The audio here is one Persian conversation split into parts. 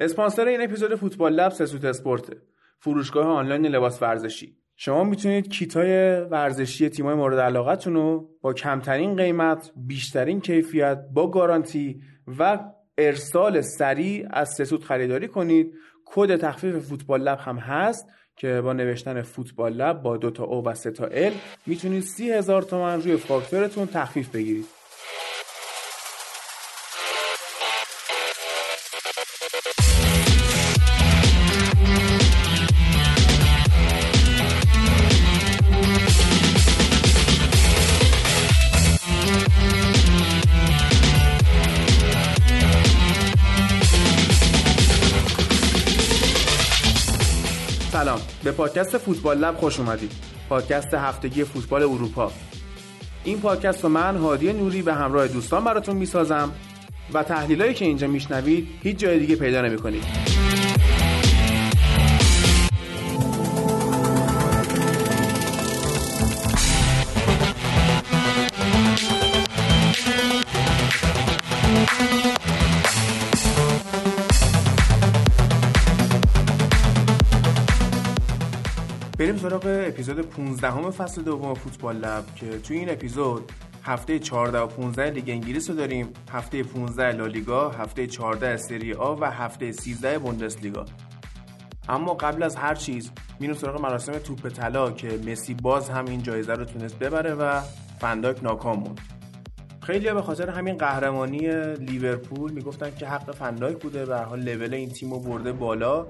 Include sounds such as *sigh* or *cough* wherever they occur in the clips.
اسپانسر این اپیزود Football Lab سسوت اسپورت فروشگاه آنلاین لباس ورزشی. شما می‌تونید کیتای ورزشی تیمای مورد علاقتون رو با کمترین قیمت بیشترین کیفیت با گارانتی و ارسال سریع از سسود خریداری کنید. کد تخفیف Football Lab هم هست که با نوشتن Football Lab با دو تا O و سه تا L می‌تونید سی هزار تومن روی فاکتورتون تخفیف بگیرید. پادکست فوتبال لب خوش اومدید پادکست هفتگی فوتبال اروپا. این پادکست رو من هادی نوری به همراه دوستان براتون می‌سازم و تحلیلایی که اینجا میشنوید هیچ جای دیگه پیدا نمی‌کنید. سراغ اپیزود 15 همه فصل دوم فوتبال لب که توی این اپیزود هفته 14 و 15 لیگ انگلیس رو داریم هفته 15 لالیگا هفته 14 سری آ و هفته 13 بوندسلیگا. اما قبل از هر چیز میریم سراغ مراسم توپ طلا که مسی باز هم این جایزه رو تونست ببره و فنداک ناکام موند. خیلی به خاطر همین قهرمانی لیورپول می‌گفتن که حق فنداک بوده به حال لول این تیم رو برده بالا.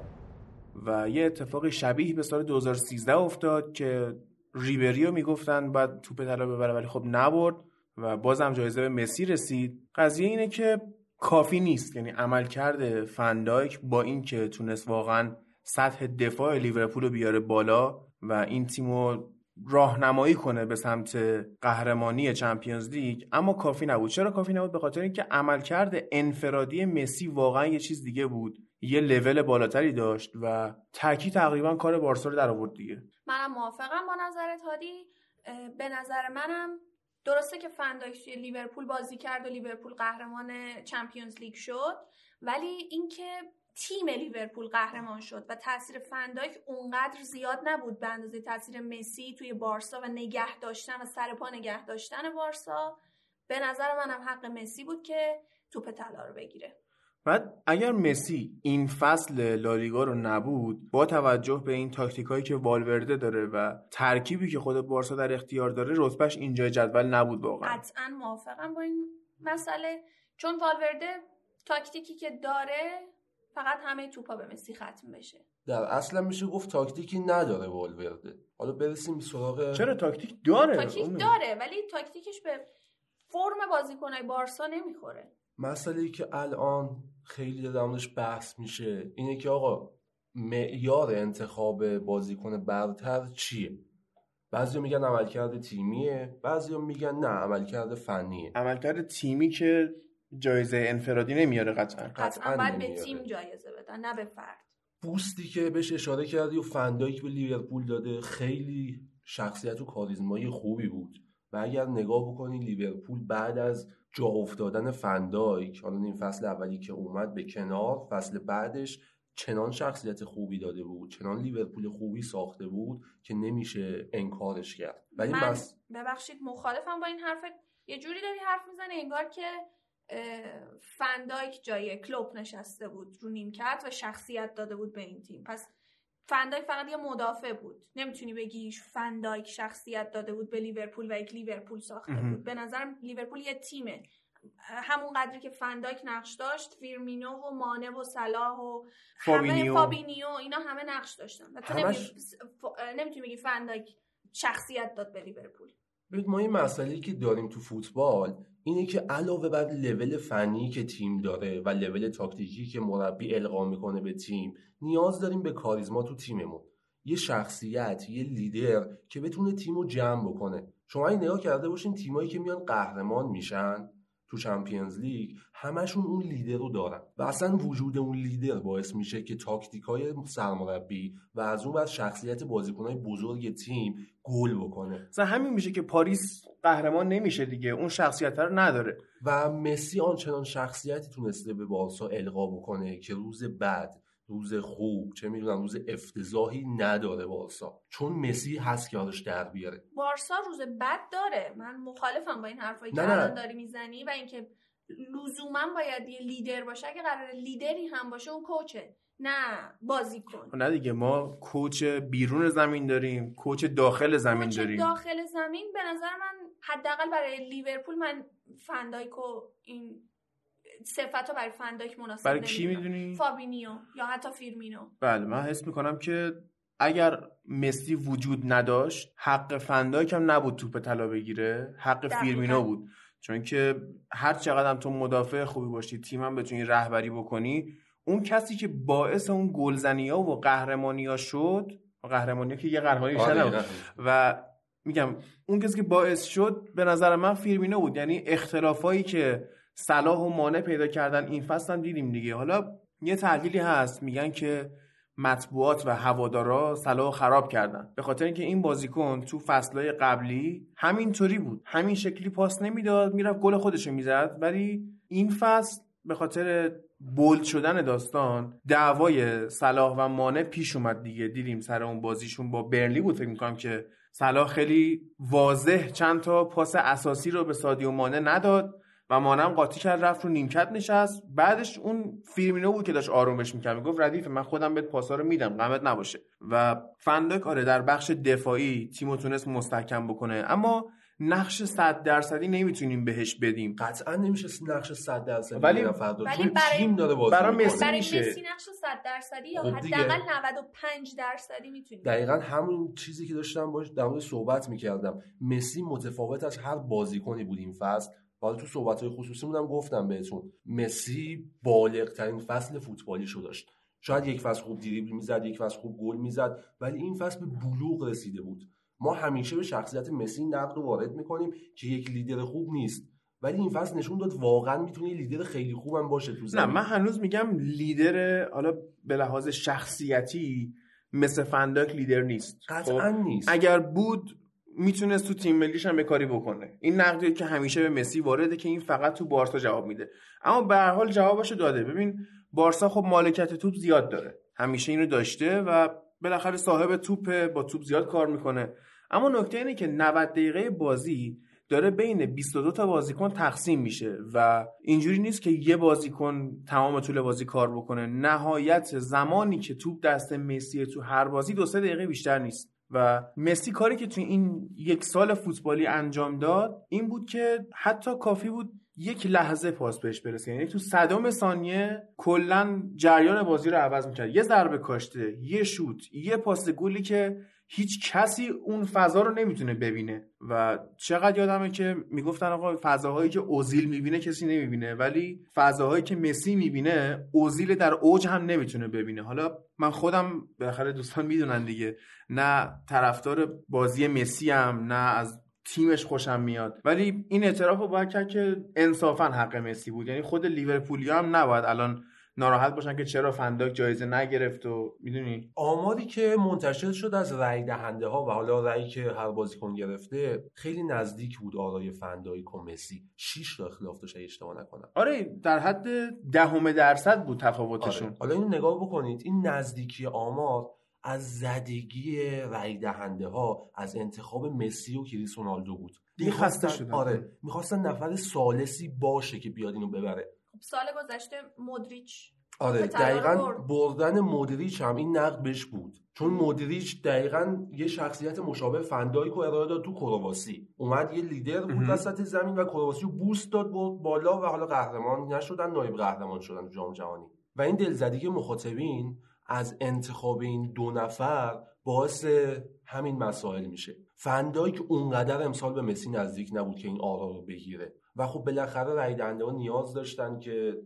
و یه اتفاق شبیه به سال 2013 افتاد که ریبری رو می‌گفتن باید توپ طلا ببره ولی خب نبرد و بازم جایزه به مسی رسید. قضیه اینه که کافی نیست یعنی عملکرد فندایک با اینکه تونست واقعا سطح دفاع لیورپول رو بیاره بالا و این تیمو راهنمایی کنه به سمت قهرمانی Champions League اما کافی نبود. چرا کافی نبود؟ به خاطر اینکه عملکرد انفرادی مسی واقعا یه چیز دیگه بود. یه لول بالاتری داشت و تکی تقریبا کار بارسا رو در آورد دیگه. منم موافقم با نظرت هادی به نظر منم درسته که فندایک توی لیورپول بازی کرد و لیورپول قهرمان Champions League شد ولی اینکه تیم لیورپول قهرمان شد و تاثیر فندایک اونقدر زیاد نبود به اندازه تاثیر مسی توی بارسا و نگه داشتن و سر پا نگه داشتن بارسا به نظر منم حق مسی بود که توپ طلا رو بگیره. بعد اگر مسی این فصل لالیگا رو نبود با توجه به این تاکتیکایی که والورده داره و ترکیبی که خود بارسا در اختیار داره رتبهش اینجای جدول نبود واقعا. قطعا موافقم با این مسئله. چون والورده تاکتیکی که داره فقط همه توپا به مسی ختم بشه. در اصلا میشه گفت تاکتیکی نداره والورده. حالا برسیم سراغ چرا تاکتیک داره؟ تاکتیک داره ولی تاکتیکش به فرم بازیکنای بارسا نمی‌خوره. مسئله ای که الان خیلی در بحث میشه. اینه که آقا معیار انتخاب بازیکن برتر چیه؟ بعضی میگن عملکرد تیمیه بعضی میگن نه عملکرد فنیه. عملکرد تیمی که جایزه انفرادی نمیاره قطعا. قطعا باید به تیم جایزه بدن نه به فرد. بوستی که بهش اشاره کردی و فندایک به لیورپول داده خیلی شخصیت و کاریزمایی خوبی بود. و اگر نگاه بکنی لیورپول بعد از جا افتادن فندایک حالا این فصل اولی که اومد به کنار فصل بعدش چنان شخصیت خوبی داده بود چنان لیورپول خوبی ساخته بود که نمیشه انکارش کرد. ولی من بس... ببخشید مخالفم با این حرفت یه جوری داری حرف می‌زنی انگار که فندایک جای کلوپ نشسته بود رو نیمکت و شخصیت داده بود به این تیم. پس فندایک فقط یه مدافع بود. نمی‌تونی بگی فندایک شخصیت داده بود به لیورپول و یک لیورپول ساخته بود. به نظرم لیورپول یه تیمه. همون قدری که فندایک نقش داشت فیرمینو و مانه و صلاح و فابینیو. همه فابینیو. اینا همه نقش داشتن. و تو همش... نمی‌تونی بگی فندایک شخصیت داد به لیورپول. ببین ما این مسئله که داریم تو فوتبال اینه که علاوه بر لول فنی که تیم داره و لول تاکتیکی که مربی القا می‌کنه به تیم نیاز داریم به کاریزما تو تیممون. یه شخصیت یه لیدر که بتونه تیم رو جمع بکنه. شما این نگاه کرده باشین تیمایی که میان قهرمان میشن. تو Champions League همشون اون لیدر رو دارن و اصلا وجود اون لیدر باعث میشه که تاکتیک های سرمربی و از اون بعد شخصیت بازیکنهای بزرگ تیم گل بکنه. مثلا همین میشه که پاریس قهرمان نمیشه دیگه اون شخصیت رو نداره. و مسی آنچنان شخصیتی تونسته به بارسا القا بکنه که روز بعد روز خوب چه می‌دونم روز افتضاحی نداره بارسا. چون مسی هست که حالش در بیاره. بارسا روز بد داره. من مخالفم با این حرفایی که. الان داری می‌زنی و اینکه لزوما باید یه لیدر باشه. اگه قرار لیدری هم باشه اون کوچه. نه بازیکن نه دیگه ما coach بیرون زمین داریم coach داخل زمین coach داریم. داخل زمین به نظر من حداقل برای لیورپول من فندایک و این صفت رو برای فندایک مناسب برای کی. می‌دونی فابینیو یا حتی فیرمینو بله من حس می‌کنم که اگر مسی وجود نداشت حق فندایک هم نبود توپ طلا بگیره حق دقیقاً. فیرمینو بود چون که هر چقدر هم تو مدافع خوبی باشی تیمم بتونی رهبری بکنی اون کسی که باعث اون گلزنی ها و قهرمانی ها شد قهرمانی که یه قهرمانی بیشتر آره،. و میگم اون کسی که باعث شد به نظر من فیرمینو بود یعنی اختلافایی که صلاح و مانع پیدا کردن این فصل هم دیدیم دیگه. حالا یه تحلیلی هست. میگن که مطبوعات و هوادارا صلاح رو خراب کردن. به خاطر اینکه این بازیکن تو فصلهای قبلی همینطوری بود. همین شکلی پاس نمی‌داد می‌رفت گل خودش می‌زد. ولی این فصل به خاطر بولد شدن داستان دعوای صلاح و مانع پیش اومد دیگه. دیدیم سر اون بازیشون با برنلی بود. فکر می‌کنم که صلاح خیلی واضح چند تا پاس اساسی رو به سادیو مانع نداد. و مانم قاطی کرد رفت رو نیمکت نشست بعدش اون فیرمینو بود که داشت آرومش می‌کرد می‌گفت ردیف من خودم بهت پاسا رو میدم غمت نباشه و فندک آره در بخش دفاعی تیمو تونست مستحکم بکنه اما نقش 100 درصدی نمی‌تونیم بهش بدیم قطعا نمیشه نقش 100 درصدی ولی-. ولی برای- تیم داره بازی برای. مسی برای میشه. مسی نقش 100 درصدی یا خب. حداقل 95 درصدی می‌تونی دقیقا همون چیزی که داشتم باش در مورد صحبت می‌کردم مسی متفاوت از هر بازیکنی بود این فصل حالا تو صحبت های خصوصی هم گفتم بهتون مسی بالغ ترین فصل فوتبالی شو داشت. شاید یک فصل خوب دریبل می‌زد یک فصل خوب گل می‌زد ولی این فصل به بلوغ رسیده بود. ما همیشه به شخصیت مسی نقد رو وارد می‌کنیم که یک لیدر خوب نیست. ولی این فصل نشون داد واقعا می‌تونه لیدر خیلی خوبم باشه تو نه زمین من هنوز میگم لیدر حالا به لحاظ شخصیتی مثل فندک لیدر نیست. قطعا خب، نیست. اگر بود می‌تونست تو تیم ملیش هم به کاری بکنه. این نقدی که همیشه به مسی وارده که این فقط تو بارسا جواب میده. اما به هر حال جوابشو داده. ببین بارسا خب مالکیت توپ زیاد داره. همیشه اینو داشته و بالاخره صاحب توپ با توپ زیاد کار می‌کنه. اما نکته اینه که 90 دقیقه بازی داره بین 22 تا بازیکن تقسیم میشه و اینجوری نیست که یه بازیکن تمام طول بازی کار بکنه. نهایت زمانی که توپ دست مسی تو هر بازی دو سه دقیقه بیشتر نیست. و مسی کاری که توی این یک سال فوتبالی انجام داد این بود که حتی کافی بود یک لحظه پاس بهش برسه. یعنی تو صدم ثانیه کلا جریان بازی رو عوض می‌کرد. یه ضربه کاشته یه شوت یه پاس گلی که هیچ کسی اون فضا رو نمی‌تونه ببینه. و چقدر یادمه که می‌گفتن آقا فضاهایی که اوزیل می‌بینه کسی نمی‌بینه ولی فضاهایی که مسی می‌بینه اوزیل در اوج هم نمی‌تونه ببینه. حالا من خودم بالاخره دوستان می‌دونن دیگه. نه طرفدار بازی مسی هم نه از تیمش خوشم میاد. ولی این اعتراف رو باید کرد که انصافا حق مسی بود. یعنی خود لیورپولیا هم نباید الان ناراحت باشن که چرا فنداک جایزه نگرفت و می‌دونی؟ آماری که منتشر شد از رأی دهنده ها و حالا رأی که هر بازیکن گرفته خیلی نزدیک بود آرای فندایک و مسی. 6 تا اختلاف داشت اشتباه نکنم. آره در حد دهم درصد بود تفاوتشون. آره. حالا اینو نگاه بکنید. این نزدیکی آمار از زدگی رأی دهنده ها از انتخاب مسی و کریس رونالدو بود. می‌خواستن-. آره. می‌خواستن نفر سالسی باشه که بیاد اینو ببره. سال گذشته مودریچ آره دقیقا برد. بردن مودریچ هم این نقد بهش بود. چون مودریچ دقیقا یه شخصیت مشابه فندایک رو ارائه داد تو کرواسی. اومد یه لیدر بود. وسط زمین و کرواسی رو بوست داد برد بالا و حالا قهرمان نشدن نایب قهرمان شدن تو جام جهانی. و این دلزدگی مخاطبین از انتخاب این دو نفر باعث همین مسائل میشه. فندایک اونقدر امسال به مسی نزدیک نبود که این آرا رو بگیره. و خب بالاخره رای دهنده نیاز داشتن که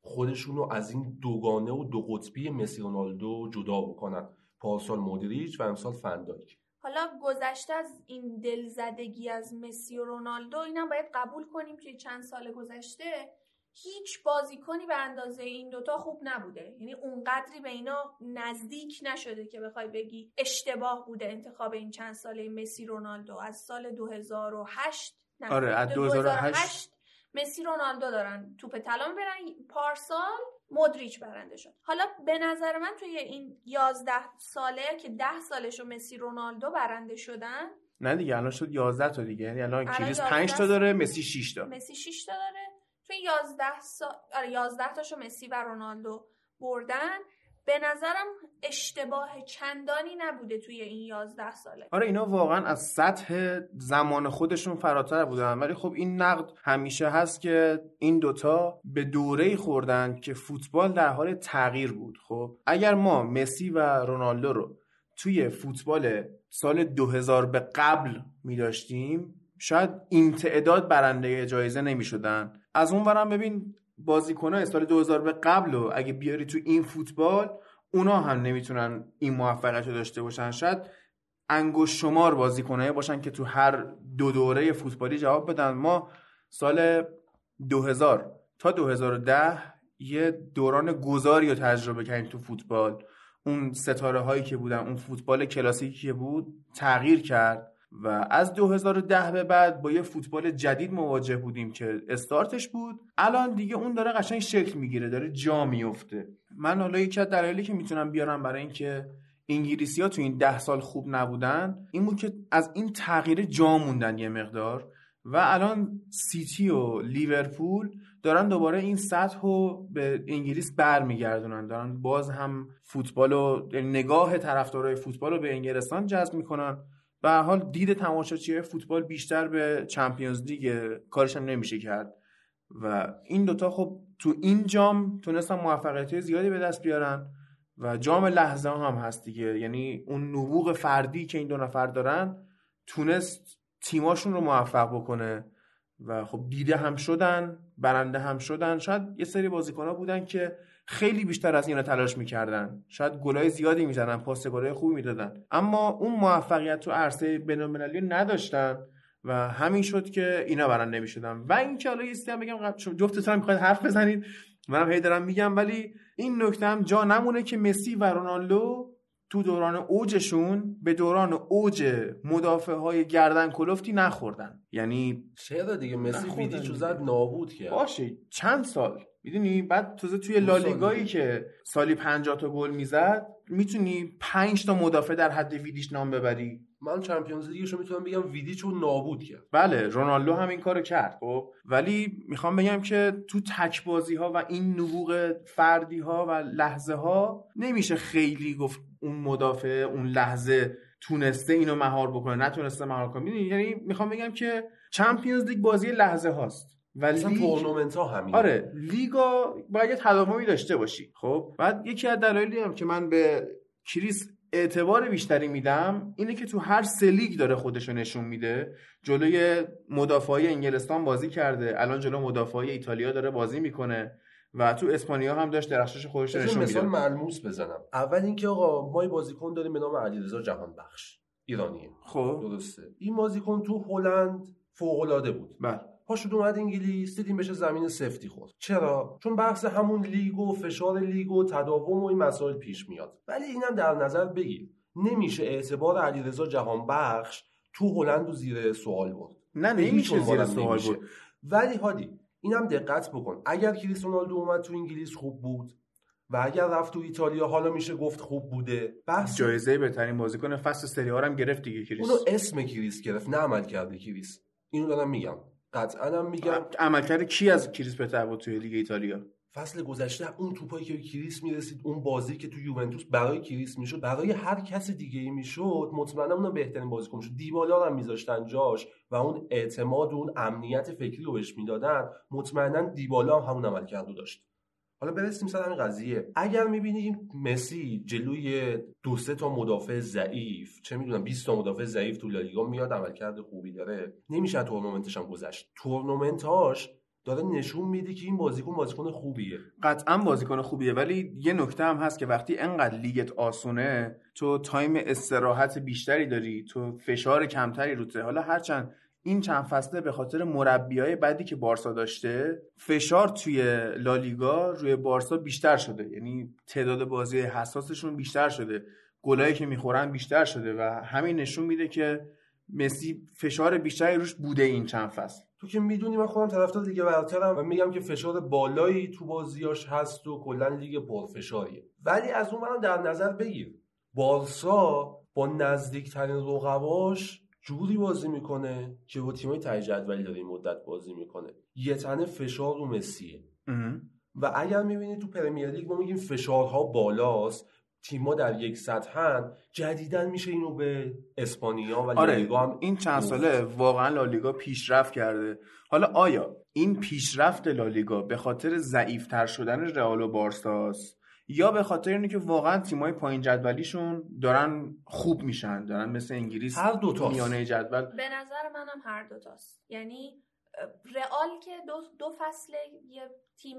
خودشون رو از این دوگانه و دو قطبی مسی رونالدو جدا بکنن. پارسال مودریچ و امسال فندایک حالا گذشته از این دلزدگی از مسی و رونالدو اینم باید قبول کنیم که چند سال گذشته هیچ بازیکنی به اندازه این دوتا خوب نبوده. یعنی اونقدری به اینا نزدیک نشده که بخوای بگی اشتباه بوده انتخاب این چند ساله مسی رونالدو. از سال 2008 آره از 2008 مسی رونالدو دارن توپ طلا برن پارسال مدریچ برنده شد. حالا به نظر من توی این 11 ساله که 10 سالش مسی رونالدو برنده شدن. نه دیگه الان شد 11 تا دیگه. یعنی الان کریس 5 تا داره مسی 6 تا. مسی 6 تا داره. توی 11 سال آره 11 تاشو مسی و رونالدو بردن. به نظرم اشتباه چندانی نبوده توی این 11 ساله. آره اینا واقعا از سطح زمان خودشون فراتر بودن. ولی خب این نقد همیشه هست که این دوتا به دوره خوردن که فوتبال در حال تغییر بود. خب اگر ما مسی و رونالدو رو توی فوتبال سال 2000 به قبل می داشتیم شاید این تعداد برنده جایزه نمی شدن از اون ببین بازیکنای سال 2000 به قبل و اگه بیاری تو این فوتبال اونا هم نمی‌تونن این موفقیت رو داشته باشن. شاید انگوش شمار بازیکنایی باشن که تو هر دو دوره فوتبالی جواب بدن. ما سال 2000 تا 2010 یه دوران گذاری رو تجربه کردیم تو فوتبال. اون ستاره هایی که بودن اون فوتبال کلاسیکی که بود تغییر کرد. و از 2010 به بعد با یه فوتبال جدید مواجه بودیم که استارتش بود. الان دیگه اون داره قشنگ شکل می‌گیره داره جا میفته من حالا یکی از دلایلی که می‌تونم بیارم برای اینکه انگلیسی ها تو این ده سال خوب نبودن این بود که از این تغییر جا موندن یه مقدار و الان سیتی و لیورپول دارن دوباره این سطح رو به انگلیس برمیگردونن. دارن باز هم فوتبال و یعنی نگاه طرفدارای فوتبال رو به انگلستان جذب می‌کنن. به حال دید تماشاچی فوتبال بیشتر به چمپیونز لیگ کارش نمیشه کرد. و این دوتا خب تو این جام تونستن موفقیت زیادی به دست بیارن و جام لحظه هم هست دیگه. یعنی اون نبوغ فردی که این دو نفر دارن تونست تیماشون رو موفق بکنه و خب دیده هم شدن برنده هم شدن. شاید یه سری بازیکن ها بودن که خیلی بیشتر از اینا تلاش می‌کردن. شاید گلای زیادی می‌زدن پاس گلای خوبی می‌دادن. اما اون موفقیت تو عرصه بینالمللی نداشتن و همین شد که اینا برنده نمی‌شدن. و اینکه حالا یه هم بگم جفتتون می‌خواید حرف بزنید منم هی دارم میگم ولی این نکته هم جا نمونه که مسی و رونالدو تو دوران اوجشون به دوران اوج مدافع های گردن کلفتی نخوردن. یعنی چرا دیگه مسی ویدیچو زد نابود کرد. باشه چند سال. می‌دونی؟ بعد تازه توی لالیگایی که سالی 50 تا گل می‌زد می‌تونی 5 تا مدافع در حد ویدیش نام ببری. من چمپیونز لیگشو می‌تونم بگم ویدیچو نابود کرد. بله رونالدو هم این کارو کرد خب. ولی می‌خوام بگم که تو تک بازی ها و این نبوغ فردی ها و لحظه ها نمیشه خیلی گفت اون مدافع اون لحظه تونسته اینو مهار بکنه نتونسته مهار کنه. یعنی می‌خوام بگم که Champions League بازی لحظه هاست. و لیگ تورنمنت ها همین آره لیگا باید تداومی داشته باشی. خب؟ بعد یکی از دلایلی هم که من به کریس اعتبار بیشتری میدم اینه که تو هر سه لیگ داره خودشو نشون میده. جلوی مدافعای انگلستان بازی کرده. الان جلو مدافعای ایتالیا داره بازی می‌کنه و تو اسپانیا هم داشت درخشش خودش رو نشون میده مثلا ملموس بزنم. اول اینکه آقا ما بازیکن داریم به نام علیرضا جهان بخش ایرانیه خب؟ درسته. این بازیکن تو هلند فوق العاده بود. بله. پاشد اومد انگلیس دیدیم بشه زمین سفتی خورد. چرا؟ چون بحث همون لیگ و فشار لیگ و تداوم و این مسائل پیش میاد. ولی اینم در نظر بگیر. نمیشه اعتبار علیرضا جهان بخش تو هلند و زیر سوال برد. نه نمیشه زیر سوال برد. ولی هادی اینم دقت بکن. اگر کریس رونالدو اومد تو انگلیس خوب بود و اگر رفت تو ایتالیا حالا میشه گفت خوب بوده. بحث جایزه بهترین بازیکن فصل سری هم گرفت دیگه کریس. اونو اسم کریس گرفت نه عملکرد کریس. اینو دارم میگم. قطعا هم میگم. عملکرد کی از کریس بهتر بود توی لیگ ایتالیا؟ فصل گذشته اون توپایی که کریس می‌رسید اون بازی که تو یوونتوس برای کریس می‌شد برای هر کس دیگه ای می‌شد مطمئنا اون بهترین بازیکن شد دیبالا هم میذاشتن جاش و اون اعتماد و اون امنیت فکری رو بهش می‌دادن. مطمئنا دیبالا هم همون عملکردو داشت. حالا برسیم سر همین قضیه. اگر می‌بینیم مسی جلوی دو سه تا مدافع ضعیف چه می‌دونم 20 تا مدافع ضعیف تو لالیگا میاد عملکرد خوبی داره. نمیشه تورنمنتش هم گذشت. تورنمنتاش داره نشون میده که این بازیکن بازیکن خوبیه. قطعا بازیکن خوبیه. ولی یه نکته هم هست که وقتی انقدر لیگت آسونه تو تایم استراحت بیشتری داری تو فشار کمتری روته حالا هرچند این چند فصله به خاطر مربیای بعدی که بارسا داشته فشار توی لالیگا روی بارسا بیشتر شده. یعنی تعداد بازی حساسشون بیشتر شده. گلایی که می‌خورن بیشتر شده و همین نشون میده که مسی فشار بیشتری روش بوده این چند فصل. تو که می‌دونی من خودم طرفدار لیگ برترم و میگم که فشار بالایی تو بازیاش هست و کلا لیگ پرفشاریه. ولی از اون منم در نظر بگیر. بارسا با نزدیکترین رقباش جوری بازی می‌کنه که با تیمای ته جدولی داره این مدت بازی می‌کنه. یه تنه فشار رو مسیه. و اگر می‌بینی تو پرمیر لیگ ما میگیم فشارها بالاست. تیما در یک سطحن جدیدن میشه اینو به اسپانیا و آره هم این چند ساله واقعا لالیگا پیشرفت کرده. حالا آیا این پیشرفت لالیگا به خاطر ضعیفتر شدن رئال و بارساست؟ یا به خاطر اینه که واقعا تیمای پایین جدولیشون دارن خوب میشن دارن مثل انگلیس هر دو میانه جدول. به نظر منم هر دوتاست یعنی رئال که دو, دو فصل یه تیم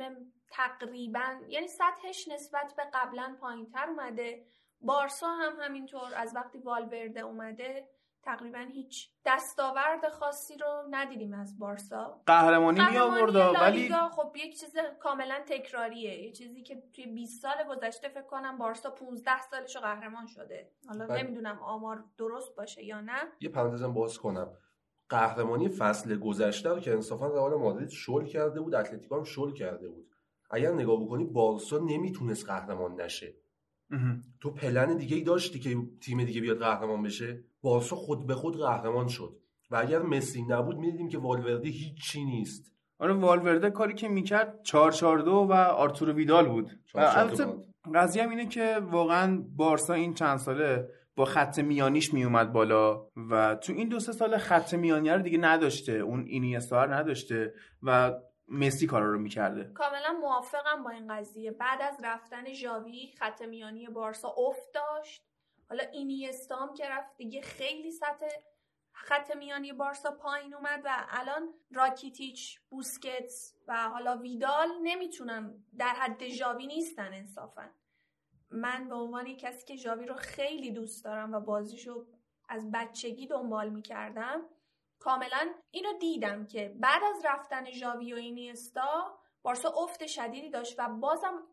تقریبا یعنی سطحش نسبت به قبلا پایین تر اومده. بارسا هم همینطور از وقتی والورده اومده تقریبا هیچ دستاورد خاصی رو ندیدیم از بارسا. قهرمانی می آورد ولی خب یک چیز کاملا تکراریه. یه چیزی که توی 20 سال گذشته فکر کنم بارسا 15 سالش رو قهرمان شده. حالا بله. نمی‌دونم آمار درست باشه یا نه. یه پرانتزم باز کنم. قهرمانی فصل گذشته رو که انصافا رئال مادرید شل کرده بود اتلتیکو هم شل کرده بود. اگر نگاه بکنی بارسا نمی‌تونست قهرمان نشه. تو پلن دیگه ای داشتی که تیم دیگه بیاد قهرمان بشه؟ بارسا خود به خود قهرمان شد. و اگر مسی نبود می‌دیدیم که والورده هیچی نیست. آره والورده کاری که می‌کرد 442 و آرتورو ویدال بود. البته قضیه هم اینه که واقعا بارسا این چند ساله با خط میانیش میومد بالا و تو این دو سه سال خط میانی رو دیگه نداشته اون اینیستا نداشته. و مسی کارا رو می‌کرده. کاملا موافقم با این قضیه. بعد از رفتن ژاوی خط میانی بارسا افت داشت. حالا اینیستام که رفت دیگه خیلی سطح خط میانی بارسا پایین اومد و الان راکیتیچ بوسکتس و حالا ویدال نمی‌تونن در حد ژاوی نیستن انصافا. من به عنوان کسی که ژاوی رو خیلی دوست دارم و بازیشو از بچگی دنبال می‌کردم کاملا اینو دیدم که بعد از رفتن ژاوی و اینیستا بارسا افت شدیدی داشت و بازم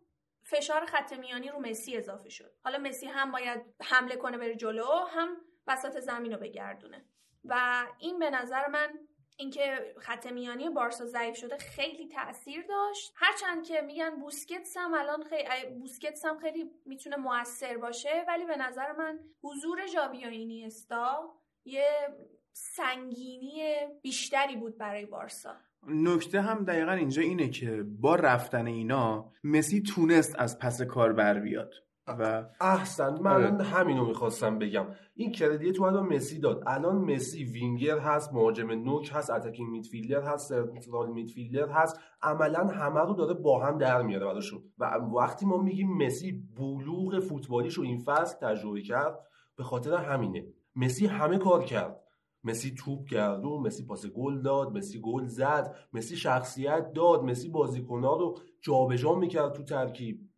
فشار خط میانی رو مسی اضافه شد. حالا مسی هم باید حمله کنه بره جلو هم وسط زمین رو بگردونه. و این به نظر من اینکه خط میانی بارسا ضعیف شده خیلی تاثیر داشت. هرچند که میگن بوسکتس هم الان خیلی بوسکتس هم خیلی می‌تونه موثر باشه ولی به نظر من حضور ژاوی و اینیستا یه سنگینی بیشتری بود برای بارسا. نکته هم دقیقا اینجا اینه که با رفتن اینا مسی تونست از پس کار بر بیاد و احسنت من آره. همینو می‌خواستم بگم. این credit و الان مسی داد. الان مسی وینگر هست مهاجم نوک هست attacking midfielder هست central midfielder هست. عملا همه رو داره با هم در میاره براشون. و وقتی ما میگیم مسی بلوغ فوتبالیش رو این فصل تجربه کرد به خاطر همینه. مسی همه کار کرد. مسی توپ گردون مسی پاس گل داد مسی گل زد مسی شخصیت داد مسی بازیکنها رو جابجا می‌کرد تو ترکیب.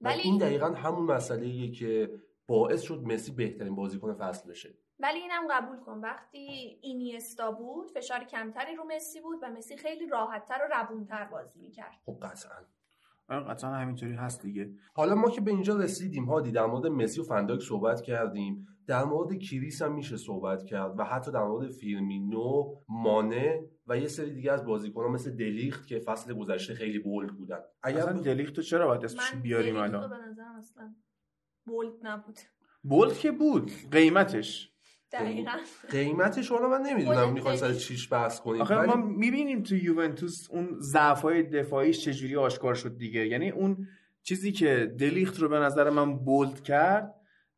ولی این دقیقا همون مسئله که باعث شد مسی بهترین بازیکن فصل بشه. ولی اینم قبول کن وقتی اینیستا بود فشار کمتری رو مسی بود و مسی خیلی راحتتر و روونتر بازی می‌کرد. خب قطعا. آره، قطعا همینطوری هست دیگه. حالا ما که به اینجا رسیدیم هادی در مورد مسی و فندایک صحبت کردیم. در مورد کریس هم میشه صحبت کرد و حتی در مورد فیرمینو مانه و یه سری دیگه از بازیکن‌ها مثل دلیخت که فصل گذشته خیلی bold بودن. اگر اصلا دلیخت تو چرا باید اسمش بیاریم الان؟ به نظرم اصلا bold نبود. bold که بود. قیمتش. دقیقا. *laughs* قیمتش رو من نمی‌دونم می‌خوای سر چیش بحث کنیم. آخه ما می‌بینیم تو یوونتوس اون ضعف های دفاعیش چجوری آشکار شد دیگه. یعنی اون چیزی که دلیخت رو به نظر من bold کرد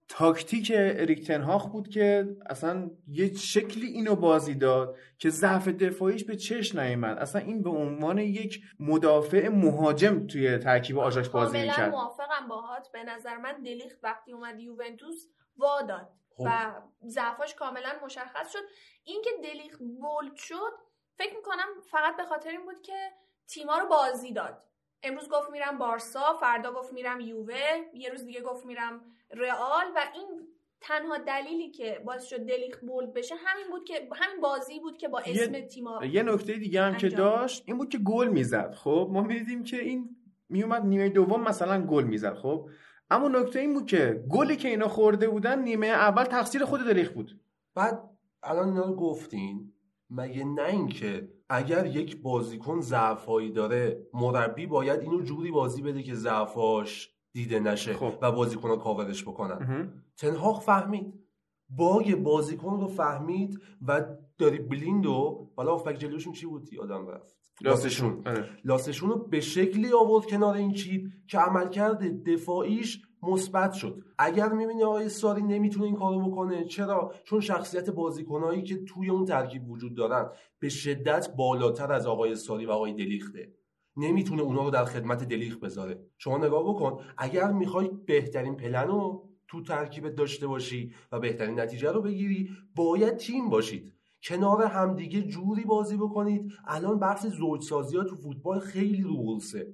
تاکتیک اریک تنهاخ بود که اصلا یه شکلی اینو بازی داد که ضعف دفاعیش به چش نیامد اصلا این به عنوان یک مدافع مهاجم توی ترکیب آژاکس بازی می‌کرد. کاملا موافقم باهات. به نظر من دلیخت وقتی اومد یوونتوس واداد خب. و ضعفاش کاملا مشخص شد. اینکه دلیخت bold شد فکر می‌کنم فقط به خاطر این بود که تیما رو بازی داد. امروز گفت میرم بارسا فردا گفت میرم یووه یه روز دیگه گفت میرم رئال و این تنها دلیلی که باعث شد دلیخ بولد بشه همین بود که همین بازی بود که با اسم تیما یه نکته دیگه هم که داشت این بود که گل می‌زد. خب ما می‌دیدیم که این میومد نیمه دوم مثلا گل می‌زد. خب اما نکته این بود که گلی که اینا خورده بودن نیمه اول تقصیر خود دلیخ بود. بعد الان اینا رو گفتین مگه نه اینکه اگر یک بازیکن ضعفایی داره مربی باید اینو جوری بازی بده که ضعفاش دیده نشه خب. و بازیکن‌ها کاورش بکنن. اها. تنهاق فهمید. باگ بازیکن رو فهمید و داری بلیند و حالا آفبک جلوشون چی بود؟ یادم رفت. لاستشون آره. لاستشون رو به شکلی آورد کنار این چیپ که عملکرد دفاعیش مثبت شد. اگر می‌بینی آقای ساری نمی‌تونه این کارو بکنه چرا؟ چون شخصیت بازیکنایی که توی اون ترکیب وجود دارن به شدت بالاتر از آقای ساری و آقای دلیخته. نمی‌تونه اونا رو در خدمت دلیخ بذاره. شما نگاه بکن اگر می‌خوای بهترین پلن رو تو ترکیبت داشته باشی و بهترین نتیجه رو بگیری باید تیم باشید. کنار همدیگه جوری بازی بکنید. الان بحث زوجسازی ها تو فوتبال خیلی رو بورسه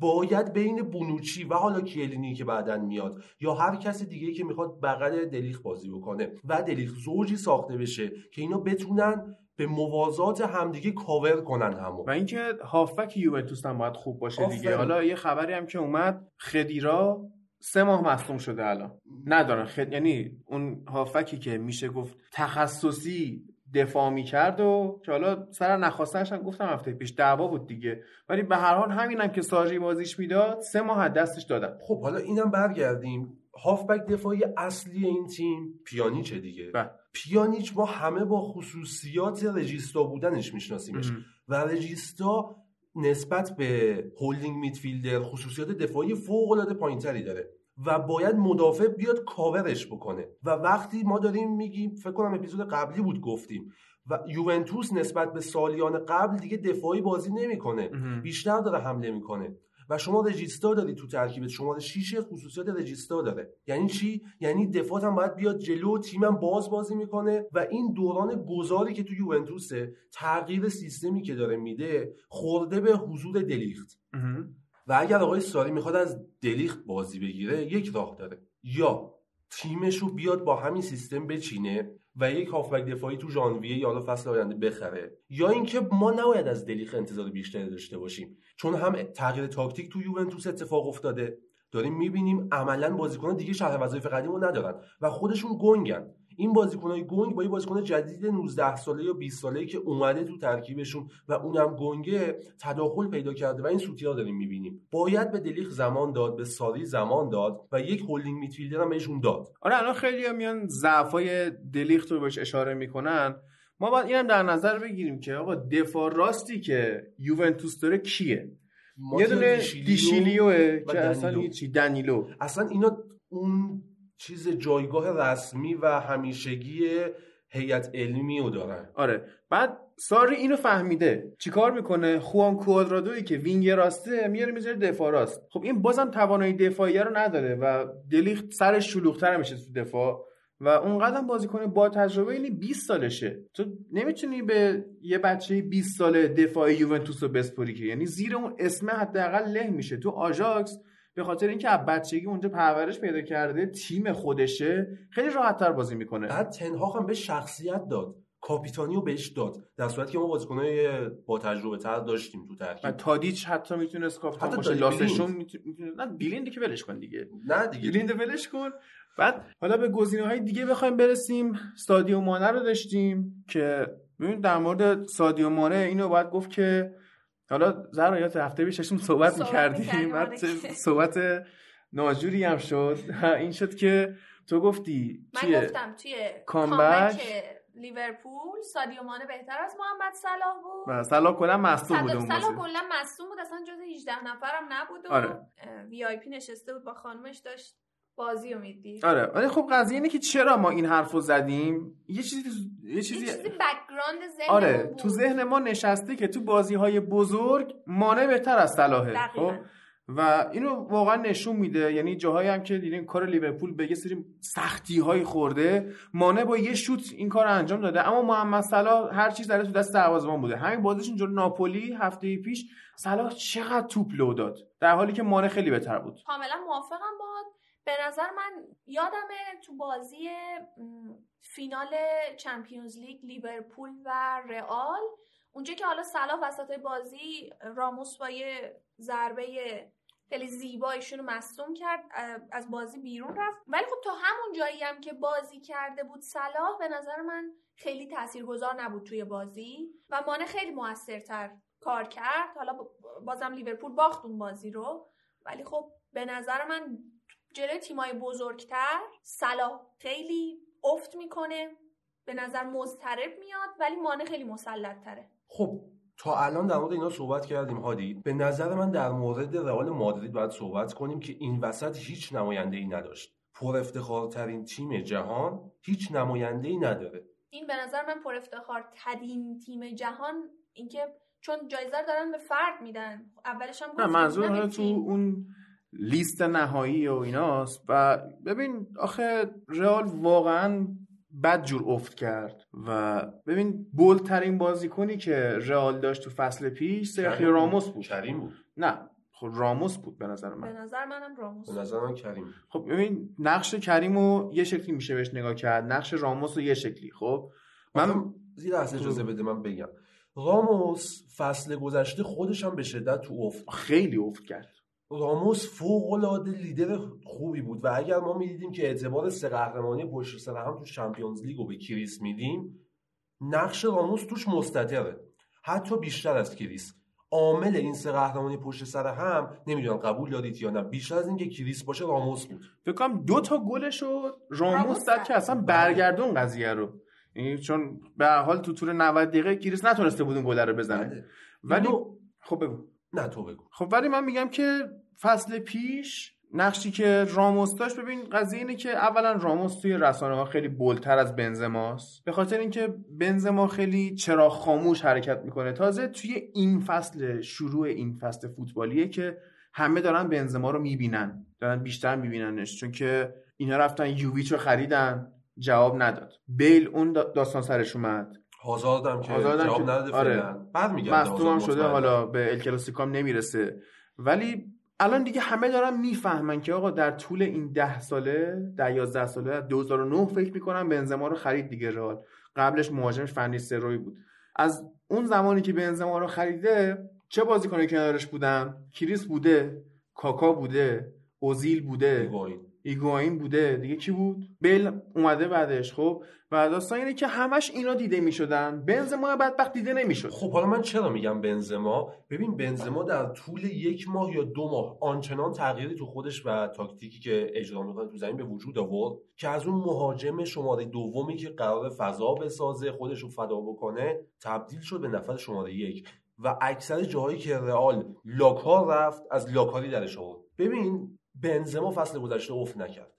باید بین بونوچی و حالا کیلینی که بعدا میاد یا هر کس دیگه که می‌خواد بغل دلیخ بازی بکنه و دلیخ زوجی ساخته بشه که اینا بتونن به موازات همدیگه کاور کنن همو. و اینکه هافبک یوونتوس هم باید خوب باشه دیگه. آفرین. حالا یه خبری هم که اومد خدیرا سه ماه مصدوم شده الان. ندارن خد... یعنی اون هافکی که میشه گفت تخصصی دفاع می‌کرد و که حالا سر نخواستنش هم گفتم هفته پیش دعوا بود دیگه. ولی به هر حال همینم که ساژی بازیش می‌داد سه ماه از دستش دادن خب حالا اینم برگردیم. هافبک دفاعی اصلی این تیم پیانیچه دیگه. بله. پیانیچ ما همه با خصوصیات رجیستا بودنش میشناسیمش. و رجیستا نسبت به هولدینگ میدفیلدر خصوصیات دفاعی فوق العاده پایینتری داره. و باید مدافع بیاد کاورش بکنه. و وقتی ما داریم میگیم فکر کنم اپیزود قبلی بود گفتیم و یوونتوس نسبت به سالیان قبل دیگه دفاعی بازی نمی‌کنه. بیشتر داره حمله می‌کنه. و شما رجیستا داری تو ترکیبت شماره 6 خصوصیات رجیستا داره. یعنی چی؟ یعنی دفاعت هم باید بیاد جلو تیمم باز بازی می‌کنه. و این دوران گذاری که تو یوونتوسه تغییر سیستمی که داره میده خورده به حضور دلیخت. و اگر آقای ساری می‌خواد از دلیخت بازی بگیره یک راه داره. یا تیمش رو بیاد با همین سیستم بچینه و یک هافبک دفاعی تو ژانویه یا فصل آینده بخره. یا اینکه ما نباید از دلیخ انتظار بیشتری داشته باشیم. چون هم تغییر تاکتیک تو یوونتوس اتفاق افتاده. داریم می‌بینیم عملا بازیکنان دیگه شرح وظایف قدیم رو ندارن و خودشون گنگن. این بازیکنای گنگ با یه بازیکن جدید 19 ساله یا 20 ساله که اومده تو ترکیبشون و اونم گنگه تداخل پیدا کرده و این سوتیا داریم می‌بینیم. باید به دلیخ زمان داد به ساری زمان داد و یک holding midfielder هم بهشون داد. آره الان خیلی میان ضعفای دلیخت رو بهش اشاره می‌کنن. ما باید اینم در نظر بگیریم که آقا دفاع راستی که یوونتوس داره کیه؟ یه دونه دیشیلیوه که اصلا. هیچی دنیلو. اصلا اینا اون چیز جایگاه رسمی و همیشگی هیئت علمی رو دارن. آره. بعد ساری اینو فهمیده. چیکار می‌کنه؟ خوان کوادرادویی که wing راسته میاره می‌ذاره دفاع راست. خب این بازم توانایی دفاعی رو نداره و دلیخت سرش شلوغتر میشه تو دفاع و اونقدر بازیکن با تجربه اینی 20 سالشه. تو نمی‌تونی به یه بچه 20 ساله دفاع یوونتوس رو بسپری که. یعنی زیر اون اسم حداقل له میشه. تو آژاکس به خاطر اینکه از بچگی اونجا پرورش پیدا کرده تیم خودشه خیلی راحتتر بازی می‌کنه. بعد تنهاق هم به شخصیت داد. کاپیتانی رو بهش داد. در صورتی که ما بازیکنای با تجربه تر داشتیم تو و ترکیب تادیچ حتی می‌تونست کاپیتان باشه. لاسشون می‌تونه نه بیلیند که ولش کن دیگه. نه دیگه. بیلیند ولش کن. بعد حالا به گزینه های دیگه بخوایم برسیم. سادیو مانه رو داشتیم که ببین در مورد سادیو مانه اینو باید گفت که حالا زهرا یاد هفته پیش داشتیم صحبت صحبت می‌کردیم. می‌کردیم، بعد آره. صحبت ناجوری هم شد. *laughs* این شد که تو گفتی من گفتم توی کامبک. لیورپول سادیو مانه بهتر از محمد صلاح بود. سلام کنم مصدوم بود صلاح صلاح کلا مصدوم بود اصلا جز 18 نفرم نبود و آره. VIP نشسته بود با خانمش داشت بازی رو می‌دید آره. ولی خب قضیه اینه که چرا ما این حرفو زدیم؟ یه چیزی یه یه چیزی چیزی background ذهن آره. بود. تو ذهن ما نشسته که تو بازی های بزرگ مانه بهتر از صلاحه. خب؟ و اینو واقعا نشون میده. یعنی جاهایی هم که دیدین کار لیورپول به یه سری سختی های خورده مانه با یه شوت این کار انجام داده. اما محمد صلاح هر چی زد تو دست دروازه‌بان بوده. همین بازیش اینجور ناپولی هفته پیش صلاح چقدر توپ لو داد؟ در حالی که مانع خیلی بهتر بود. کاملا موافقم با به نظر من یادمه تو بازی فینال چمپیونز لیگ لیورپول و رئال. اونجا که حالا صلاح وسط بازی راموس با یه ضربه خیلی زیبا ایشونو مصدوم کرد از بازی بیرون رفت. ولی خب تا همون جایی هم که بازی کرده بود صلاح به نظر من خیلی تاثیرگذار نبود توی بازی و مانه خیلی موثرتر کار کرد. حالا بازم لیورپول باخت اون بازی رو. ولی خب به نظر من جلوی تیمای بزرگتر صلاح خیلی افت می‌کنه به نظر مضطرب میاد ولی مانع خیلی مسلط تره خب تا الان در مورد اینا صحبت کردیم هادی. به نظر من در مورد رئال مادرید باید صحبت کنیم که این وسط هیچ نماینده ای نداشت. پر افتخارترین تیم جهان هیچ نماینده ای نداره. این به نظر من پر افتخار ترین تیم جهان اینکه چون جایزه دارن به فرد میدن. اولش هم نه منظور تو اون لیست نهایی و ایناست. و ببین آخه رئال واقعا بد جور افت کرد. و ببین بولترین بازیکنی که رئال داشت تو فصل پیش سرخیو راموس بود. کریم بود. نه خب راموس بود به نظر من. به نظر منم راموس به نظر من کریم خب ببین نقش کریمو یه شکلی میشه بهش نگاه کرد. نقش راموس رو یه شکلی. خب من زیر اصل اجازه بده من بگم. راموس فصل گذشته خودش هم به شدت تو افت. خیلی افت کرد. راموس فوق العاده لیدر خوبی بود و اگر ما می‌دیدیم که اعتبار سه قهرمانی پشت سر هم تو Champions League رو به کریس میدیم نقش راموس توش مستتره. حتی بیشتر از کریس. عامل این سه قهرمانی پشت سر هم نمی‌دونم قبول دارید یا نه بیشتر از اینکه کریس باشه راموس بود. فکر کنم دو تا گلش رو راموس زد که اصلا برگردون قضیه رو. یعنی چون به حال تو طول 90 دقیقه کریس نتونسته بود اون گل رو بزنه. بله. ولی خب بگو. نه تو بگو. خب ولی من میگم که فصل پیش نقشی که راموس داشت ببین قضیه اینه که اولا راموس توی رسانه ها خیلی بولتر از بنزماست به خاطر اینکه بنزما خیلی چرا خاموش حرکت می‌کنه. تازه توی این فصل شروع این فصل فوتبالیه که همه دارن بنزما رو می‌بینن. دارن بیشتر میبیننش چون که اینا رفتن یوویچ رو خریدن. جواب نداد. بیل اون داستان سرش اومد. هازاردم که جواب نداده آره. بعد میگم شده حالا به ال نمی‌رسه. ولی الان دیگه همه دارن می‌فهمن که آقا در طول این ده ساله ده یازده ساله 2009 فکر می‌کنم بنزما رو خرید دیگه رئال. قبلش مهاجمش فنی سروی بود. از اون زمانی که بنزما رو خریده چه بازیکنی کنارش بودن؟ کریس بوده کاکا بوده اوزیل بوده. ایگواین بوده. دیگه کی بود؟ بل اومده بعدش خب؟ و داستان اینه که همش اینا دیده می‌شدن. بنزما بدبخت دیده نمی‌شد. خب حالا من چرا میگم بنزما؟ ببین بنزما در طول یک ماه یا دو ماه آنچنان تغییری تو خودش و تاکتیکی که اجرا می‌کنه تو زمین به وجود آورد که از اون مهاجم شماره دومی که قرار فضا بسازه خودش رو فدا بکنه تبدیل شد به نفر شماره یک. و اکثر جاهایی که رئال لاکار رفت از لاکاری درش آورد. ببین بنزما فصل گذشته افت نکرد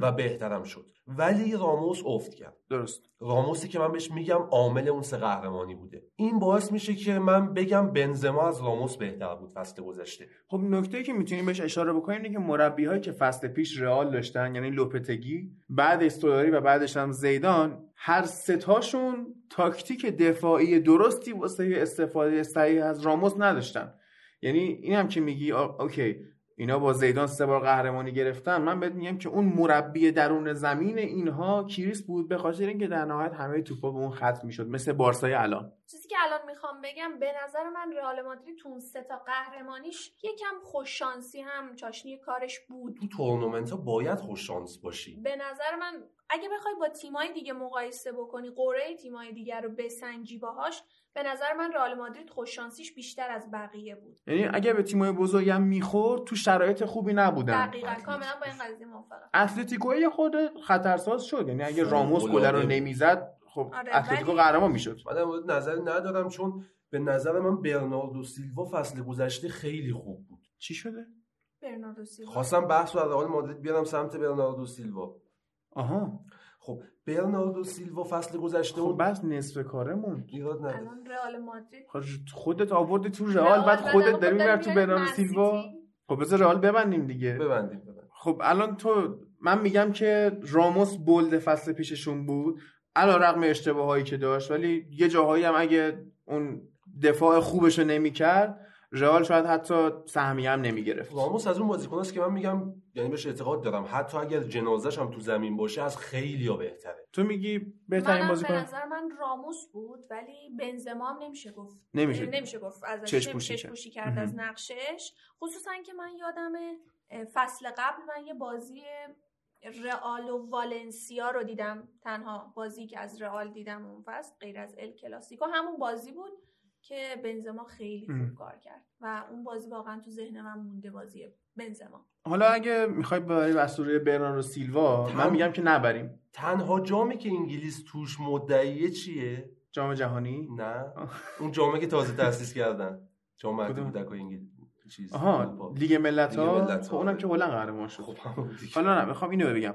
و بهترم شد. ولی راموس افت کرد. درست. راموسی که من بهش میگم عامل اون سه قهرمانی بوده. این باعث میشه که من بگم بنزما از راموس بهتر بود فصل گذشته. خب نکته که می‌تونیم بهش اشاره بکنیم اینه که مربی هایی که فصل پیش رئال داشتن یعنی لوپتگی بعد استولاری و بعدش هم زیدان هر ستاشون تاکتیک دفاعی درستی واسه استفاده صحیح از راموس نداشتن. یعنی این هم که میگی OK اینا با زیدان سه بار قهرمانی گرفتن. من بهت میگم که اون مربی درون زمین اینها کریس بود به خاطر اینکه در نهایت همه توپا به اون ختم می‌شد مثل بارسای الان. چیزی که الان می‌خوام بگم به نظر من رئال مادرید تو اون سه تا قهرمانیش یکم خوش شانسی هم چاشنی کارش بود. تو تورنمنت ها باید خوش شانس باشی. به نظر من اگه بخوای با تیمای دیگه مقایسه بکنی قرعه تیمای دیگر رو بسنجی باهاش به نظر من رئال مادرید خوششانسیش بیشتر از بقیه بود. یعنی اگه به تیمای بزرگی هم می‌خورد تو شرایط خوبی نبودن. دقیقاً کاملا با این قضیه موافقم. اتلتیکو خود خطرساز شد. یعنی اگه راموس گل رو نمی‌زد خب آره اتلتیکو قهرمان می‌شد. من نظری ندارم چون به نظر من برناردو سیلوا فصل گذشته خیلی خوب بود. چی شده؟ برناردو سیلوا. خواستم بحث رو از رئال مادرید بیارم سمت برناردو سیلوا. آها. خب برناردو سیلوا فصل گذشته خب بس نصف کارمون ایراد نداره الان رئال مادرید. خب خودت آوردی تو رئال بعد خودت داری می‌بری تو برناردو سیلوا؟ خب بذار رئال ببندیم دیگه. ببندیم ببندیم. خب الان تو من میگم که راموس بولد فصل پیششون بود. علا رقم اشتباه هایی که داشت ولی یه جاهایی هم اگه اون دفاع خوبش رو نمی‌کرد رئال شاید حتی سهمیه هم نمی‌گرفت. راموس از اون بازیکناست که من میگم یعنی بهش اعتقاد دارم. حتی اگر جنازش هم تو زمین باشه از خیلی ها بهتره. تو میگی بهترین منم به بازیکن؟ نظر من راموس بود ولی بنزما هم نمیشه گفت. نمیشه. یعنی نمیشه گفت. ازش چشم چشم پوشی پوشی, کرد. از نقشش. خصوصا که من یادمه اه، فصل قبل من یه بازی رئال و والنسیا رو دیدم. تنها بازی که از رئال دیدم اون فصل غیر از ال کلاسیکو. همون بازی بود. که بنزما خیلی ام. خوب کار کرد و اون بازی واقعا تو ذهن من مونده بازی بنزما. حالا اگه می‌خوای برای اسطوره برناردو سیلوا من تم- میگم که نبریم. تنها جامی که انگلیس توش مدعیه چیه؟ جام جهانی؟ نه. اون جامی که تازه تاسیس کردن. جام؟ کودک انگلیس چیز آها. لیگ ملت ها ملت‌ها. خب اونم که هلند قهرمان شد. خب. حالا نه می‌خوام اینو بگم.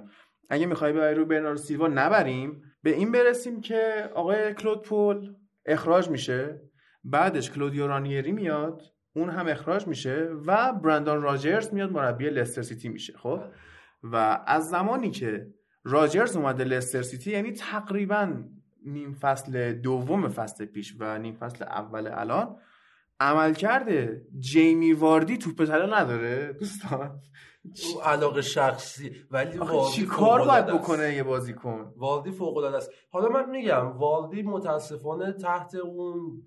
اگه می‌خوای به رو برناردو سیلوا نبریم. به این برسیم که آقای کلود پول اخراج میشه. بعدش کلودیو رانیری میاد اون هم اخراج میشه و برندان راجرز میاد مربی لستر سیتی میشه خب؟ و از زمانی که راجرز اومده لستر سیتی یعنی تقریبا نیم فصل دوم فصل پیش و نیم فصل اول الان عمل کرده جیمی واردی توپ طلا نداره دوستان. اون علاقه شخصی ولی چی کار باید. بکنه یه بازیکن؟ والدی فوق العاده است. حالا من میگم والدی متاسفانه تحت اون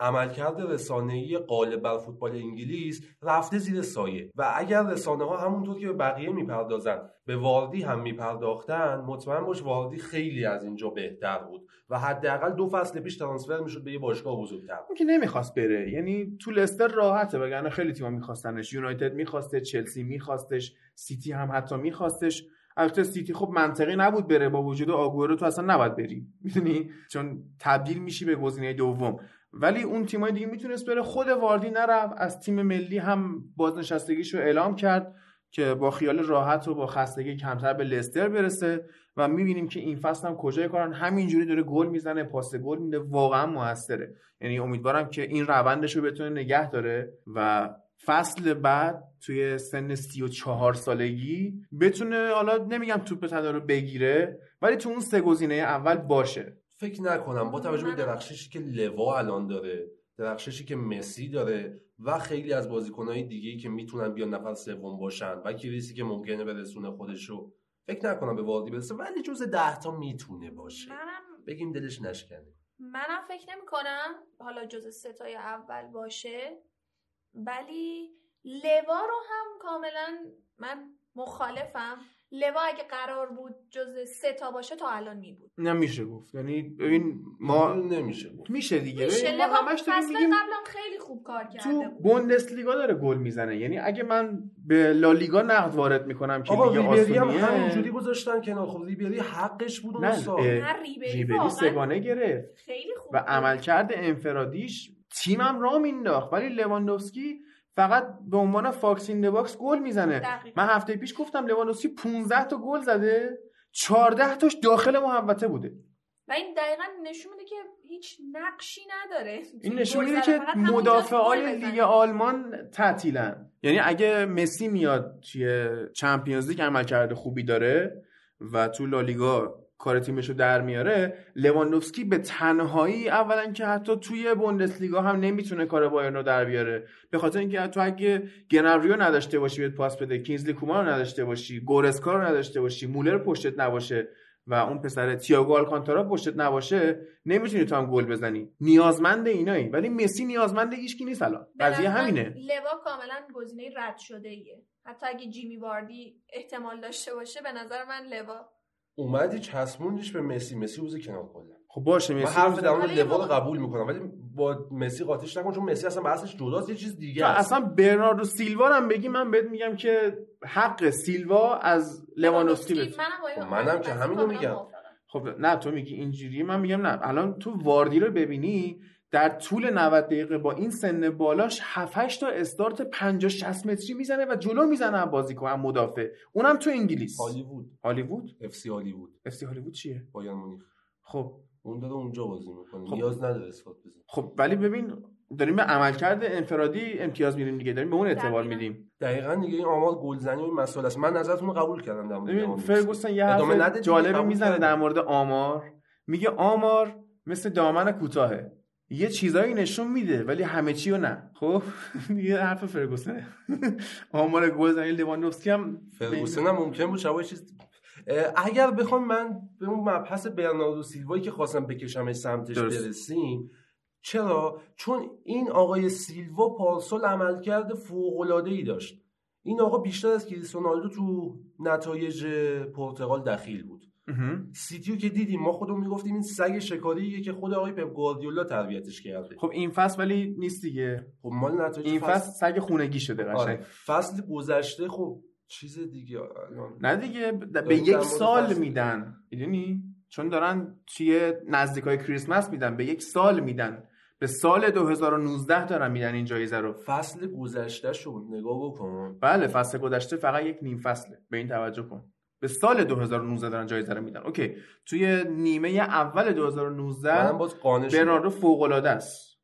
عملکرد رسانه‌ای غالب بر فوتبال انگلیس رفته زیر سایه و اگر رسانه ها همونطور که به بقیه می‌پردازن به والدی هم میپرداختن مطمئن باش والدی خیلی از اینجا بهتر بود و حداقل دو فصل پیش ترانسفر می‌شد به یه باشگاه بزرگتر. اون که نمی‌خواست بره. یعنی تو لستر راحته وگرنه خیلی تیم‌ها میخواستنش. یونایتد می‌خواسته چلسی میخواستش سیتی هم حتی میخواستش. البته سیتی خب منطقی نبود بره با وجود آگورو تو اصلا نباید بری. می‌دونی؟ چون تبدیل میشی به گزینه دوم. ولی اون تیمای دیگه می‌تونست بره. خود واردی نرفت. از تیم ملی هم بازنشستگیش رو اعلام کرد که با خیال راحت و با خستگی کمتر به لستر برسه و می‌بینیم که این فصل هم کجای کارن. همینجوری داره گل می‌زنه پاس گل میده. واقعا موثره. یعنی امیدوارم که این روندش رو بتونه نگه داره و فصل بعد توی سن 34 سالگی بتونه حالا نمیگم توپ طلا بگیره ولی تو اون سه گزینه اول باشه. فکر نکنم. با توجه به درخششی که لوا الان داره درخششی که مسی داره و خیلی از بازیکنهای دیگه که می‌تونن بیان نفر سوم باشن و کریسی که ممکنه برسونه خودشو فکر نکنم به والدی برسه. ولی جز ده تا می‌تونه باشه. منم بگیم دلش نشکنه. منم فکر نمی کنم حالا جز ستای اول باشه. ولی لوا رو هم کاملا من مخالفم. لوا اگه قرار بود جز سه تا باشه تا الان می بود نه میشه گفت. یعنی ببین ما نمیشه گفت. میشه دیگه. میشه. ما لوا همش فصل میگیم قبلم خیلی خوب کار کرده تو بود. بوندسلیگا داره گل می‌زنه. یعنی اگه من به لالیگا نقد وارد می‌کنم که آقا لیگ ریبری هم آسونیه. همینجوری گذاشتن کنار. خب ریبری حقش بود اون نه سال. ریبری سگانه گرفت. خیلی خوب و. عملکرد انفرادیش تیمم را مینداخت ولی لواندوفسکی فقط به عنوان fox in box گل می‌زنه دقیقاً. من هفته پیش گفتم لواندوفسکی 15 تا گل زده 14 تاش داخل محوطه بوده و این دقیقا نشون میده که هیچ نقشی نداره این نشون میده. که مدافعای. لیگ آلمان تعطیلن یعنی اگه مسی میاد توی Champions League عملکرد خوبی داره و تو لالیگا کار تیمش رو در میاره لواندوفسکی به تنهایی اولا که حتی توی بوندسلیگا هم نمی‌تونه کار بایرن رو در بیاره. به خاطر اینکه تو اگه گنبریو نداشته باشی بهت پاس بده کینزلی کومان رو نداشته باشی گورسکا رو نداشته باشی مولر پشتت نباشه و اون پسر تییاگو آلکانتارا پشتت نباشه نمی‌تونی تو هم گل بزنی. نیازمند اینایی. ولی مسی نیازمند هیچکی نیست الان. قضیه همینه. لوا کاملا گزینه رد شده ایه حتی اگه جیمی واردی احتمال داشته باشه به نظر من لوا اومدی چسبوندیش به مسی مسی روز کنار کلا. خب باشه من مسی حرف در مورد حالا یه لوا رو موقع- قبول می‌کنم ولی با مسی قاطیش نکن چون مسی اصلا بحثش جداست یه چیز دیگه است. اصلا برناردو سیلوا هم بگی من بهت میگم که حق سیلوا از لواندوفسکی بده منم خب منم که همینو میگم. موافقم. خب نه تو میگی اینجوری من میگم نه. الان تو واردی رو ببینی در طول 90 دقیقه با این سن بالاش 7 8 تا استارت 50 60 متری می‌زنه و جلو می‌زنه از بازیکن هم مدافع. اونم تو انگلیس. هالیوود. هالیوود؟ اف سی هالیوود. افسی هالیوود چیه؟ بایرن مونیخ. خب. اون داره اونجا بازی می‌کنه. خب. نیاز نداره اثبات بزن خب ولی ببین داریم به عملکرد انفرادی امتیاز میدیم دیگه. داریم به اون اعتبار. میدیم. دقیقا دیگه این آمار گلزنی و این مسئله است. من نظرتون رو قبول کردم در مورد. فرگوسن یه حرف جالبی می‌زنه. در مورد آمار. میگه آمار مثل دامن کوتاهه. یه چیزایی نشون میده ولی همه چی رو نه خب *laughs* یه حرف فرگوسنه *laughs* آمار گلزنی لواندوفسکی هم فرگوسن هم ممکن بود شبای چیز اگر بخوام من به اون مبحث برناردو سیلوایی که خواستم بکشمش سمتش درست. برسیم چرا چون این آقای سیلوا پارسال عملکرد فوق‌العاده‌ای داشت این آقا بیشتر از کریستیانو رونالدو تو نتایج پرتغال دخیل بود. سیتیو که دیدیم ما خودمون می‌گفتیم این سگ شکاریه که خود آقای پپ گواردیولا تربیتش کرده. خب این فصل ولی نیست دیگه. خب مال نتایج این فصل سگ خونگی شده قشنگ. آره. فصل گذشته خب چیز دیگه نه دیگه به یک سال فصل میدن. می‌دونی؟ چون دارن توی نزدیک های کریسمس میدن. به یک سال میدن. به سال 2019 دارن میدن این جایزه رو. فصل گذشته شد نگاه بکن. بله فصل گذشته فقط یک نیم فصله. به این توجه کن. به سال 2019 دارن جایزه رو میدن اوکی توی نیمه اول منم 2019 باز قانع شدم برناردو فوق العاده است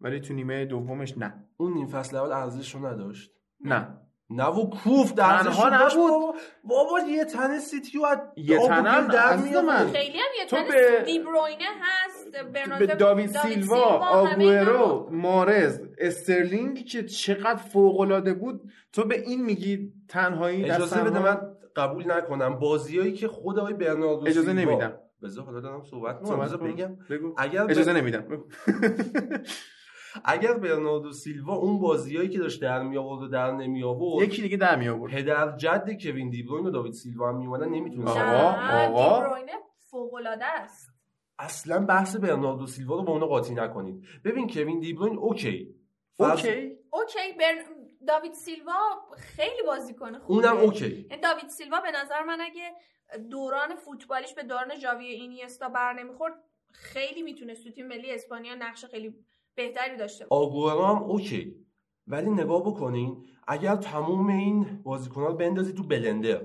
ولی تو نیمه دومش نه اون نیم فصل اول ارزش رو نداشت نه نه و کوف در تنها نبود. بابا یه تنه سیتیو از یه تنه در. من. خیلی هم یه تو تنس به- دیبروینه هست به داوید سیلوا آگوئرو. مارز استرلینگ که چقدر فوق العاده بود تو به این میگی تنهایی اجازه بده؟ من قبول نکنم. بازیایی که خود آقای برناردو اجازه نمیدم. بذار حالا دارم صحبت می‌کنم صحبت بذار کن. بگم. بگو. اگر اجازه نمیدم. *laughs* اگر برناردو سیلوا اون بازیایی که داشت در می آورد و در نمی آورد یکی دیگه در می آورد پدر جد کوین دیبروین و داوید سیلوا هم میومدن نمی‌تونست آقا، نه، آقا. دیبروینه فوق‌العاده است. اصلا بحث برناردو سیلوا رو با اونا قاطی نکنید. ببین کوین دیبروین اوکی. فرض- اوکی. اوکی بر... داوید سیلوا خیلی بازیکن خوبه. اونم OK. یعنی داوید سیلوا به نظر من اگه دوران فوتبالیش به دوران ژاوی اینیستا بر نمی‌خورد خیلی می‌تونست تو تیم ملی اسپانیا نقش خیلی بهتری داشته باشه. آگورو هم اوکی. ولی نگاه بکنین اگر تموم این بازیکن‌ها رو بندازی تو بلندر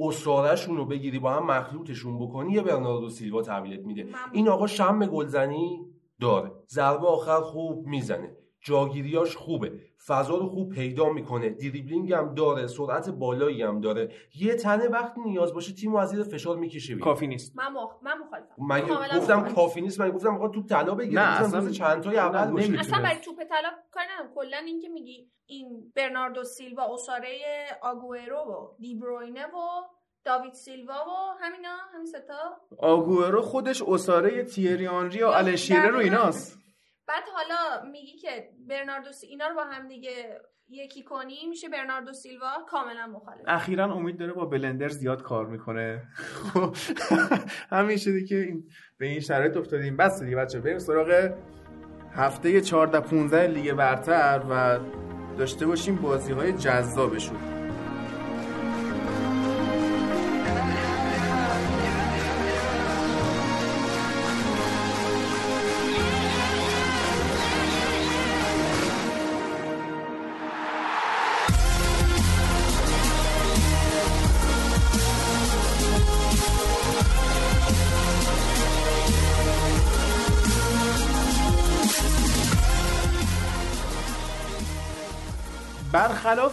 اسرارشون رو بگیری با هم مخلوطشون بکنی یه برناردو سیلوا تحویلت میده. این آقا شم گلزنی داره. ضربه آخر خوب می‌زنه. جاگیریاش خوبه. فضا رو خوب پیدا می‌کنه. دریبلینگ هم داره. سرعت بالایی هم داره. یه تنه وقتی نیاز باشه تیم از زیر فشار می‌کشه. کافی نیست. من مخ... من مخالفم. من گفتم. کافی نیست. من گفتم آقا توپ طلا بگیره. نه، اصلا- روز چند تای نه، اول باشه. اصلا برای توپ طلا کار ندارم. کلا این که میگی این برناردو سیلوا اساره آگوئرو و دیبروینه و داوید سیلوا و همینا همین ستا آگوئرو خودش اساره تیری آنری و شیرر رو. ایناست. بعد حالا میگی که برناردو. اینا رو با هم دیگه یکی کنی میشه برناردو سیلوا کاملا مخالف. اخیرا امید داره با بلندر زیاد کار می‌کنه. خب همین شده که این به این شرایط افتادیم. بس دیگه بچه بریم سراغ هفته 14 15 لیگ برتر و داشته باشیم بازی های جذابشون.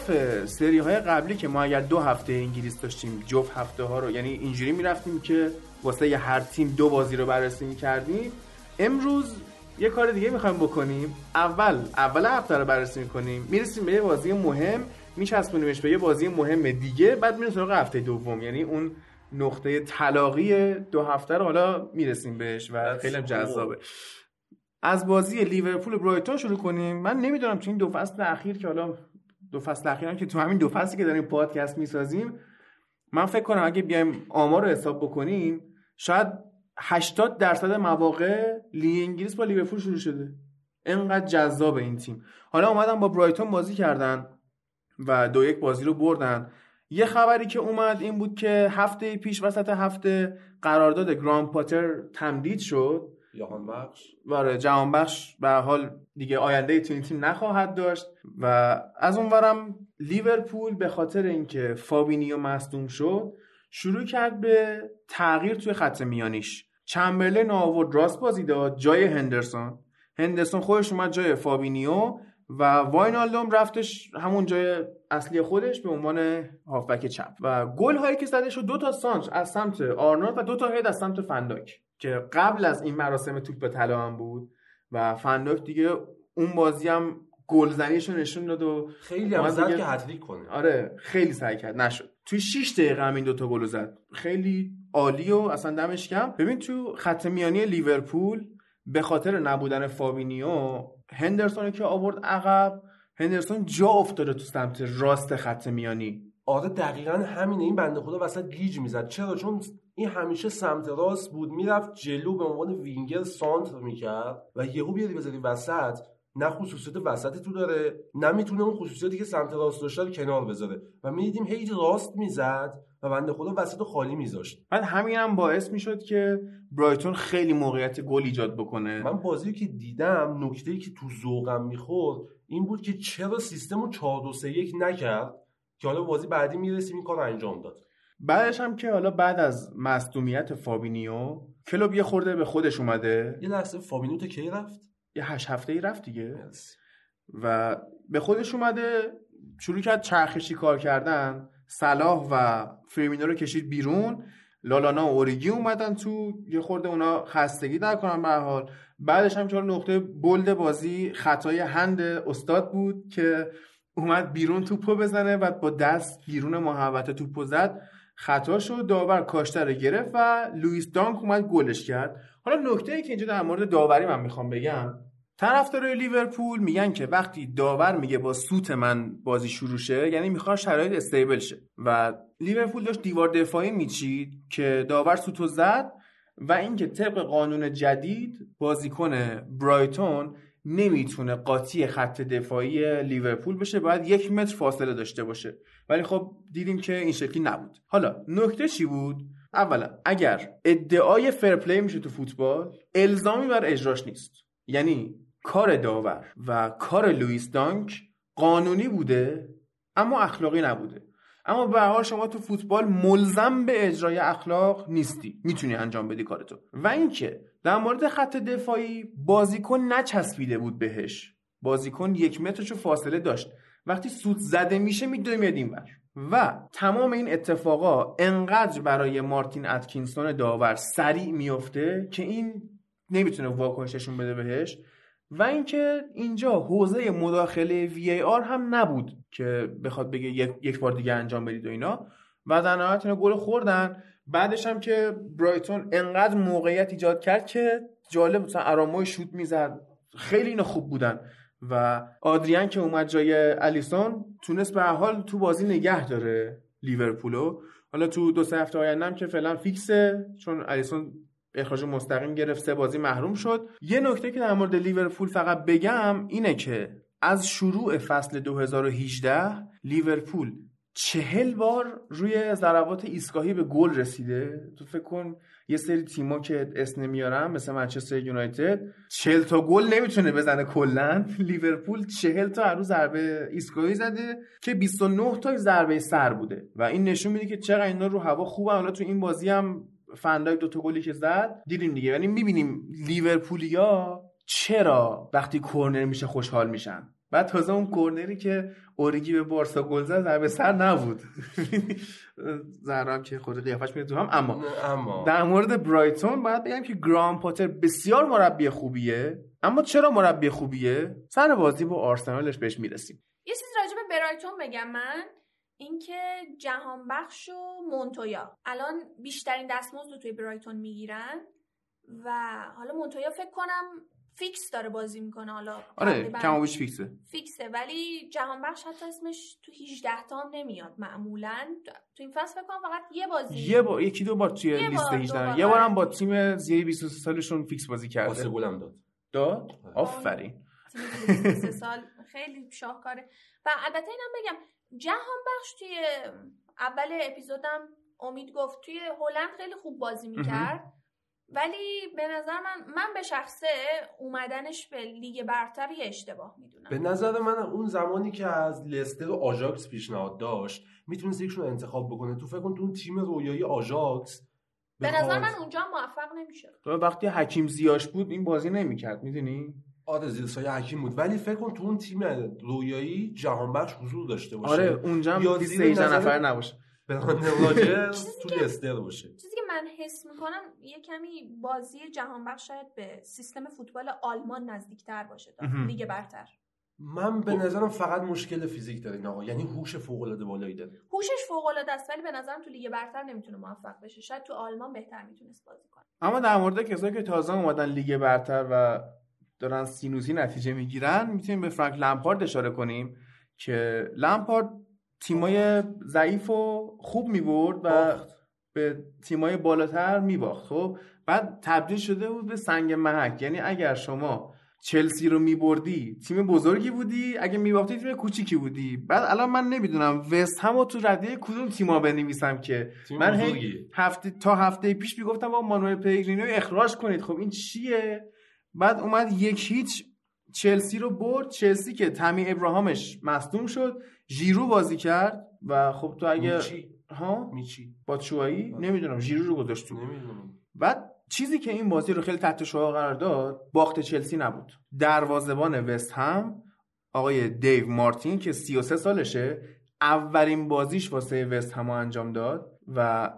برخلاف سری های قبلی که ما اگر دو هفته انگلیس داشتیم جفت هفته ها رو یعنی اینجوری می‌رفتیم که واسه یه هر تیم دو بازی رو بررسی می‌کردیم. امروز یه کار دیگه می‌خوایم بکنیم. اول اول هفته رو بررسی می‌کنیم. می‌رسیم به یه بازی مهم میچسبونیمش به یه بازی مهم دیگه بعد میریم سراغ هفته دوم. یعنی اون نقطه طلاقی دو هفته رو حالا می‌رسیم بهش و خیلی cool. جذابه. از بازی لیورپول برایتون شروع کنیم. من نمی‌دونم تو این دو فصل اخیر که حالا دو فصل اخیر هم که تو همین دو فصلی که داریم پادکست می‌سازیم من فکر کنم اگه بیایم آمار رو حساب بکنیم شاید 80 درصد مواقع لیگ انگلیس با لیورپول شروع شده. انقدر جذاب این تیم. حالا اومدن با برایتون بازی کردن و دو یک بازی رو بردن. یه خبری که اومد این بود که هفته پیش وسط هفته قرارداد گرام پاتر تمدید شد. یهان بخش آره جهان بخش به حال دیگه آینده تو این تیم نخواهد داشت و از اونورم لیورپول به خاطر اینکه فابینیو مصدوم شد شروع کرد به تغییر توی خط میانیش. چمبرلین آورد راست بازی داد جای هندرسون. هندرسون خودش اومد جای فابینیو و واینالدوم رفتش همون جای اصلی خودش به عنوان هافبک چپ. و گل هایی که زده شد دو تا سانتر از سمت آرنولد و دو تا head از سمت فن‌دایک. که قبل از این مراسم توپ طلا هم بود و فن‌دایک دیگه اون بازی هم گلزنیشو نشون داد و خیلی هم زد دیگه- که هتریک کنه. آره خیلی سعی کرد. نشد. توی 6 دقیقه هم این دوتا گل زد. خیلی عالی و اصلا دمش گرم ببین تو خط میانی لیورپول به خاطر نبودن فابینیو هندرسون که آورد عقب هندرسون جا افتاده تو سمت راست خط میانی. آره دقیقا همینه. این بنده خدا وسط گیج می‌زد. چرا؟ چون این همیشه سمت راست بود. می‌رفت جلو به عنوان وینگر سانتر می‌کرد و یهو بیاری بذاری وسط نه خصوصیت وسط تو داره نه می‌تونه اون خصوصیاتی که سمت راست داشته رو کنار بذاره. و می‌دیدیم هی راست می‌زد و بنده خدا وسط خالی میذاشت. بعد همین هم باعث می‌شد که برایتون خیلی موقعیت گل ایجاد بکنه. من بازی که دیدم نکته که تو ذوقم می‌خورد این بود که چرا سیستم رو 4 2 3 1 نکرد؟ که حالا بازی بعدی می‌رسیم این کار انجام داد. بعدش هم که حالا بعد از مصدومیت فابینیو کلوب یه خورده به خودش اومده. یه لحظه فابینو تا کی رفت؟ یه هشت هفته ای رفت دیگه. مرسی. و به خودش اومده شروع کرد چرخشی کار کردن. صلاح و فرمینو رو کشید بیرون. لالانا و اوریگی اومدن تو یه خورده اونا خستگی در کنن به هر حال. بعدش هم چون نقطه بلد بازی خطای هند استاد بود که اومد بیرون توپو بزنه و با دست بیرون محوطه توپو زد. خطا شد داور کاشته رو گرفت و لوئیس دانک اومد گلش کرد. حالا نکته ای که اینجا در مورد داوری من می‌خوام بگم طرفدارای لیورپول میگن که وقتی داور میگه با سوت من بازی شروع شه یعنی می‌خواد شرایط استیبل شه. و لیورپول داشت دیوار دفاعی میچید که داور سوتو زد و اینکه طبق قانون جدید بازیکن برایتون نمی‌تونه قاطی خط دفاعی لیورپول بشه باید یک متر فاصله داشته باشه. ولی خب دیدیم که این شکلی نبود. حالا نکته چی بود؟ اولا اگر ادعای فرپلی میشه تو فوتبال الزامی بر اجراش نیست. یعنی کار داور و کار لوئیس دانک قانونی بوده اما اخلاقی نبوده. اما به حال شما تو فوتبال ملزم به اجرای اخلاق نیستی. می‌تونی انجام بدی کارتو و اینکه در مورد خط دفاعی بازیکن نچسبیده بود بهش. بازیکن یک مترشو فاصله داشت. وقتی سوت زده میشه میدوی میاد اینور و تمام این اتفاقا انقدر برای مارتین اتکینسون داور سریع میفته که این نمی‌تونه واکنششون بده بهش. و اینکه اینجا حوزه مداخله وی ای آر هم نبود که بخواد بگه یک, بار دیگه انجام بدید و اینا. و در نهایت گل خوردن. بعدش هم که برایتون انقدر موقعیت ایجاد کرد که جالب مثلا اراموی شوت می‌زد. خیلی اینا خوب بودن. و آدریان که اومد جای الیسون تونست به حال تو بازی نگه داره لیورپولو. حالا تو دو سه هفته آینده هم که فعلا فیکسه چون الیسون اخراج مستقیم گرفت سه بازی محروم شد. یه نکته که در مورد لیورپول فقط بگم اینه که از شروع فصل 2018 لیورپول چهل بار روی ضربات ایستگاهی به گل رسیده. تو فکر کن یه سری تیما که اسم نمیارم مثل منچستر یونایتد چهل تا گل نمی‌تونه بزنه کلا. *laughs* لیورپول چهل تا هر ضربه ایستگاهی زده که 29 تا ضربه سر بوده. و این نشون میده که چقدر اینا رو هوا خوبه. حالا تو این بازی هم فندای دو تا گلی که زد دیدیم دیگه. یعنی می‌بینیم لیورپولیا چرا وقتی کورنر میشه خوشحال میشن؟ بعد تازه اون کورنری که اوریگی به بارسا گل زد ضربه سر نبود. *laughs* زهرا که خود قیافش میره تو هم اما اما. در مورد برایتون باید بگم که گرام پاتر بسیار مربی خوبیه اما چرا مربی خوبیه؟ سر بازی با آرسنالش بهش می‌رسیم. یه چیز راجع به برایتون بگم من اینکه جهان بخش و مونتویا. الان بیشترین دستمزد رو توی برایتون می‌گیرن و حالا مونتویا فکر کنم فیکس داره بازی می‌کنه. حالا آره کم فیکسه. فیکسه. ولی جهان بخش حتی اسمش تو 18 تا هم نمیاد. معمولا تو این فصل فکر کنم فقط یه بازی. یه با... یکی دو بار توی یه لیست بار، 18 دو بار. یه بارم با تیم زیر 23 سالشون فیکس بازی پاس کرده گلم داد. داد؟ آفرین. تیم سه سال خیلی شاهکاره. و البته اینم بگم جهان بخش توی اول اپیزودم امید گفت توی هلند خیلی خوب بازی می‌کرد. ولی به نظر من من به شخصه اومدنش به لیگ برتر یه اشتباه می‌دونم. به نظر من اون زمانی که از لستر و آژاکس پیشنهاد داشت می‌تونست یکشون رو انتخاب بکنه. تو فکر کن تو اون تیم رویایی آژاکس به نظر من اونجا موفق نمی‌شد. تو وقتی حکیم زیاش بود این بازی نمی‌کرد می‌دونی؟ آره زیر سایه حکیم بود. ولی فکر کن تو اون تیم رویایی جهانبخش حضور داشته باشه. آره اونجا هم یا 21 زیر نظر- نفر نباشه. چیزی تو لستر باشه. چیزی که من حس می‌کنم یه کمی بازی جهان بخش شاید به سیستم فوتبال آلمان نزدیکتر باشه. لیگ برتر. من به نظرم فقط مشکل فیزیک داره این آقا یعنی هوش فوق العاده بالایی داره. هوشش فوق العاده است ولی به نظرم تو لیگ برتر نمی‌تونه موفق بشه. شاید تو آلمان بهتر می‌تونست بازی کنه. اما در مورد کسایی که تازه اومدن لیگ برتر و دارن سینوسی نتیجه می‌گیرن می‌تونیم به فرانک لمپارد اشاره کنیم که لمپارد تیمای ضعیف و خوب می‌برد و باخت. به تیمای بالاتر میباخت. خب بعد تبدیل شده بود به سنگ محک. یعنی اگر شما چلسی رو میبردی تیم بزرگی بودی. اگه میباختی تیم کوچیکی بودی. بعد الان من نمی‌دونم وست هم تو ردیه کدوم تیما بنویسم که من هی. هفته تا هفته پیش می‌گفتم با مانوئل پیگرینی رو اخراج کنید. خب این چیه؟ بعد اومد یک هیچ چلسی رو برد. چلسی که تمی ابراهامش مصدوم شد. ژیرو بازی کرد و خب تو اگه ها؟ میچی. باتشوایی نمی‌دونم ژیرو رو گذاشت تو. نمی‌دونم. بعد چیزی که این بازی رو خیلی تحت شعاع قرار داد باخت چلسی نبود. دروازه‌بان وست هم آقای دیو مارتین که 33 سالشه اولین بازیش واسه West Ham انجام داد و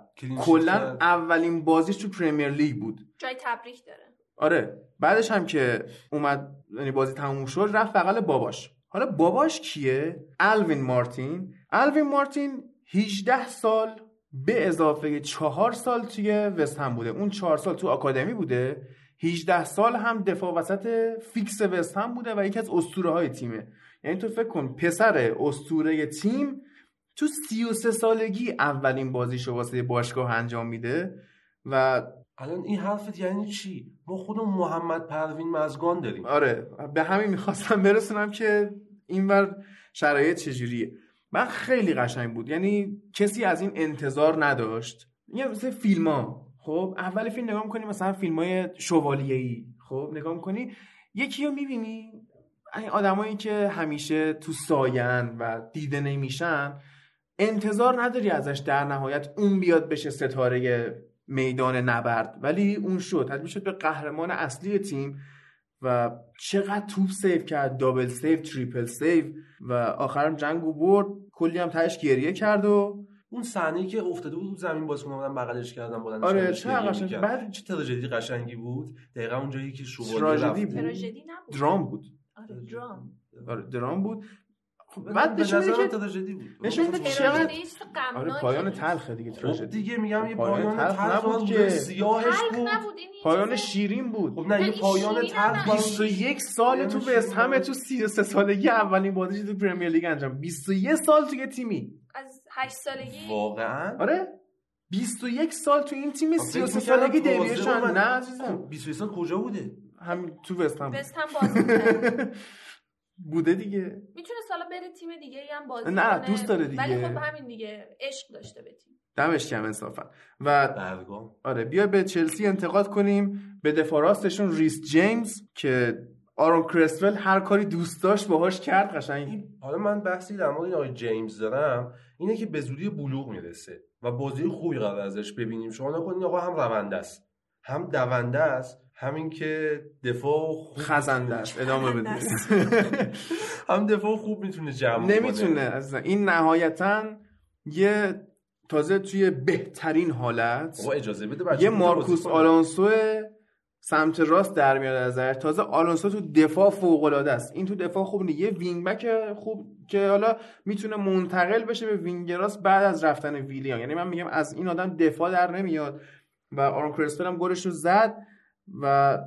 کلا. اولین بازیش تو Premier League بود. جای تبریک داره. آره. بعدش هم که اومد یعنی بازی تموم شد رفت بغل باباش. حالا باباش کیه؟ الوین مارتین. الوین مارتین 18 سال به اضافه چهار سال توی West Ham بوده. اون چهار سال تو آکادمی بوده. 18 سال هم دفاع وسط فیکس West Ham بوده و یکی از اسطوره های تیمه. یعنی تو فکر کن پسر اسطوره تیم تو 33 سالگی اولین بازیشو واسه باشگاه انجام میده و الان این حرفت یعنی چی؟ ما خودمون محمد پروین مزگان داریم. آره. به همین می‌خواستم برسونم که اینور شرایط چجوریه. من خیلی قشنگ بود. یعنی کسی از این انتظار نداشت. یه مثل فیلم ها خب اول فیلم نگاه می‌کنی مثلا فیلم های شوالیه‌ای. خب نگاه می‌کنی یکی رو می‌بینی. این آدمایی که همیشه تو سایه‌ن و دیده نمیشن انتظار نداری ازش در نهایت اون بیاد بشه ستاره میدان نبرد. ولی اون شد. تبدیل شد به قهرمان اصلی تیم و چقدر توپ save کرد double save triple save و آخرم جنگو برد. کلی هم تهش گریه کرد و اون صحنه که افتاده بود زمین بازیکن اومدن بغلش کردن بلندش آره، گریه قشنگ. بعد- چه تراژدی قشنگی بود. دقیقا اونجایی که شوالیه تراژدی رفت. بود. تراژدی نبود. درام بود. آره درام. آره درام بود. بعد بعد به نشون میده نظرم که تراژدی بود. نشون میده خب، چقدر- تراژدی است غمناکه. آره پایان تلخه دیگه خب تراژدی. دیگه میگم یه پایان تلخ نبود بود که. سیاهش بود. پایان شیرین بود. خب نه یه پایان هم تلخ نه. برام 21 سال تو وست همه تو 33 سالگی اولین بازیش تو پرمیر لیگ انجام. 21 سال توی تیمی. از 8 سالگی؟ واقعا؟ آره. 21 سال تو این تیم خب، 33 فکر می‌کردم سالگی دیویشن. نه عزیزم. خب، 21 سال کجا بوده؟ همین تو وست هم. وست هم بازی. *laughs* بوده دیگه. می‌تونه سالا بره تیم دیگه ای هم بازی نه، کنه. دوست داره دیگه. ولی خب همین دیگه عشق داشته به تیم. دمش کم انصافا. و برگام آره بیا به چلسی انتقاد کنیم. به دفاع راستشون ریس جیمز که آرون کرسول هر کاری دوست داشت باهاش کرد قشنگ. حالا من بحثی در مورد این آقای جیمز دارم اینه که به زودی بلوغ می‌رسه و بازی خوبی قرار ازش ببینیم. شما نکنید آقا هم رونده است. هم دونده است. همین که دفاع خوب خزنده است. ادامه بده. *laughs* هم دفاع خوب می‌تونه جمع. نمی‌تونه عزیزم. این نهایتا یه تازه توی بهترین حالت اجازه بده یه مارکوس. آلونسو سمت راست در میاد ازش تازه آلونسو تو دفاع فوق العاده است. این تو دفاع خوب نیست. یه وینگ بک خوب که حالا می‌تونه منتقل بشه به وینگراس بعد از رفتن ویلیان. یعنی من میگم از این آدم دفاع در نمیاد و آرون کرسپل هم گلش رو زد. و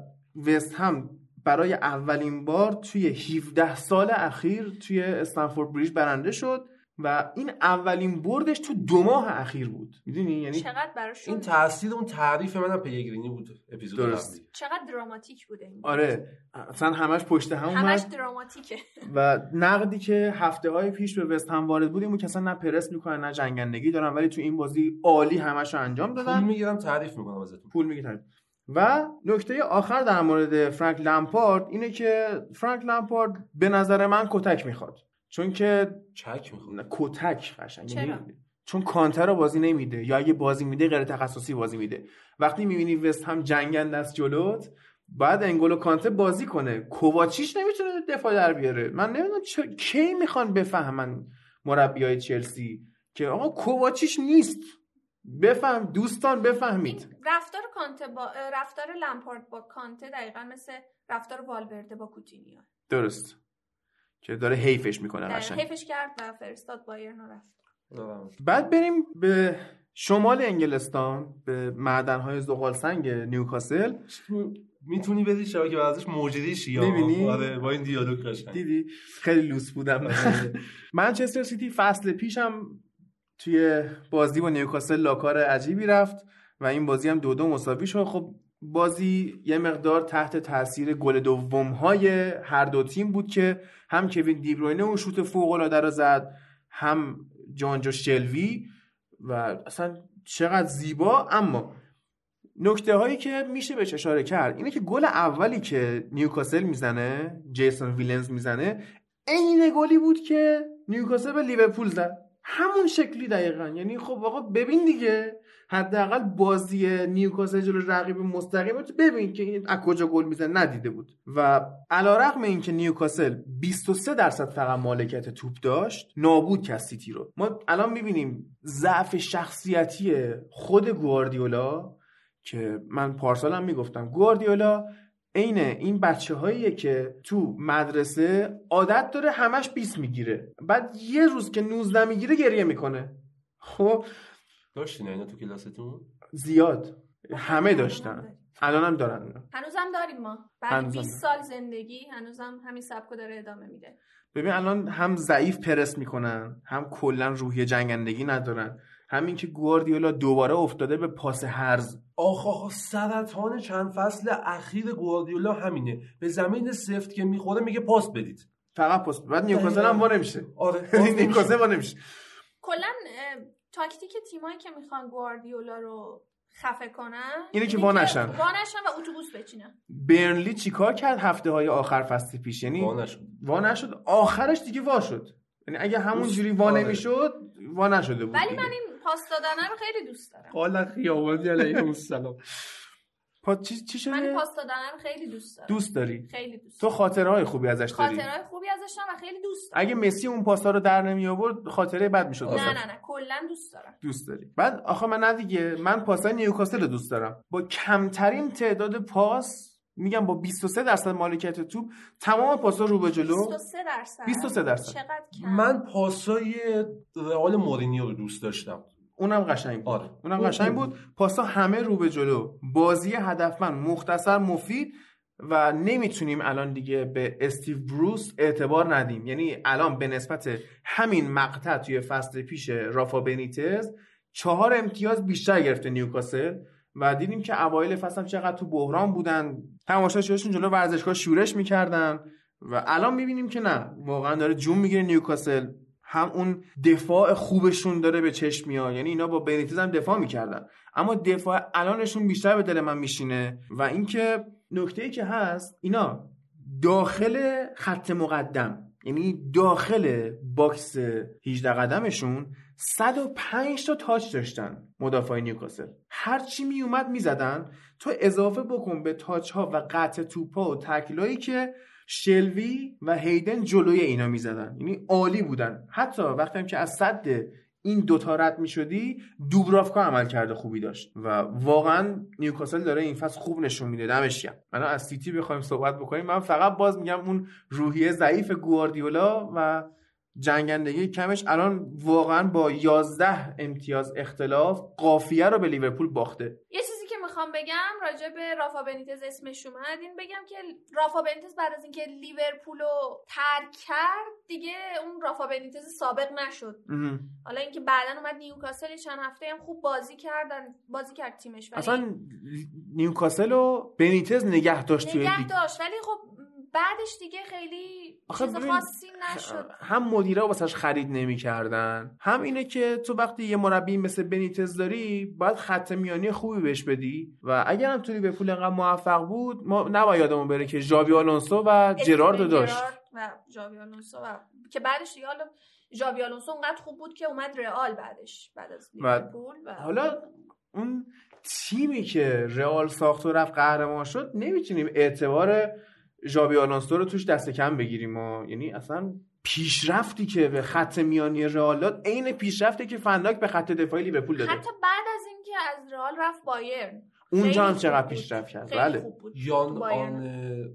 وست هم برای اولین بار توی 17 سال اخیر توی استنفورد بریج برنده شد و این اولین بردش تو دو ماه اخیر بود. می‌دونی؟ یعنی چقدر براشون این تاثیر اون تعریف منم پیگرینی بود اپیزود درست. قبلی چقدر دراماتیک بوده این آره. اصلا همش پشت هم همش اومد دراماتیکه. و نقدی که هفته های پیش به وست هم وارد بود این بود که اصلا نه پرس می‌کنن نه جنگندگی دارن ولی تو این بازی عالی همش رو انجام پول دادن می‌گیرم تعریف می‌کنم ازتون. پول می‌گیرن و نکته آخر در مورد فرانک لمپارد اینه که فرانک لمپارد به نظر من کتک می‌خواد. چون که چک می‌خوام نه، کتک قشنگ. چرا؟ یعنی چون کانتر رو بازی نمیده یا اگه بازی میده غیر تخصصی بازی میده. وقتی می‌بینی وست هم جنگنده است جلوت بعد انگولو کانته بازی کنه. کوواچیش نمی‌تونه دفاع در بیاره. من نمی‌دونم چه... کی می‌خوان بفهمن مربیای چلسی که آقا کوواچیش نیست. بفهم دوستان بفهمید. رفتار کانته با رفتار لمپارد با کانته دقیقا مثل رفتار والورده با کوتینیو درست. که داره حیفش می‌کنه قشنگ. حیفش کرد و فرستاد بایرن رفت. بعد بریم به شمال انگلستان به معدنهای زغال سنگ نیوکاسل می‌تونی بدی شبکه ورزش موجودی یا می‌بینی؟ آره با این دیالوگ قشنگ. دیدی؟ خیلی لوس بودم. آره. *laughs* منچستر سیتی فصل پیشم توی بازی با نیوکاسل لاکار عجیبی رفت و این بازی هم دو دو مساوی شد. خب بازی یه مقدار تحت تاثیر گل دوم های هر دو تیم بود که هم کوین دیبروینه اون شوت فوق العاده رو زد هم جانجو شلوی و اصلا چقدر زیبا. اما نکته هایی که میشه بهش اشاره کرد اینه که گل اولی که نیوکاسل می‌زنه جترو ویلمز می‌زنه عین گلی بود که نیوکاسل به لیورپول زد. همون شکلی دقیقا. یعنی خب آقا ببین دیگه حداقل بازی نیوکاسل جلو رقیب مستقیم ببین که این از کجا گل می‌زنه ندیده بود. و علیرغم اینکه نیوکاسل 23 درصد فقط مالکیت توپ داشت نابود کرد سیتی رو. ما الان می‌بینیم ضعف شخصیتی خود گواردیولا که من پارسالم می‌گفتم گواردیولا عین این بچه هاییه که تو مدرسه عادت داره همش 20 می‌گیره. بعد یه روز که 19 می‌گیره گریه می‌کنه. خب؟ داشتین اینا تو کلاستون زیاد. همه داشتن. الان هم دارن هنوزم داریم ما. بعد 20 سال زندگی هنوزم همین سبکو داره ادامه میده. ببین الان هم ضعیف پرس می‌کنن هم کلا روحی جنگندگی ندارن. همین که گواردیولا دوباره افتاده به پاس هرز. آخ آخ سرطان چند فصل اخیر گواردیولا همینه. به زمین سفت که می‌خوره میگه پاس بدید. فقط پاس. بعد نیوکاسل هم واره میشه آره *laughs* نیوکاسل واره میشه کلا تاکتیک تیمایی که می‌خوان گواردیولا رو خفه کنن اینه که وانشن وانشن و اتوبوس بچینن. برنلی چیکار کرد هفته های آخر فصل پیش؟ یعنی وا نشد. آخرش دیگه وا شد. یعنی اگه همون جوری وا آره. نمی‌شد وا نشده بود ولی من این پاس دادن رو خیلی دوست دارم. قال خیابانی علیه السلام. پا چی چی شده؟ من پاس دادن رو خیلی دوست دارم. دوست داری؟ خیلی دوست تو خاطره های خوبی ازش داری؟ خاطره های خوبی ازش دارم و خیلی دوست دارم. اگه مسی اون پاسا رو در نمی آورد خاطره بد می‌شد نه نه نه کلا دوست دارم. دوست داری. بعد آخه من نه دیگه من پاسای نیوکاسل رو دوست دارم. با کمترین تعداد پاس میگم با 23 درصد مالکیت توپ تمام پاسا رو به جلو. 23 درصد؟ 23 درصد. چقدر کم؟ من پاسای رئال مورینیو رو دوست داشتم. اونم قشنگ بود. آره. اونم قشنگ بود. پاسا همه رو به جلو. بازی هدفمند مختصر مفید و نمی‌تونیم الان دیگه به استیو بروس اعتبار ندیم. یعنی الان به نسبت همین مقطع توی فصل پیش رافا بنیتز چهار امتیاز بیشتر گرفته نیوکاسل و دیدیم که اوایل فصل هم چقدر تو بحران بودن. تماشاچیاشون جلو ورزشگاه شورش می‌کردن و الان می‌بینیم که نه. واقعا داره جون می‌گیره نیوکاسل. هم اون دفاع خوبشون داره به چشم میاد. یعنی اینا با بنیتز هم دفاع می‌کردن. اما دفاع الانشون بیشتر به دل من میشینه و اینکه نکته ای که هست اینا داخل خط مقدم یعنی داخل box 18 قدمشون 105 تا touch داشتن مدافع نیوکاسل. هر چی می اومد می‌زدن. تو اضافه بکن به touch ها و قطع توپا و تکلایی که شلوی و هیدن جلوی اینا می‌زدن. یعنی عالی بودن. حتی وقتی هم که از صد این دوتا رد می شدی دوبرافکا عمل کرده خوبی داشت. و واقعا نیوکاسل داره این فصل خوب نشون میده. دمش الان از سیتی بخوایم صحبت بکنیم. من فقط باز میگم اون روحیه ضعیف گواردیولا و جنگندگی کمش الان واقعا با 11 امتیاز اختلاف قافیه رو به لیورپول باخته. یه چیزی که می‌خوام بگم راجع به رافا بنیتز اسمش اومد این بگم که رافا بنیتز بعد از اینکه لیورپول رو ترک کرد دیگه اون رافا بنیتز سابق نشد. حالا اینکه بعدا اومد نیوکاسل چند هفته هم خوب بازی کردن بازی کرد تیمش ولی اصلا نیوکاسل رو بنیتز نگه داشت نگه داشت ولی خب بعدش دیگه خیلی چیز خاصی نشد. هم مدیره واسش خرید نمی‌کردن هم اینه که تو وقتی یه مربی مثل بنیتز داری باید خط میانی خوبی بهش بدی و اگر هم توی به پول انقدر موفق بود ما نباید یادمون بره که ژاوی آلونسو و جرارد داشت. و ژاوی آلونسو و که بعدش دیگه حالا ژاوی آلونسو اونقدر خوب بود که اومد رئال بعدش بعد از لیورپول و... حالا اون تیمی که رئال ساخت و رفت قهرمان شد نمی‌تونیم اعتبار ژابی آلونسو رو توش دست کم بگیریم ما یعنی اصلا پیشرفتی که به خط میانی رئال داد عین پیشرفتی که فنداک به خط دفاعی لیورپول داده. حتی بعد از اینکه از رئال رفت بایرن. اونجا هم چقدر. پیشرفت کرد؟ خیلی بله. خوب بود. یان. آن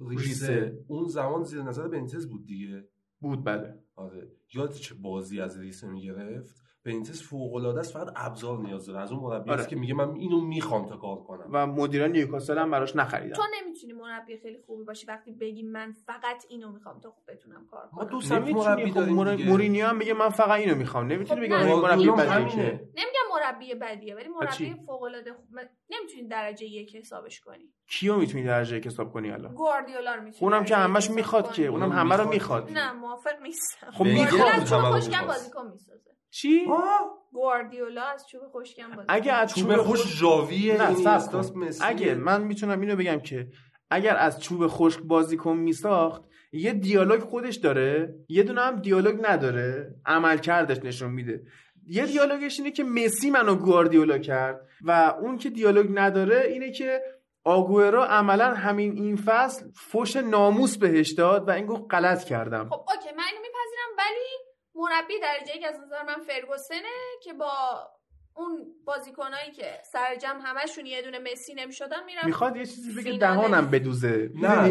ریسه. ریسه. اون زمان زیر نظر بنیتز بود دیگه. بود بله. آره. یاد چه بازی از ریسه می‌گرفت؟ بنیتز فوق العاده است فقط ابزار نیاز داره از اون مربی آره. است که میگه من اینو می‌خوام تا کار کنم. و مدیران نیوکاسل هم براش نخریدن. تو نمی‌تونی مربی خیلی خوبی باشی وقتی بگی من فقط اینو می‌خوام تا خوب بتونم کار ما کنم. دو سمت مربی نمی‌تونی خب داریم. مورینیو هم میگه من فقط اینو می‌خوام. نمی‌تونی خب بگی مربی بدیه نمیگم مربی بدیه ولی؟ مربی فوق العاده خوب نمی‌تونی درجه یک حسابش کنی. کیو می‌تونی درجه یک حساب کنی الان؟ گواردیولا رو می‌تونی اونم که همش می‌خواد. که اونم همه رو می‌خواد. می‌خواد. نه موافق نیستم. خب می‌خواست. بازیکن می‌سازه. چی؟ گواردیولا از چوب خشکم بازیکن اگه از چوب چوب خوش. مسی. اگه من می‌تونم اینو بگم که اگر از چوب خشک بازیکن میساخت یه دیالوگ خودش داره یه دونه هم دیالوگ نداره عمل کردش نشون میده. یه دیالوگش اینه که مسی منو گواردیولا کرد و اون که دیالوگ نداره اینه که آگوئرو عملا همین این فصل فوش ناموس بهش داد و این گفت غلط کردم. خب okay من اینو میپذیرم ولی مربی درجه یک از نظر من فرگوسنه که با اون بازیکنایی که سر جمع همشون یه دونه مسی نمی‌شدن میرم می‌خواد یه چیزی بگه. دهانم بدوزه نه؟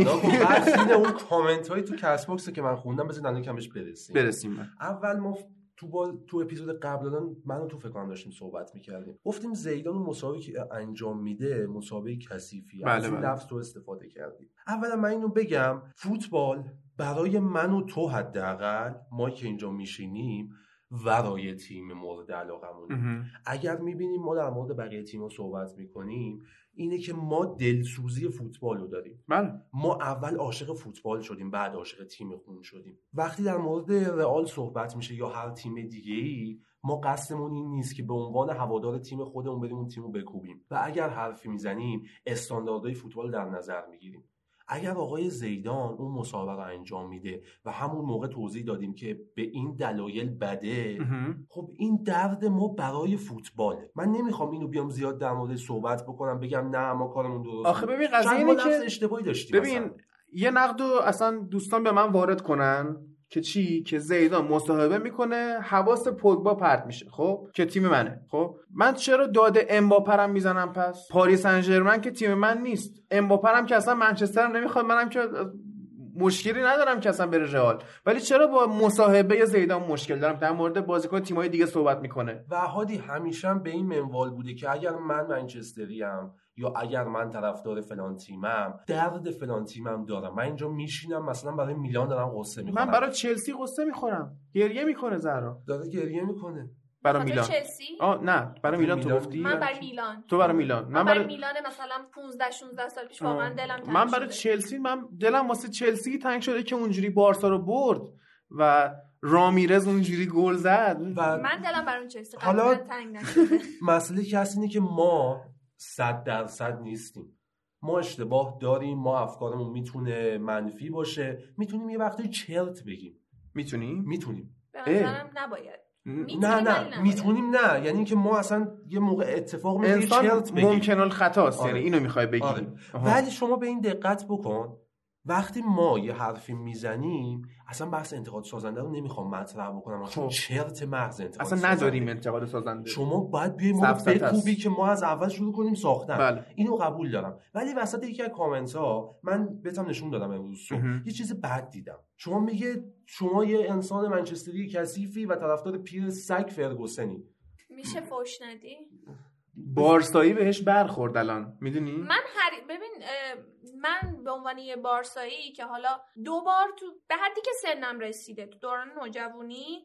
نه *laughs* اون کامنت هایی تو کست باکس که من خوندم بذار الان کمش برسیم برسیم. اول ما تو با... تو اپیزود قبل الان منو تو فکر کنم داشتیم صحبت می‌کردیم گفتیم زیدان اون مسابقه که انجام میده مسابقه کثیفی بله، از این بله. لفظ تو استفاده کردیم اولا من اینو بگم فوتبال برای من و تو حداقل ما که اینجا میشینیم ورای تیم مورد علاقمون. اگر می‌بینیم ما در مورد بقیه تیم‌ها صحبت می‌کنیم اینه که ما دلسوزی فوتبال رو داریم. بله. ما اول عاشق فوتبال شدیم بعد عاشق تیم خون شدیم. وقتی در مورد رئال صحبت میشه یا هر تیم دیگه ای ما قصدمون این نیست که به عنوان هوادار تیم خودمون بریم اون تیم رو بکوبیم. و اگر حرفی می‌زنیم استانداردهای فوتبال در نظر می‌گیریم. اگر آقای زیدان اون مسابقه رو انجام میده و همون موقع توضیح دادیم که به این دلایل بده. خب این درد ما برای فوتباله من نمی‌خوام اینو بیام زیاد در مورد صحبت بکنم بگم نه ما کارمون درست آخه. ببین قضیه اینه که اشتباهی داشتیم ببین مثلا. یه نقد رو اصلا دوستان به من وارد کنن که چی؟ که زیدان مصاحبه می‌کنه حواس پوگبا پرت میشه. خب؟ که تیم منه. خب؟ من چرا داده امباپرم می‌زنم پس؟ پاریس سن ژرمن که تیم من نیست. امباپرم که اصلا منچسترم نمی‌خواد. منم که مشکلی ندارم که اصلا بره رئال. ولی چرا با مصاحبه زیدان مشکل دارم؟ در مورد بازیکن تیمای دیگه صحبت می‌کنه. و هادی همیشه هم به این منوال بوده که اگر من منچستریم یا اگر من طرفدار فلان تیمم درد فلان تیمم دارم. من اینجا میشینم مثلا برای میلان دارم قصه می‌خورم. من برای چلسی قصه می‌خورم. گریه می‌کنه زهرا. داره گریه می‌کنه. برای میلان. چلسی؟ آه نه. برای میلان تو. گفتی؟ من برای میلان. تو برای میلان. من من برای برای میلان مثلا 15 16 سال پیش واقعا دلم تنگ من برای شده. چلسی من دلم واسه چلسی تنگ شده که اونجوری بارسا رو برد و رامیرز اونجوری گل زد. و من دلم برای اون چلسی حالا- حالا تنگ نشده. *laughs* مسئله که هست اینه که ما صد درصد نیستیم. ما اشتباه داریم ما افکارمون می‌تونه منفی باشه. می‌تونیم یه وقتی چرت بگیم. می‌تونی می‌تونیم. به نباید. نه نه. می‌تونیم نه. یعنی اینکه ما اصلا یه موقع اتفاق میفته چرت بگیم. ممکن الخطاست آره. یعنی اینو می‌خوای بگی. آره. ولی شما به این دقت بکن. وقتی ما یه حرفی می‌زنیم اصلا بحث انتقاد سازنده رو نمی‌خوام مطرح بکنم. چون خب. چرت محض انتقاد اصلا سازنده. نداریم انتقاد سازنده. شما باید بیای ما. بکوبی که ما از اول شروع کنیم ساختن. بله. اینو قبول دارم. ولی وسط یکی از کامنت ها من بهتم نشون دادم امروز صبح. یه چیز بد دیدم. شما میگه شما یه انسان منچستری کثیفی و طرفدار پیر سگ فرگوسنی. میشه فوش ندی؟ بارسایی بهش برخورد الان. می‌دونی؟ من هر ببین من به عنوان یه بارسایی که حالا دو بار تو به حدی که سنم رسیده تو دوران نوجوانی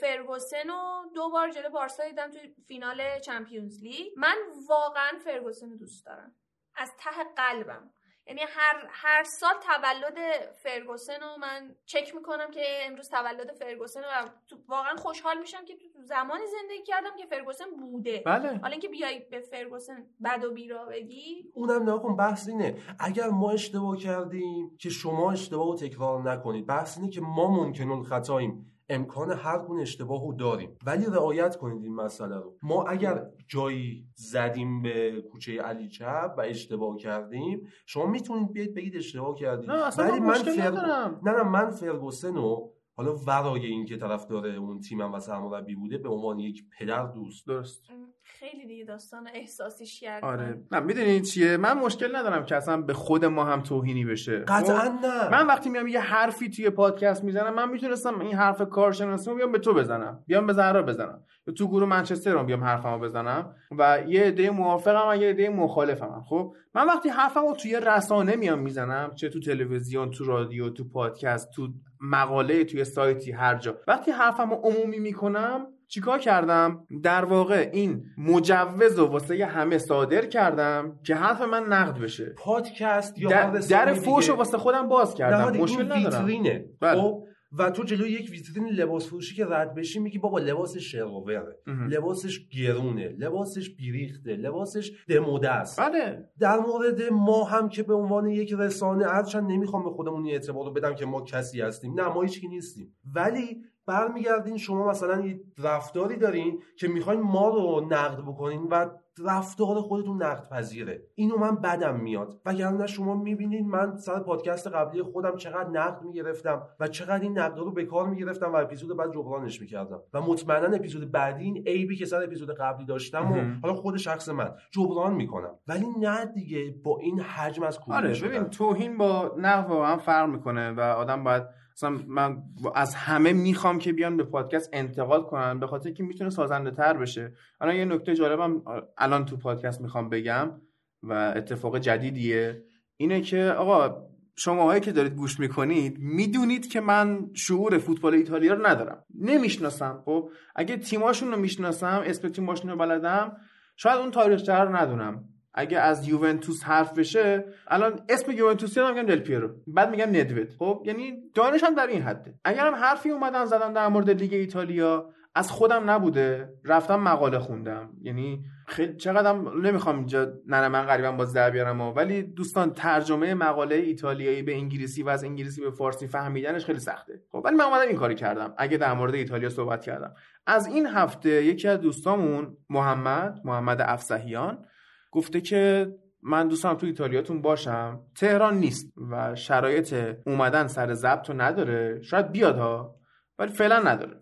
فرگوسن رو دو بار جلو بارسا دیدم توی فینال چمپیونز لیگ. من واقعا فرگوسن رو دوست دارم. از ته قلبم. یعنی هر هر سال تولد فرگوسن رو من چک می‌کنم که امروز تولد فرگوسن و تو- واقعا خوشحال میشم که تو زمانی زندگی کردم که فرگوسن بوده. بله. حالا اینکه بیای به فرگوسن بد و بیرا بگی اونم نکن بحث اینه. اگر ما اشتباه کردیم که شما اشتباه رو تکرار نکنید بحث اینه که ما ممکن خطاییم. امکان هر گونه اشتباه رو داریم. ولی رعایت کنید این مسئله رو. ما اگر جایی زدیم به کوچه علی چپ و اشتباه کردیم شما می‌تونید بیاید بگید اشتباه کردیم. نه اصلا ولی من من فرگ- نه نه من فرگوسن رو حالا ورای این که طرف داره اون تیمم و سرمربی بوده به عنوان یک پدر دوست درست. خیلی دیگه داستان احساسیش کرد آره. نه می‌دونید چیه؟ من مشکل ندارم که اصلا به خود ما هم توهینی بشه. قطعا خب؟ نه. من وقتی میام یه حرفی توی پادکست می‌زنم من می‌تونستم این حرف کارشناسی رو بیام به تو بزنم. بیام به زهرا بزنم. یا تو گروه منچستر رو بیام حرفمو بزنم. و یه عده موافقم و یه عده مخالفم. خب؟ من وقتی حرفمو توی رسانه میام می‌زنم چه تو تلویزیون تو رادیو تو پادکست تو مقاله توی سایتی هر جا. وقتی حرفمو عمومی می‌کنم چیکار کردم؟ در واقع این مجوز و واسه همه صادر کردم که حرف من نقد بشه. پادکست یا در, در. فوش رو واسه خودم باز کردم. مشکل ندارم. ویترینه. بله. خب و تو جلوی یک ویترین لباس فروشی که رد بشی میگی بابا لباسش شروره. لباسش گرونه. لباسش بیریخته. لباسش دموده است. بله. در مورد ما هم که به عنوان یک رسانه هرچند نمی‌خوام به خودمون این اعتبار رو بدم که ما کسی هستیم. نه ما هیچکی نیستیم. ولی برمیگردین شما مثلا یه رفتاری دارین که می‌خواین ما رو نقد بکنین و رفتار خودتون نقد پذیره اینو من بدم میاد وگرنه شما می‌بینین من سر پادکست قبلی خودم چقدر نقد می‌گرفتم و چقدر این نقد رو به کار می‌گرفتم و اپیزود بعد جبرانش می‌کردم و مطمئنا اپیزود بعدی این عیبی که سر اپیزود قبلی داشتم و. حالا خود شخص من جبران می‌کنم ولی نه دیگه با این حجم از کوبیده آره. ببین توهین با نقد واقعا فرق می‌کنه و آدم باید مثلا من از همه می‌خوام که بیان به پادکست انتقاد کنن به خاطر که می‌تونه سازنده تر بشه. الان یه نکته جالبم الان تو پادکست می‌خوام بگم و اتفاق جدیدیه. اینه که آقا شماهایی که دارید گوش می‌کنید می‌دونید که من شعور فوتبال ایتالیا رو ندارم. نمی‌شناسم خب؟ اگه تیماشون رو می‌شناسم اسم تیماشون رو بلدم شاید اون تاریخچه رو ندونم. اگه از یوونتوس حرف بشه الان اسم یوونتوسی رو میگم دل پیرو بعد میگم ندوید. خب یعنی دانشم در این حده. اگرم حرفی اومدن زدن در مورد لیگ ایتالیا از خودم نبوده. رفتم مقاله خوندم. یعنی خیلی چقدرم نمی‌خوام اینجا نه من غریبا باز در بیارم. ولی دوستان ترجمه مقاله ایتالیایی به انگلیسی و از انگلیسی به فارسی فهمیدنش خیلی سخته. خب ولی من اومدم این کاری کردم. اگه در مورد ایتالیا صحبت کردم. از این هفته یکی از دوستامون محمد محمد افسحیان گفته که من دوستم تو ایتالیاتون باشم. تهران نیست و شرایط اومدن سر ضبط نداره. شاید بیاد ها ولی فعلا نداره.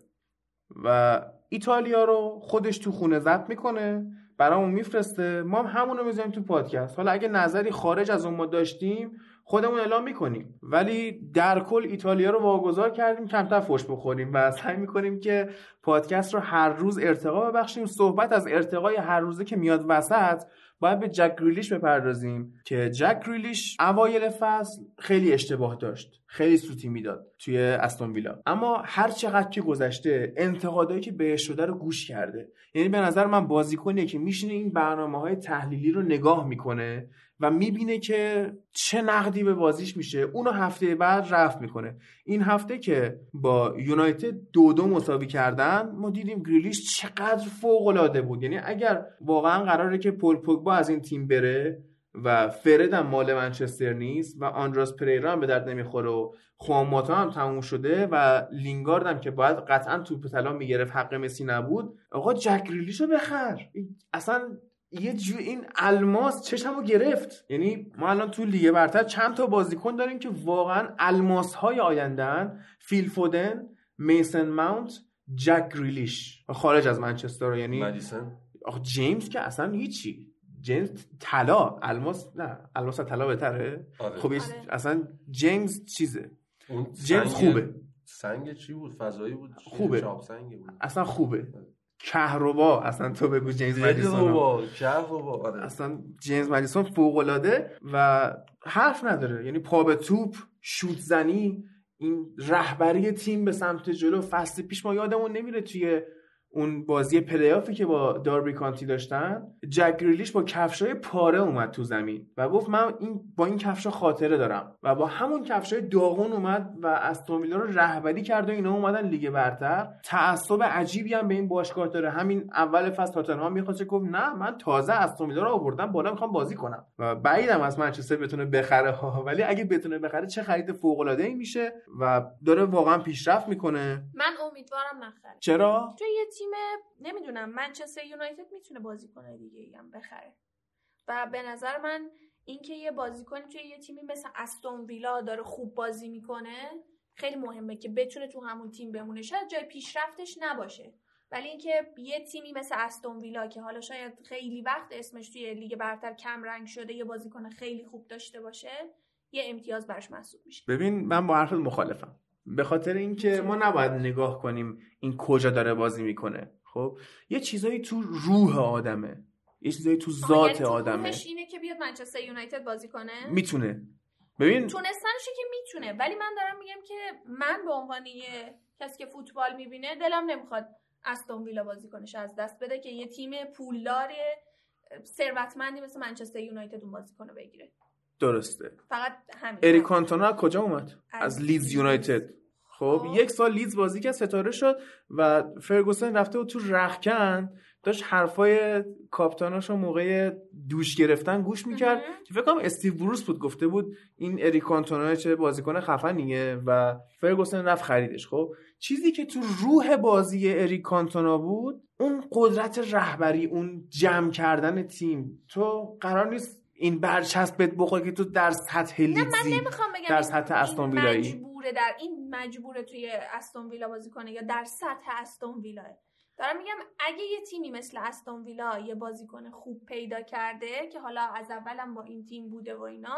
و ایتالیا رو خودش تو خونه ضبط می‌کنه برامون میفرسته. ما هم همون رو می‌ذاریم تو پادکست. حالا اگه نظری خارج از اون ما داشتیم خودمون اعلام می‌کنیم. ولی در کل ایتالیا رو واگذار کردیم کمتر فوش بخوریم و سعی می‌کنیم که پادکست رو هر روز ارتقا ببخشیم. صحبت از ارتقای هر روزه که میاد وسط باید به جک گریلیش بپردازیم که جک گریلیش اوایل فصل خیلی اشتباه داشت. خیلی سوتی می‌داد توی استون ویلا اما هر چقدر که گذشته انتقادایی که بهش شده رو گوش کرده. یعنی به نظر من بازیکنیه که میشینه این برنامه های تحلیلی رو نگاه می‌کنه. و می‌بینه که چه نقدی به بازیش میشه. اونو هفته بعد رفت می‌کنه. این هفته که با یونایتد دو دو مساوی کردن ما دیدیم گریلیش چقدر فوق العاده بود. یعنی اگر واقعا قراره که پول پوگبا از این تیم بره و فرد هم مال منچستر نیست و آندراس پریرا هم به درد نمی‌خوره و خواماتا هم تموم شده و لینگارد هم که باید قطعا توپ طلا می‌گرفت حق مسی نبود آقا جک گریلیشو بخر. اصلا یه جو این الماس چشمو گرفت. یعنی ما الان تو لیگ برتر چند تا بازیکن داریم که واقعا الماس های آیندهن فیل فودن میسن ماونت جک گریلیش. خارج از منچستر یعنی مدیسن. آخه جیمز که اصلا هیچی. جیمز طلا. الماس نه الماس طلا بهتره. آره. خب آره. اصلا جیمز چیزه. اون جیمز سنگ- خوبه. سنگ چی بود؟ فضایی بود؟ خوبه. بود. اصلا خوبه. کهربا اصلا تو بگو جیمز مدیسون بابا آره. اصلا جیمز مدیسون فوق العاده و حرف نداره. یعنی پا به توپ شوت زنی این رهبری تیم به سمت جلو فصل پیش ما یادمون نمیره توی اون بازی پلیافی که با داربی کانتی داشتن جک گریلیش با کفشای پاره اومد تو زمین و گفت من این با این کفشا خاطره دارم و با همون کفشای داغون اومد و استون ویلا رو رهبری کرد و اینا اومدن لیگ برتر. تعصب عجیبی هم به این باشگاه داره. همین اول فصل تاتنهام می‌خواست گفت نه من تازه استون ویلا رو آوردم بالا می‌خوام بازی کنم. و بعیدم از منچستر بتونه بخره ها. ولی اگه بتونه بخره چه خرید فوق العاده ای میشه و داره واقعا پیشرفت می‌کنه. من امیدوارم نخره. چرا؟ چون یه تیم نمی‌دونم منچستر یونایتد می‌تونه بازی کنه دیگه هم بخره. و به نظر من اینکه یه بازیکنی توی یه تیمی مثل استون ویلا داره خوب بازی می‌کنه خیلی مهمه که بتونه تو همون تیم بمونه. شاید جای پیشرفتش نباشه. ولی اینکه یه تیمی مثل استون ویلا که حالا شاید خیلی وقت اسمش توی لیگ برتر کم رنگ شده یه بازیکن خیلی خوب داشته باشه یه امتیاز براش محسوب میشه. ببین من با حرفت مخالفم. به خاطر اینکه ما نباید نگاه کنیم این کجا داره بازی می‌کنه. خب؟ یه چیزایی تو روح آدمه. یه چیزایی تو ذات یعنی آدمه. اینه که بیاد منچستر یونایتد بازی کنه؟ می‌تونه. ببین تونستنشه که می‌تونه. ولی من دارم میگم که من به عنوان یه کسی که فوتبال می‌بینه دلم نمی‌خواد استون ویلا بازی کنش از دست بده که یه تیم پولدار ثروتمندی مثل منچستر یونایتد اون بازی کنه بگیره. درسته. فقط همین. اریک کانتونا از کجا اومد؟ از از لیدز یونایتد. خب خب. یک سال لیدز بازی کرد ستاره شد و فرگوسن رفته بود تو رخکن. داشت حرفای کاپتاناشو موقع دوش گرفتن گوش می‌کرد. که فکر کنم استیو بروس بود گفته بود این اریک کانتونا چه بازیکن خفنیه و فرگوسن رفت خریدش. خب چیزی که تو روح بازی اریک کانتونا بود اون قدرت رهبری اون جمع کردن تیم. تو قرار نیست این برچسبت بخوره که تو در سطح نه من نمی‌خوام بگم در سطح استون ویلایی. مجبوره در این مجبوره توی استون ویلا بازی کنه یا در سطح استون ویلاه. دارم میگم اگه یه تیمی مثل استون ویلا یه بازیکن خوب پیدا کرده که حالا از اولم با این تیم بوده و اینا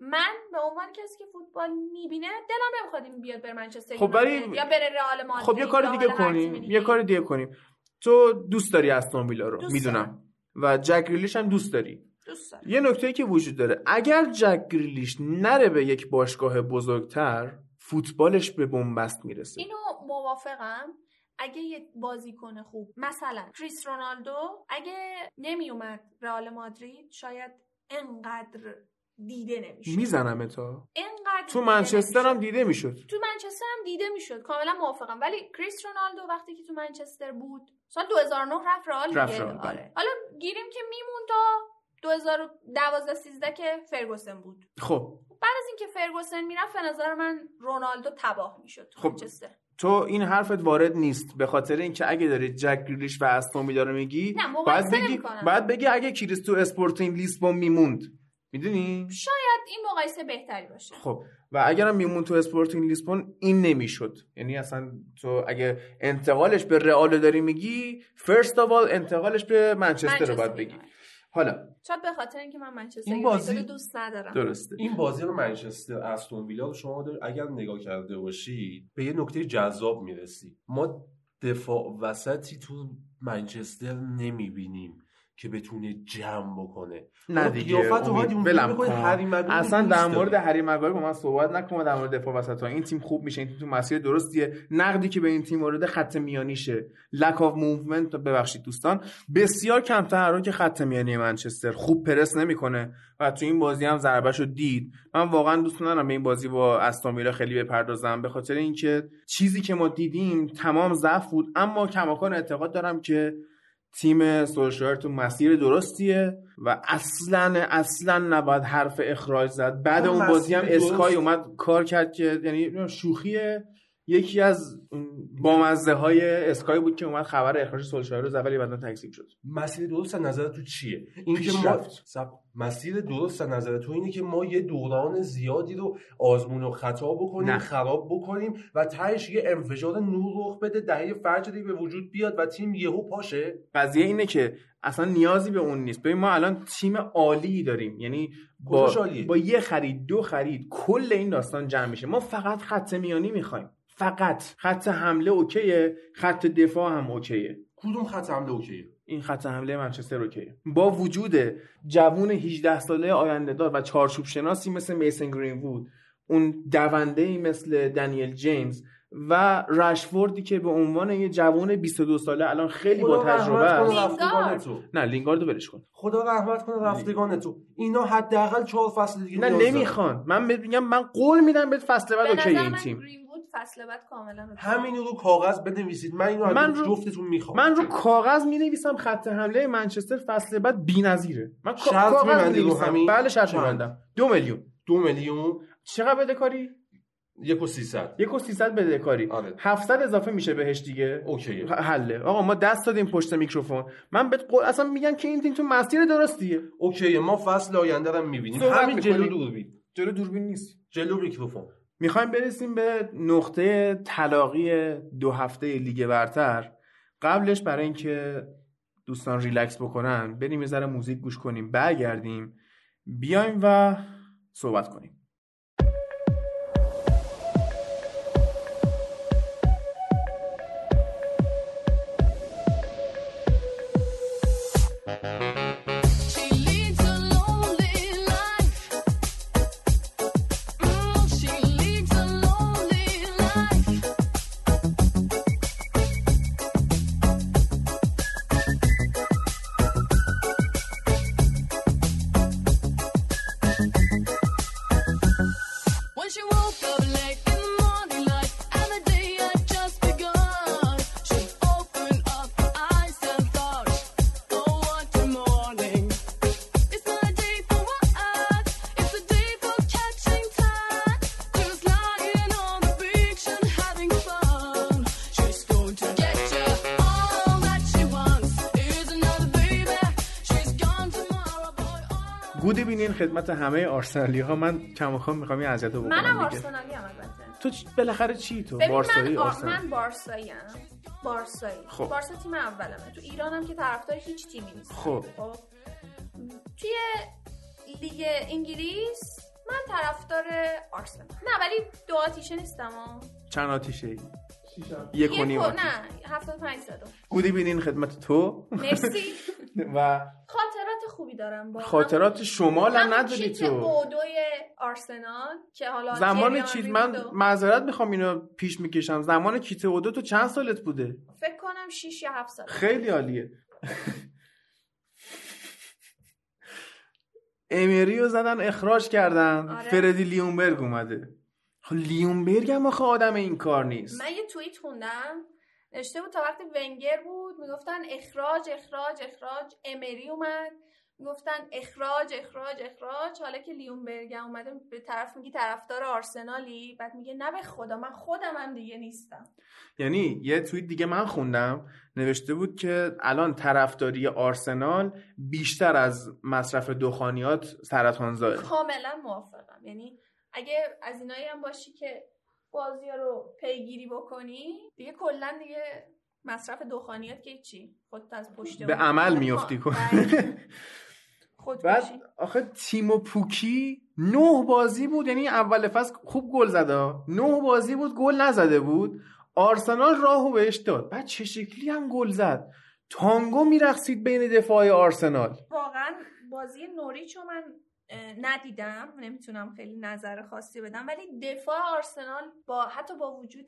من به عنوان کسی که فوتبال می‌بینه دلم نمی‌خواد این بیاد بر منچستر خب یونایتد یا بره رئال مادرید خب یه کار دیگه کنیم. یه کار دیگه کنیم. تو دوست داری استون ویلا رو؟ می‌دونم. و جک گریلیش هم دوست داری. دوست دارم. یه نکته که وجود داره اگر جک گریلیش نره به یک باشگاه بزرگتر فوتبالش به بنبست می‌رسه اینو موافقم اگه یه بازیکن خوب مثلا کریس رونالدو اگه نمیومد رئال مادرید شاید انقدر دیده نمی‌شد می‌زنم تا انقدر تو منچستر هم. دیده می‌شد تو منچستر هم دیده می‌شد کاملا موافقم ولی کریس رونالدو وقتی که تو منچستر بود سال 2009 رفت رئال رفت. آره. حالا گیریم که میمون تا 2012 13 که فرگوسن بود. خب. بعد از اینکه فرگوسن می‌رفت به نظر من رونالدو تباه می‌شد تو خب، منچستر. تو این حرفت وارد نیست به خاطر اینکه اگه داری جک گریلیش و استون ویلا رو میگی باید بگی. باید بگی اگه کریستو اسپورتینگ لیسبون میموند. می‌دونی؟ شاید این مقایسه بهتری باشه. خب. و اگرم میمون تو اسپورتینگ لیسبون این نمی‌شد. یعنی اصلا تو اگه انتقالش به رئال داری میگی first of all انتقالش به منچستر رو باید بگی. حالا. شاید به خاطر اینکه من منچستر این بازی- رو دوست ندارم. درسته. این بازی رو منچستر استون ویلا رو شما در- اگر نگاه کرده باشید به یه نکته جذاب می‌رسی. ما دفاع وسطی تو منچستر نمی‌بینیم. که بتونه جمع بکنه. نه دیگه. اصلا در. مورد هری مگایر با من صحبت نکن در مورد دفاع وسط ها این تیم خوب میشه این تیم تو مسیر درستیه. نقدی که به این تیم وارد خط میانیشه. lack of movement ببخشید دوستان. بسیار کم تحرک خط میانی منچستر. خوب پرس نمی‌کنه و تو این بازی هم ضربهشو دید. من واقعا دوست ندارم به این بازی با استون ویلا خیلی بپردازم. به خاطر اینکه چیزی که ما دیدیم تمام ضعف بود. اما کماکان اعتقاد دارم که تیم سولشایر تو مسیر درستیه و اصلا اصلا نباید حرف اخراج زد بعد اون اون بازی هم. اسکای اومد کار کرد که یعنی شوخی یکی از بامزه های اسکای بود که اومد خبر اخراج سولشایر رو زد ولی بعدا تکذیب شد. مسیر درست از نظر تو چیه؟ این که ما. سب- مسیر درست از نظر تو اینه که ما یه دوران زیادی رو آزمون و خطا بکنیم نه. خراب بکنیم و تهش یه انفجار نور رخ بده دهه فجری به وجود بیاد و تیم یهو پاشه. قضیه اینه که اصلا نیازی به اون نیست. ببین ما الان تیم عالی داریم. یعنی با؟ با یه خرید دو خرید کل این داستان جمع میشه. ما فقط خط میانی می‌خوایم. فقط. خط حمله اوکیه؟ خط دفاع هم اوکیه. کدوم خط حمله اوکیه؟ این خط حمله منچستر اوکیه. با وجود جوون 18 ساله آینده دار و چارچوب شناسی مثل میسن گرین وود اون دونده ای مثل دنیل جیمز و رشفوردی که به عنوان یه جوان 22 ساله الان خیلی با خدا تجربه رحمت کنه است. رفتگان تو نه لینگاردو ولش کن. خدا رحمت کنه رفتگان تو اینا حداقل چهار فصل دیگه نه. نمی‌خوان. من میگم من قول میدم بهت فصل بعد okay این تیم. فصل بعد کاملا okay. همین رو کاغذ بنویسید. من اینو من رو- جفتتون می‌خوام. من رو کاغذ می نویسم خط حمله منچستر فصل بعد بی‌نظیره. من کاغذ رو می‌نویسم. همین؟ بله شرط؟ می‌بندم. دو میلیون. دو میلیون. چقدر بده کاری؟ یک و سیصد. یک و 300 بده کاری. آره. 700 اضافه میشه بهش دیگه. okay ه. ح- حله. آقا ما دست دادیم پشت میکروفون. من بهت قول- اصلا میگم که این تیم تو مسیر درستیه. okay ه. ما فصل آینده رو می‌بینیم. همین جلو. دوربین. جلو دوربین نیست. جلو میکروفون. می‌خوایم برسیم به نقطه تلاقی دو هفته لیگ برتر. قبلش برای اینکه دوستان ریلکس بکنن بریم یه ذره موزیک گوش کنیم برگردیم بیایم و صحبت کنیم. خدمت همه آرسنالی ها من کماکان می‌خوام این اذیت رو منم بکنم دیگه. آرسنالی هم البته. تو بالاخره چی تو؟ ببین بارسایی من, آر... آرسنال. من بارسایی ام. بارسایی. خب. بارسا تیم اولمه. تو ایرانم که طرفدار هیچ تیمی نیست. خب. خب. توی لیگ انگلیس من طرفدار آرسنال. نه ولی دو آتیشه نیستم ها. چند آتیشه ای یک و نیم. نه 75 زدم گودی بینین خدمت تو. مرسی. *laughs* و خاطرات خوبی دارم با خاطرات شمال هم نداری تو. بودوی آرسنال که حالا زمان چیز من معذرت می‌خوام اینو پیش می‌کشم. زمان کیت اودو تو چند سالت بوده؟ فکر کنم 6 یا 7 سال خیلی عالیه. امری رو زدن اخراج کردن. آره. فردی لیونبرگ اومده. خب لیونبرگ هم آخه آدم این کار نیست. من یه توییت خوندم. نوشته بود تا وقتی ونگر بود می‌گفتن اخراج اخراج اخراج. امری اومد. می‌گفتن اخراج اخراج اخراج. حالا که لیونبرگ اومده به طرف میگی طرفدار آرسنالی بعد میگه نه به خدا من خودم هم دیگه نیستم. یعنی یه توییت دیگه من خوندم نوشته بود که الان طرفداری آرسنال بیشتر از مصرف دخانیات سرطانزاه کاملا موافقم. یعنی اگه از اینایی هم باشی که بازی رو پیگیری بکنی دیگه کلا دیگه مصرف دخانیات که چی؟ خودت از پشت به عمل میافتی. کن *laughs* بله. خود بعد باشی. آخه تیمو پوکی نه بازی بود. یعنی اول فصل خوب گل زده. نه بازی بود گل نزده بود. آرسنال راهو بهش داد. بعد چه شکلی هم گل زد. تانگو میرقصید بین دفاع آرسنال. واقعا بازی نوریچ رو من ندیدم. نمی‌تونم خیلی نظر خاصی بدم. ولی دفاع آرسنال با حتی با وجود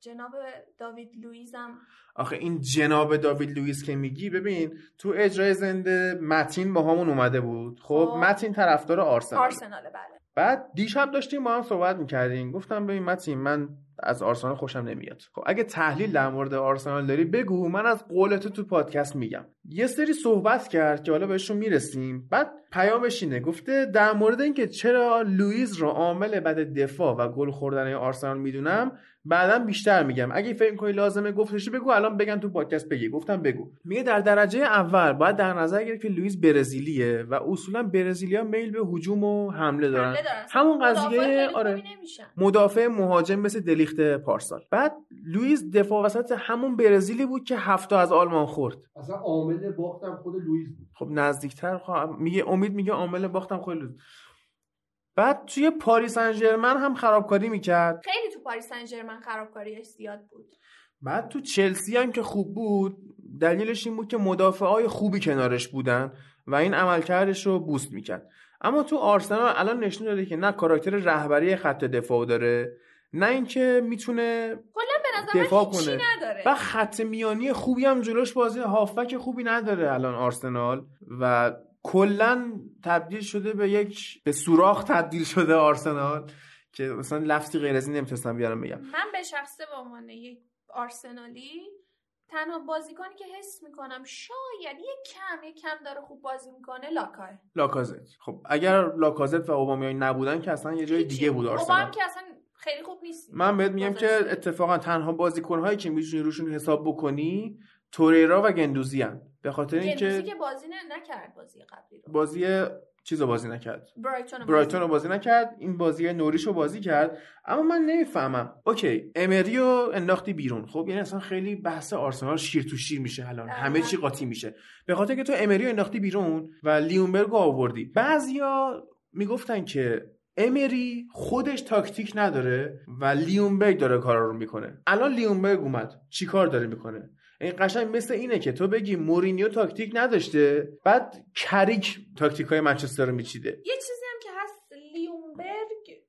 جناب داوید لویزم آخه این جناب داوید لوئیس که میگی ببین تو اجرای زنده متین با همون اومده بود. خب خب. متین طرفدار آرسنال آرسناله بله. بعد دیشب داشتیم با هم صحبت می‌کردیم. گفتم ببین متین من از آرسنال خوشم نمیاد. خب اگه تحلیل در مورد آرسنال داری بگو. من از قول تو پادکست میگم. یه سری صحبت کرد که حالا بهشون می‌رسیم. بعد پیامش اینه. گفته در مورد اینکه چرا لوئیس رو عامل بد دفاع و گل خوردن آرسنال می‌دونم بعدا بیشتر میگم. اگه فکر کنی لازمه گفتشی بگو الان بگم تو پادکست بگی. گفتم بگو. میگه در درجه اول باید در نظر گرفت که لوئیس برزیلیه و اصولا برزیلیا میل به هجوم و حمله دارن. حمله دارن. همون قضیه آره. مدافع مهاجم مثل دلیخت پارسال. بعد لوئیس دفاع وسط همون برزیلی بود که هفت تا از آلمان خورد. اصلا عامل باختم خود لوئیس بود. خب نزدیکتر خواهم میگه امید میگه عامل باختم خیلی لوئیس. بعد توی پاریس سن ژرمن هم خرابکاری می‌کرد. خیلی تو پاریس سن ژرمن خرابکاریش زیاد بود. بعد تو چلسی هم که خوب بود دلیلش این بود که مدافعای خوبی کنارش بودن و این عملکردش رو بوست می‌کرد. اما تو آرسنال الان نشون داده که نه کاراکتر رهبری خط دفاع داره نه اینکه می‌تونه کلا به نظر دفاع کنه. نداره. و خط میانی خوبی هم جلوش بازی هافبک خوبی نداره الان آرسنال و کلا تبدیل شده به یک به سوراخ تبدیل شده آرسنال که مثلا لفظی غیر از این نمی‌تونستم بیارم بگم. من به شخصه به عنوان یک آرسنالی تنها بازیکنی که حس می‌کنم شاید یک کم یک کم داره خوب بازی می‌کنه لاکاه لاکازت. خب اگر لاکازت و اوبامیان نبودن که اصلا یه جای دیگه بود آرسنال. هم که اصلا خیلی خوب نیست من بهت میگم که. اتفاقا تنها بازیکنهایی که می‌تونی روشون حساب بکنی توریرا و گندوزی هن. به خاطر اینکه که بازی نکرد بازی قبلی رو. بازی چیز رو بازی نکرد. برایتون رو بازی بازی نکرد. این بازی نوریش رو بازی کرد. اما من نمی‌فهمم. اوکی امری رو انداختی بیرون. خب یعنی اصلا خیلی بحث آرسنال شیر تو شیر میشه الان. دقیقاً. همه چی قاطی میشه. به خاطر که تو امری رو انداختی بیرون و لیونبرگ رو آوردی. بعضیا می‌گفتن که امری خودش تاکتیک نداره و لیونبرگ داره کارا رو می‌کنه. الان لیونبرگ اومد. چیکار داره می‌کنه؟ این قشنگ مثل اینه که تو بگی مورینیو تاکتیک نداشته بعد کریک تاکتیک های منچستر رو میچیده. یه چیزی هم که هست لیونگبرگ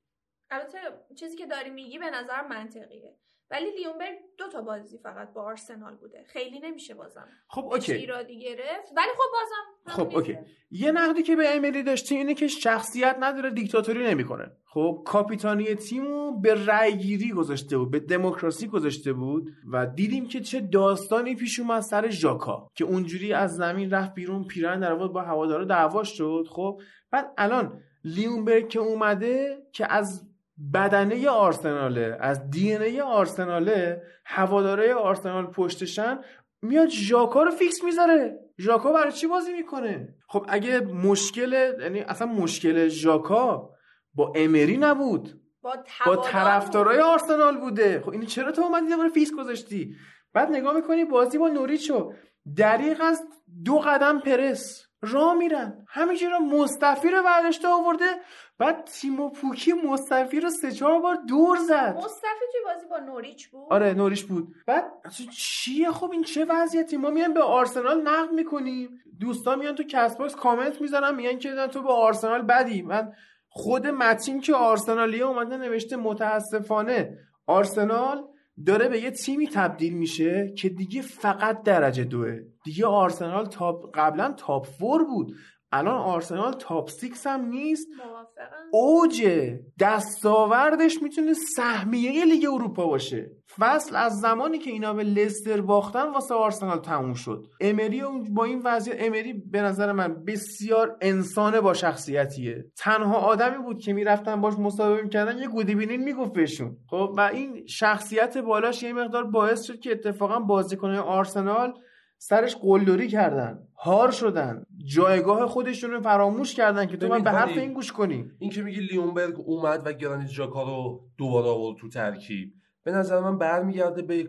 البته چیزی که داری میگی به نظر منطقیه. ولی لیونگبرگ دو تا بازی فقط با آرسنال بوده. خیلی نمیشه بازم خب okay. ایرادی گرفت. ولی خب بازم خب okay. یه نقدی که به امری داشتی اینه که شخصیت نداره دیکتاتوری نمی‌کنه. خب کاپیتانی تیمو به رأی گیری گذاشته بود به دموکراسی گذاشته بود و دیدیم که چه داستانی پیش اومد سر ژاکا که اونجوری از زمین رفت بیرون پیرن در با هوادارا دعوا شد. خب بعد الان لیونبرگ که اومده که از بدنه آرسناله از DNA آرسناله هواداره آرسنال پشتشن میاد ژاکا رو فیکس می‌ذاره. ژاکا برای چی بازی می‌کنه؟ خب اگه مشکل یعنی اصلا مشکل ژاکا با امری نبود. با, با طرفدارای آرسنال بوده. خب این چرا تو اومدی دوباره فیکس گذاشتی؟ بعد نگاه می‌کنی بازی با نوریچو دریق از دو قدم پرس. را میرن. همینجوری رو مصطفی رو برداشته آورده بعد تیمو پوکی مصطفی رو سه چهار بار دور زد. مصطفی توی بازی با نوریچ بود؟ آره نوریش بود. بعد چیه؟ خب این چه وضعیتی ما میایم به آرسنال نقد می‌کنیم. دوستان میان تو کست باکس کامنت می‌زنن میگن که تو با آرسنال بدی. من خود متین که آرسنالیه اومده نوشته متاسفانه آرسنال داره به یه تیمی تبدیل میشه که دیگه فقط درجه دوه. دیگه آرسنال top قبلا top four بود. الان آرسنال top six هم نیست. اوج دستاوردش می‌تونه سهمیه لیگ اروپا باشه. فصل از زمانی که اینا به لستر باختن واسه آرسنال تموم شد. امری با این وضعیت امری به نظر من بسیار انسان با شخصیتیه. تنها آدمی بود که می‌رفتن باش مصاحبه می‌کردن یه good evening می‌گفت بهشون. خب و این شخصیت بالاش یه مقدار باعث شد که اتفاقا بازیکنهای آرسنال سرش قلدری کردن هار شدن جایگاه خودشون رو فراموش کردن که تو باید به حرف این گوش کنی. این که میگی لیونبرگ اومد و گرانیت ژاکا رو دوباره آورد تو ترکیب به نظر من برمیگرده به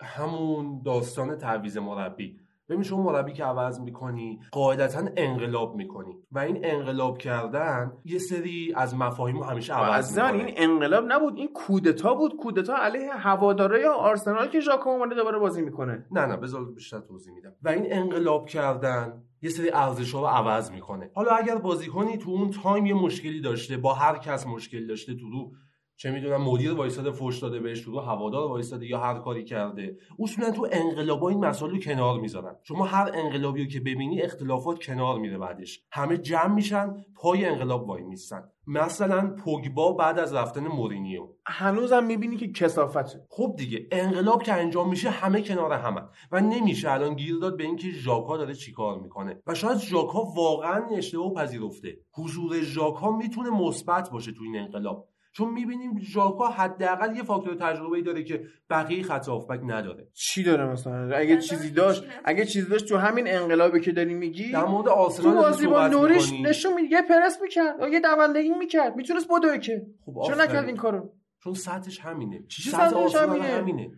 همون داستان تعویض مربی. ببین شما مربی که عوض می‌کنی قاعدتا انقلاب می‌کنی. و این انقلاب کردن یه سری از مفاهیم رو همیشه عوض می‌کنه این انقلاب نبود این کودتا بود. کودتا علیه هواداره آرسنال که ژاکا اومده دوباره بازی می‌کنه. نه نه بذار بیشتر توضیح میدم. و این انقلاب کردن یه سری ارزش ها رو عوض می‌کنه. حالا اگر بازیکنی تو اون تایم یه مشکلی داشته با هر کس مشکل داشته تو رو چه می‌دونم مدیر وایساده فوش داده بهش رو هوادار وایساده یا هر کاری کرده. اصولا تو انقلابا این مسائل رو کنار می‌ذارن. شما هر انقلابی رو که ببینی اختلافات کنار میره بعدش. همه جمع میشن پای انقلاب وایمیستن مثلا پوگبا بعد از رفتن مورینیو. هنوزم می‌بینی که کثافته خب دیگه انقلاب که انجام میشه همه کنار همه. و نمیشه الان گیر داد به اینکه ژاکا داره چیکار می‌کنه. و شاید ژاکا واقعا اشتباه پذیرفته. حضور ژاکا می‌تونه مثبت باشه تو این انقلاب. چون می‌بینیم ژاکا حداقل یه فاکتور تجربه داره که بقیه خط هافبک نداره. چی داره مثلا؟ اگه چیزی داشت. اگه چیزی داشت تو همین انقلابی که داری میگی در مورد تو آرسنال داری بازی با نوریش. نشون میده یه پرس می‌کرد یه دوندگی می‌کرد می‌تونست بدوه که. خب آفرین. نکرد این کارو؟ چون سطحش همینه. چی سطح سطحش آرسنال همینه؟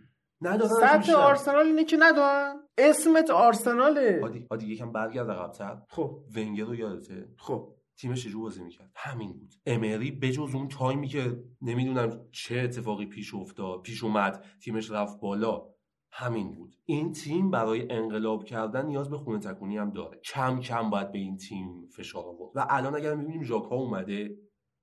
سطح. آرسنال اینه که ندارن. اسمت آرسناله. عادی عادی یکم برگرد عقب‌تر. خب. ونگر رو یادته؟ خب. تیمش چجوری بازی می‌کرد؟ همین بود. امری بجز اون تایمی که نمی‌دونم چه اتفاقی پیش افتاد پیش اومد تیمش رفت بالا. همین بود. این تیم برای انقلاب کردن نیاز به خونه تکونی هم داره. کم کم باید به این تیم فشار آورد. و الان اگر می‌بینیم ژاکا اومده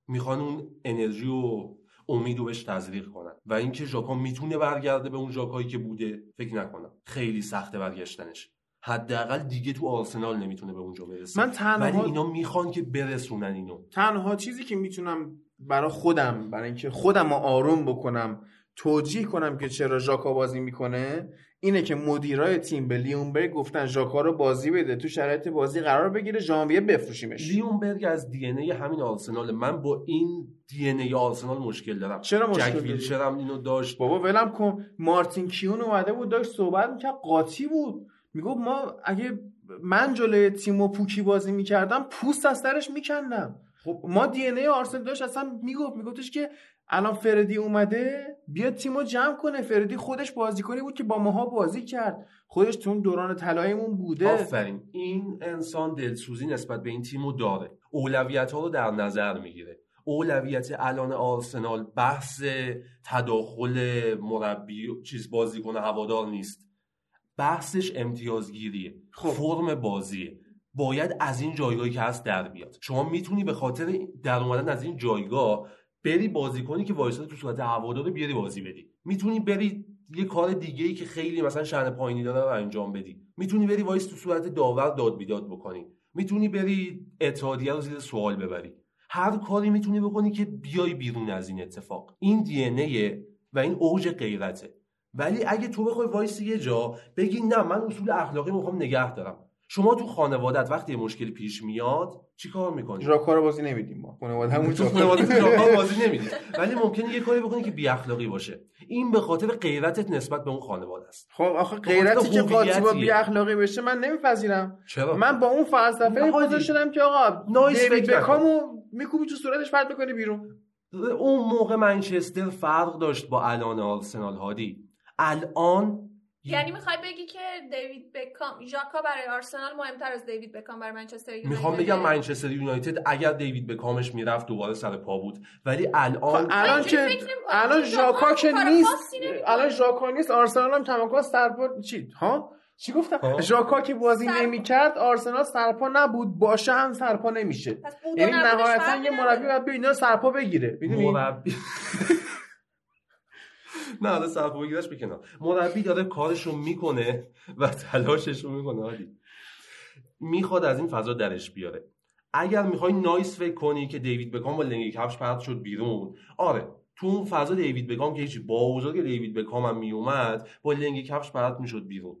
می‌خوان اون انرژی و امیدو بهش تزریق کنن. و اینکه ژاکا می‌تونه برگرده به اون ژاکایی که بوده فکر نکنم. خیلی سخته برگشتنش. حداقل دیگه تو آرسنال نمی‌تونه به اونجا برسه. من تنها- ولی اینا می‌خوان که برسونن اینو. تنها چیزی که می‌تونم برای خودم برای اینکه خودم رو آروم بکنم توجیه کنم که چرا ژاکا بازی می‌کنه اینه که مدیرای تیم به لیونبرگ گفتن ژاکا رو بازی بده تو شرایط بازی قرار بگیره ژانویه بفروشیمش. لیونبرگ از دی ای همین آرسنال من با این دی ای آرسنال مشکل دارم. چرا مشکل هم اینو داشت. بابا ولم کن. مارتین کیون اومده بود داشت صحبت می‌کرد. قاطی بود. می‌گفت ما اگه من جلوی تیم و پوکی بازی می‌کردم پوست از سرش میکندم. خب ما دی ای آرسنال داشت اصلا می‌گفت میگفتش که الان فردی اومده بیاد تیمو جمع کنه. فردی خودش بازیکنی بود که با ماها بازی کرد. خودش تو اون دوران طلاییمون بوده. آفرین. این انسان دلسوزی نسبت به این تیمو داره. اولویت ها رو در نظر می‌گیره. اولویت الان آرسنال بحث تداخل مربی چیز بازیکن هوادار نیست. بحثش امتیازگیریه. خب. فرم بازیه. باید از این جایگاهی که هست در بیاد. شما می‌تونی به خاطر در اومدن از این جایگاه بری بازیکنی که وایساده تو صورت هوادار رو بیاری بازی بدی. می‌تونی بری یه کار دیگه ای که خیلی مثلا شأن پایینی داره رو انجام بدی. می‌تونی بری وایس تو صورت داور داد بیداد بکنی. می‌تونی بری اتحادیه رو زیر سوال ببری. هر کاری می‌تونی بکنی که بیای بیرون از این اتفاق. این دی و این اوج غیرته. ولی اگه تو بخوای وایسی یه جا بگی نه من اصول اخلاقی می‌خوام نگه دارم. شما تو خانوادت وقتی یه مشکلی پیش میاد چیکار می‌کنی؟ ژاکا رو بازی نمیدیم ما. خانواده همون تو خانواده ژاپن بازی نمیدی. ولی ممکنه یه کاری بکنی که بی اخلاقی باشه. این به خاطر غیرتت نسبت به اون خانواده است. خب آخه غیرتی که قاطی با. بی اخلاقی بشه من نمیپذیرم. چرا؟ من با اون فلسفه هادی. شدم که آقا نایس. بکامو میکوبی تو صورتش پرت می‌کنی بیرون. اون موقع منچستر فرق داشت با الان آرسنال هادی. الان یعنی می‌خوای بگی که دیوید بکام ژاکا برای آرسنال مهمتر از دیوید بکام برای منچستر یونایتد می‌خوام بگم منچستر یونایتد اگر دیوید بکامش می‌رفت دوباره سر پا بود ولی الان خب الان اینجوری که. الان ژاکا که نیست. الان ژاکا نیست آرسنال هم تماکا سرپا چی ها چی گفتم ها؟ ژاکا که بازی سرپا. نمی‌کرد آرسنال سرپا نبود باشه هم سرپا نمیشه یعنی نهایتا یه. مربی باید به اینا سرپا بگیره می‌دونی مربی *laughs* نه حالا سرپا بگیرش بکنم مربی داره کارشو می‌کنه و تلاششو می‌کنه حالی می‌خواد از این فضا درش بیاره. اگر می‌خوای نایس فکر کنی که دیوید بکام با لنگی کفش پرت شد بیرون. آره تو اون فضا دیوید بکام که هیچی با بزرگ دیوید بکام هم میومد با لنگی کفش پرت می‌شد بیرون.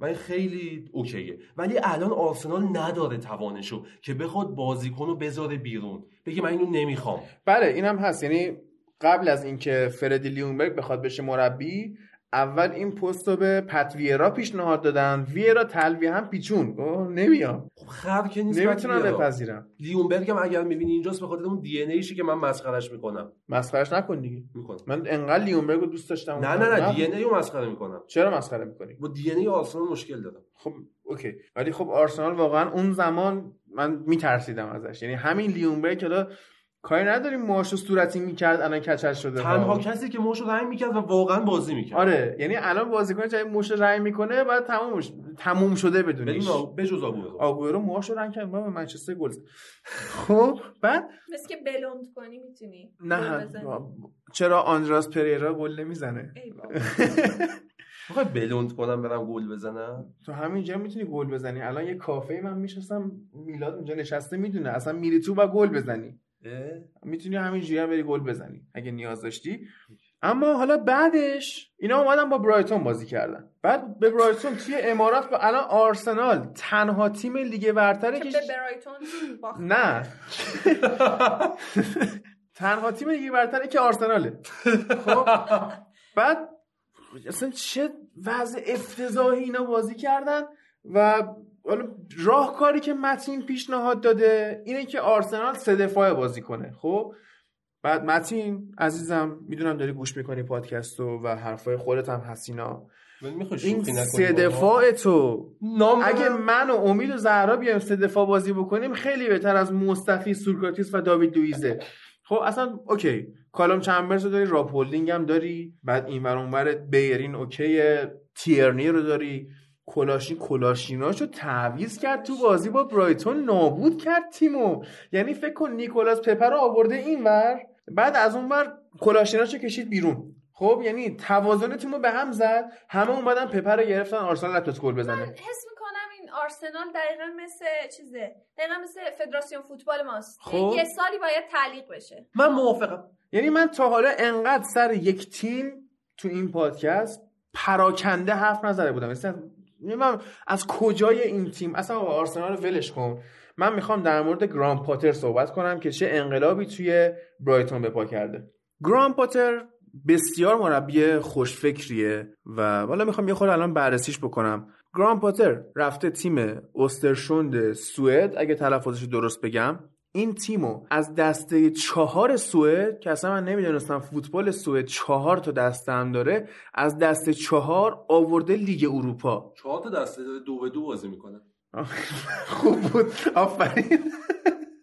و خیلی اوکیه. ولی الان آرسنال نداره توانشو که بخواد بازیکن رو بذاره بیرون. بگه من اینو نمی‌خوام. بله اینم هست. یعنی قبل از اینکه فردی لیونبرگ بخواد بشه مربی اول این پست رو به پت ویرا پیشنهاد دادن. ویرا تلویه هم پیچون. اوه، نمیام. خب خر که نیست نمی‌تونم. بپذیرم. لیونبرگ هم اگر می‌بینی اینجاست به خاطر اون DNA که من مسخرش می‌کنم. مسخرش نکن دیگه. می‌کنم. من انقدر لیونبرگ رو دوست داشتم. نه نه نه. دی ان ای رو مسخره می‌کنم. چرا مسخره می‌کنی؟ با DNA آرسنال مشکل دارم. خب okay. ولی خب آرسنال واقعا اون زمان من میترسیدم ازش. یعنی همین لیونبرگ که حالا کاری نداریم موشو صورتی می‌کرد الان کچل شده. تنها ها. کسی که موشو رنگ می‌کرد و واقعا بازی می‌کرد. آره یعنی الان بازیکن جای موش رنگ می‌کنه بعد تمومش تموم شده بدونیش. بدون بجز آگورو آگورو موهاشو رنگ کرد. ما به منچستر گل. *laughs* خب بعد مثل که بلوند کنی می‌تونی نه چرا آندراس پریرا گل نمی‌زنه؟ *laughs* می‌خوای بلوند کنم برم گل بزنم؟ تو همینجا می‌تونی گل بزنی. الان یه کافه من میشستم میلاد اونجا نشسته می‌دونه. اصلا میری تو و گل بزنی. می‌تونی همینجوری هم بری گل بزنی اگه نیاز داشتی. اما حالا بعدش اینا اومدن با برایتون بازی کردن. بعد به برایتون توی امارات با الان آرسنال تنها تیم لیگ برتره که به برایتون نه. تنها تیم لیگ برتره که آرسناله. خب بعد اصلا چه وضع افتضاحی اینا بازی کردن و حالا راهکاری که متین پیشنهاد داده اینه که آرسنال سه دفاعه بازی کنه. خب؟ بعد متین عزیزم می‌دونم داری گوش می‌کنی پادکستو و حرفای خودت هم هستینا این سه دفاع تو. نام اگه من و امید و زهرا بیایم سه دفاع بازی بکنیم خیلی بهتر از مصطفی سوکراتیس و داوید لویزه خب اصلا okay. کالوم چمبرز رو داری راب هولدینگ هم داری. بعد این ور اونور بیرین okay ه. تیرنی رو داری. کلاشین کلاشیناشو تعویض کرد تو بازی با برایتون نابود کرد تیمو. یعنی فکر کن نیکولاس پپه رو آورده این ور بعد از اون ور کلاشیناشو کشید بیرون. خب یعنی توازن تیمو به هم زد همه اومدن پپه رو گرفتن آرسنال نتونست گل بزنه. حس می‌کنم این آرسنال دقیقا مثل چیزه؟ دقیقا مثل فدراسیون فوتبال ماست. خب. یه سالی باید تعلیق بشه. من موافقم. یعنی من تا حالا انقدر سر یک تیم تو این پادکست پراکنده حرف نزده بودم. مثلا یعنی من از کجای این تیم؟ اصلا آرسنال رو ولش کن. من می‌خوام در مورد گرام پاتر صحبت کنم که چه انقلابی توی برایتون به پا کرده. گرام پاتر بسیار مربی خوشفکریه و حالا می‌خوام یه خورده الان بررسیش بکنم. گرام پاتر رفته تیم اوسترشوند سوئد اگه تلفظش درست بگم. این تیمو از دسته چهار سوئد که اصلا من نمی‌دونستم فوتبال سوئد چهار تا دسته هم داره از دسته چهار آورده لیگ اروپا. چهار تا دسته دو به دو بازی می‌کنه. *laughs* خوب بود. آفرین.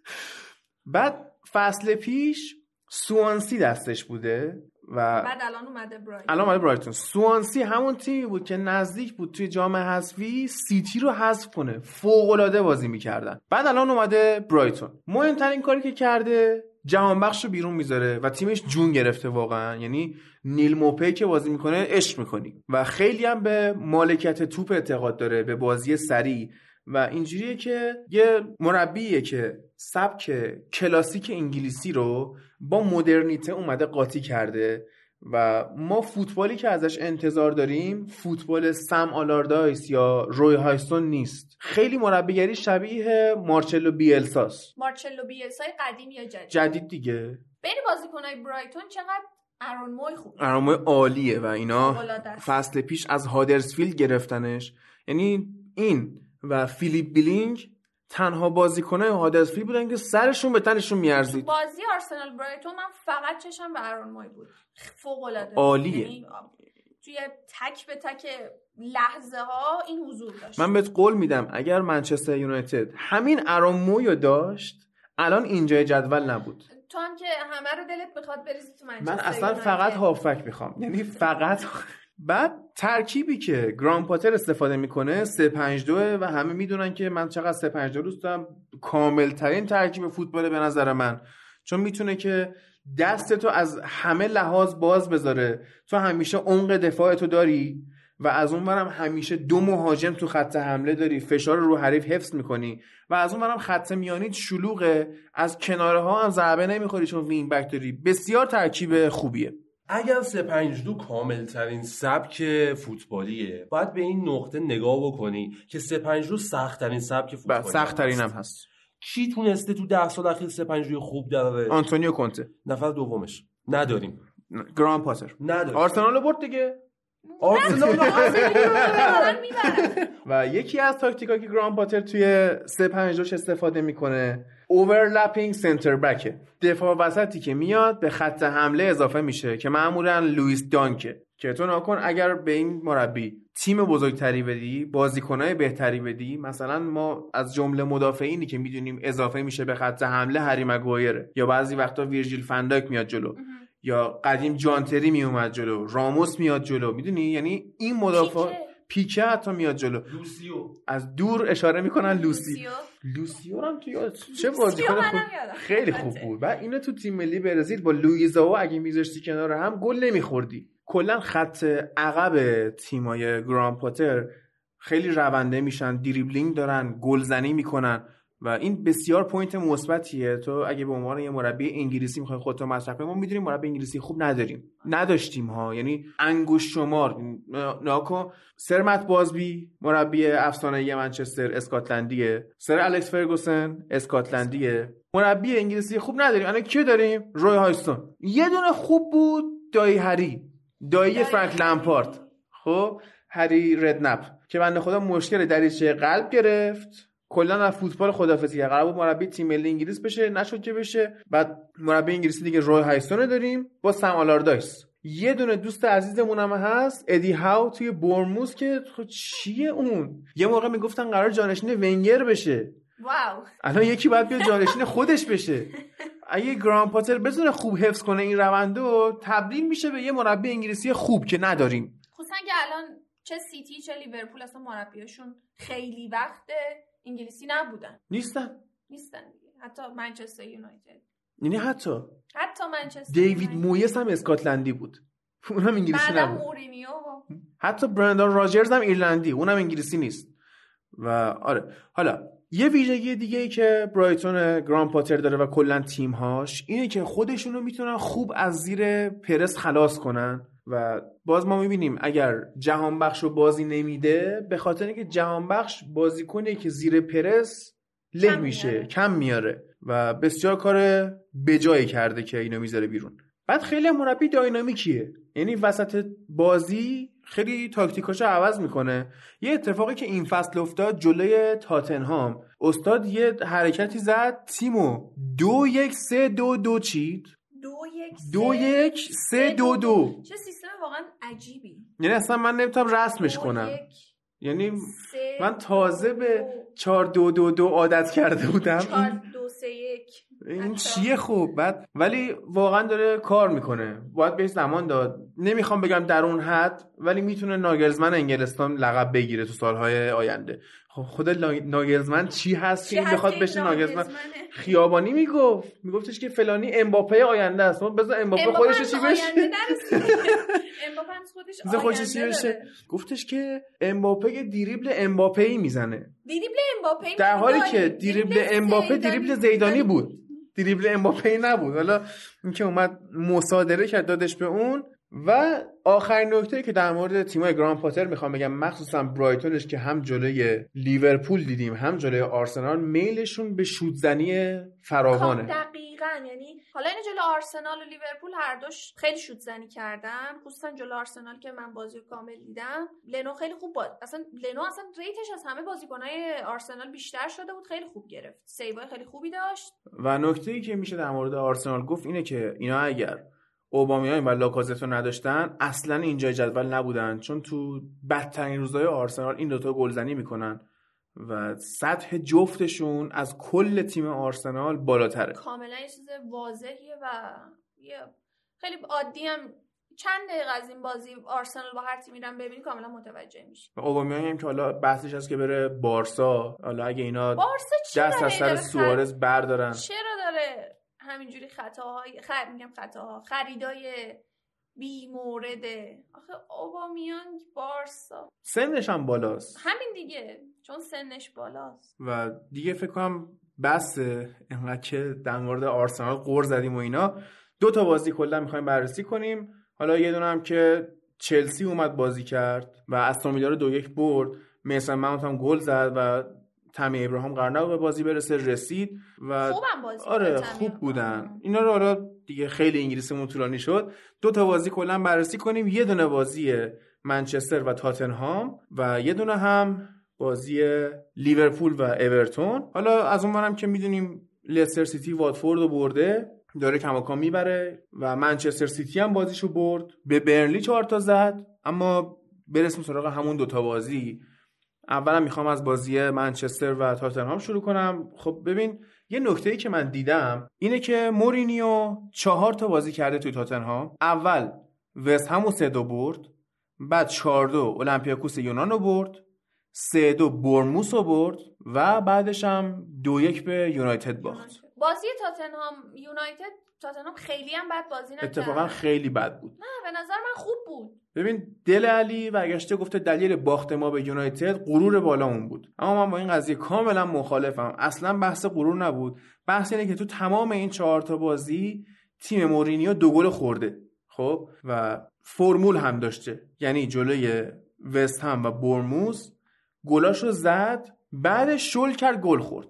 *laughs* بعد فصل پیش سوانسی دستش بوده. و بعد الان اومده برایتون. الان اومده برایتون. سوانسی همون تیمی بود که نزدیک بود توی جام حذفی سیتی رو حذف کنه. فوق العاده بازی می‌کردن. بعد الان اومده برایتون. مهمترین کاری که کرده جهان بخش رو بیرون می‌ذاره و تیمش جون گرفته واقعا. یعنی نیل موپی که بازی می‌کنه عشق می‌کنی. و خیلی هم به مالکیت توپ اعتقاد داره به بازی سریع. و اینجوریه که یه مربیه که سبک کلاسیک انگلیسی رو با مدرنیته اومده قاطی کرده و ما فوتبالی که ازش انتظار داریم فوتبال سم آلاردایس یا روی هایستون نیست. خیلی مربیگری شبیه مارچلو بیلساس. مارچلو بیلسای قدیم یا جدید؟ جدید دیگه. بین بازیکنهای برایتون چقدر ارون موی خوب؟ ارامه عالیه و اینا. فصل پیش از هادرسفیلد گرفتنش. یعنی این و فیلیپ بیلینگ تنها بازیکنای هادرسفیلد بودن که سرشون به تنشون میارزید. بازی آرسنال برایتون من فقط چشم به ارون موی بود. فوق العاده عالیه. یعنی توی تک به تک لحظه ها این حضور داشت. من بهت قول میدم اگر منچستر یونایتد همین ارامویو داشت الان اینجای جدول نبود. تو هم که همه رو دلت می‌خواد بریزی تو منچستر من اصلا یونایتد. فقط هافک می‌خوام. یعنی فقط بعد ترکیبی که گرام پاتر استفاده می‌کنه 352 و همه می‌دونن که من چقدر 352 دوست دارم. کامل ترین ترکیب فوتبال به نظر من. چون می‌تونه که دستتو از همه لحاظ باز بذاره. تو همیشه عمق دفاعتو داری و از اون برم همیشه دو مهاجم تو خط حمله داری. فشار رو حریف حفظ می‌کنی. و از اون برم خط میانیت شلوغه. از کناره ها هم ضربه نمی‌خوری چون وینگ بک داری. بسیار ترکیب خوبیه. اگر 352 کامل ترین سبک فوتبالیه باید به این نقطه نگاه بکنی که 352 سخت ترین سبک و فوتبالی سخت ترین هم هست. کی تونسته تو 10 سال اخیر 352 خوب دراره؟ آنتونیو کونته. نفر دومش. نداریم. گرام پاتر نداریم. آرسنال برد دیگه. آرسنال *laughs* و یکی از تاکتیکا که گرام پاتر توی 352 استفاده می‌کنه overlapping center back ه دفاع وسطی که میاد به خط حمله اضافه میشه که معمولا لوئیس دانکه. که تو ناکن اگر به این مربی تیم بزرگتری بدی بازیکنهای بهتری بدی مثلا ما از جمله مدافعینی که می‌دونیم اضافه میشه به خط حمله هری مگوایره. یا بعضی وقتا ویرجیل فن‌دایک میاد جلو. یا قدیم جان تری میومد جلو. راموس میاد جلو. می‌دونی؟ یعنی این مدافع پیکه. حتی میاد جلو لوسیو از دور اشاره می‌کنن لوسی لوسیو. لوسیو هم تو یاد چه بازیکن خوب. خیلی خوب البته. بود و اینو تو تیم ملی برزیل با لویزاو اگه میذاشتی کنار هم گل نمیخوردی کلا خط عقب تیمای گرام پاتر خیلی رونده میشن دریبلینگ دارن گلزنی می‌کنن و این بسیار point مثبتیه. تو اگه به عنوان یه مربی انگلیسی می‌خوای خودت رو معرفی کنی ما می‌دونیم مربی انگلیسی خوب نداریم. نداشتیم ها یعنی انگشت شمار. ناکن سر مت بازبی مربی افسانه منچستر اسکاتلندیه. سر الکس فرگوسن اسکاتلندیه. مربی انگلیسی خوب نداریم. الان کی داریم؟ روی هاجسون. یه دونه خوب بود دایی هری. دایی فرانک هری. لمپارت. خب هری ردنپ. که بنده خدا مشکل دریچه قلب گرفت. کلا از فوتبال خدافظی کرد. قرار بود مربی تیم ملی انگلیس بشه نشد که بشه. بعد مربی انگلیسی دیگه روی هایستون داریم با سم آلاردایس. یه دونه دوست عزیزمون هم هست ادی هاو توی برموز که خب چیه اون؟ یه موقع می‌گفتن قرار جانشین ونگر بشه. واو. الان یکی باید بیاد جانشین خودش بشه. اگه گرام پاتر بتونه خوب حفظ کنه این روندو تبدیل میشه به یه مربی انگلیسی خوب که نداریم. خصوصا که الان چه سیتی چه لیورپول اصلا مربیاشون خیلی وقت انگلیسی نبودن. نیستن. نیستن دیگه. حتی منچستر یونایتد. یعنی حتی. حتی منچستر دیوید. مویس هم اسکاتلندی بود. *laughs* اونم انگلیسی نبود. مورینیو حتی برندان راجرز هم ایرلندی. اونم انگلیسی نیست. و آره. حالا یه ویژگی دیگه ای که برایتون گران پاتر داره و کلا تیمهاش اینه که خودشونو می‌تونن خوب از زیر پرس خلاص کنن و باز ما می‌بینیم اگر جهان بخش رو بازی نمیده به خاطر اینکه جهان بخش بازیکنه که زیر پرس له میشه میاره. کم میاره و بسیار کار بجایی کرده که اینو می‌ذاره بیرون بعد خیلی مربی داینامیکیه یعنی وسط بازی خیلی تاکتیکاشو عوض می‌کنه. یه اتفاقی که این فصل افتاد جلوی تاتنهام. استاد یه حرکتی زد تیمو دو یک سه دو دو چید. دو یک سه دو یک سه دو. دو چه سیستم واقعا عجیبی. یعنی اصلا من نمی‌تونم رسمش کنم. یعنی من تازه به دو. چهار دو دو دو عادت کرده بودم. چهار این دو سه یک. این. چیه خوب بعد ولی واقعا داره کار می‌کنه. باید بهش زمان داد. نمی‌خوام بگم در اون حد ولی می‌تونه ناگلزمن انگلستان لقب بگیره تو سالهای آینده. خب خود ناگلزمن چی هست؟ که بخواد بشه ناگلزمن؟ خیابانی می‌گفت. میگفتش که فلانی امباپه آینده است. ما بذار امباپه *laughs* خودش چی بشه. امباپه خودش چی بشه. گفتش که امباپه دریبل امباپه ای می‌زنه. دریبل امباپه در حالی. که دریبل امباپه دریبل زیدانی بود. دریبل امباپه نبود. حالا اینکه اومد مصادره کرد دادش به اون و آخرین نکته که در مورد تیمای گران پاتر می‌خوام بگم مخصوصا برایتونش که هم جلوی لیورپول دیدیم هم جلوی آرسنال میلشون به شوتزنی فراوانه. خب، دقیقا. یعنی حالا این جلو آرسنال و لیورپول هر دوش خیلی شوت زنی کردن. خصوصا جلو آرسنال که من بازی کامل دیدم. لنو خیلی خوب بود اصلا لنو اصلا ریتش از همه بازیکنهای آرسنال بیشتر شده بود. خیلی خوب گرفت. سیوای خیلی خوبی داشت. و نکته ای که میشه در مورد آرسنال گفت اینه که اینا اگر اوبامیان و لاکازت رو نداشتن اصلا اینجا جدول نبودن. چون تو بدترین روزهای آرسنال این دوتا گلزنی می‌کنن و سطح جفتشون از کل تیم آرسنال بالاتره. کاملا یه چیز واضحیه و خیلی عادی هم. چند دقیقه از این بازی آرسنال با هر تیمی میرن ببینی کاملا متوجه میشی. و اوبامیان هم که حالا بحثش هست که بره بارسا. حالا اگه اینا بارسا چرا دست از سر سوارز بردارن. چرا داره همینجوری خطاهای خر میگم خطاها خریدای بی مورده آخه اوبامیان بارسا. سنش هم بالاست. همین دیگه چون سنش بالاست. و دیگه فکر کنم بس اینقدر که در مورد آرسنال قور زدیم و اینا. دو تا بازی کلا می‌خوایم بررسی کنیم. حالا یه دونه هم که چلسی اومد بازی کرد و استون رو دو یک برد. میسن ماونت هم گل زد و تامی ابراهام قرار نبود به بازی برسه رسید و خوبم بازی آره خوب. بودن. اینا رو حالا دیگه خیلی انگلیسیمون طولانی شد. دو تا بازی کلا بررسی کنیم. یه دونه بازی منچستر و تاتنهام و یه دونه هم بازی لیورپول و اورتون. حالا از اونورم که می‌دونیم لستر سیتی واتفورد رو برده داره کماکان می‌بره و منچستر سیتی هم بازیشو برد. به برنلی چهار تا زد اما برسیم سراغ همون دوتا بازی. اولا می‌خوام از بازی منچستر و تاتنهام شروع کنم. خب ببین یه نکته ای که من دیدم اینه که مورینیو چهار تا بازی کرده توی تاتنهام. اول وست همو سه دو برد بعد چهار دو اولمپیاکوس یونان رو برد سه دو برموس رو برد و بعدش هم دو یک به یونایتد باخت. بازی تاتنهام یونایتد تاتنهام خیلی هم بد بازی نکرد. اتفاقا خیلی بد بود. نه به نظر من خوب بود. ببین دل علی برگشته گفته دلیل باخت ما به یونایتد غرور بالامون بود. اما من با این قضیه کاملا مخالفم. اصلا بحث غرور نبود. بحث اینه که تو تمام این چهار تا بازی تیم مورینیو دو گل خورده. خب؟ و فرمول هم داشته. یعنی جلوی وست هم و برموز گلاشو زد بعدش شل کرد گل خورد.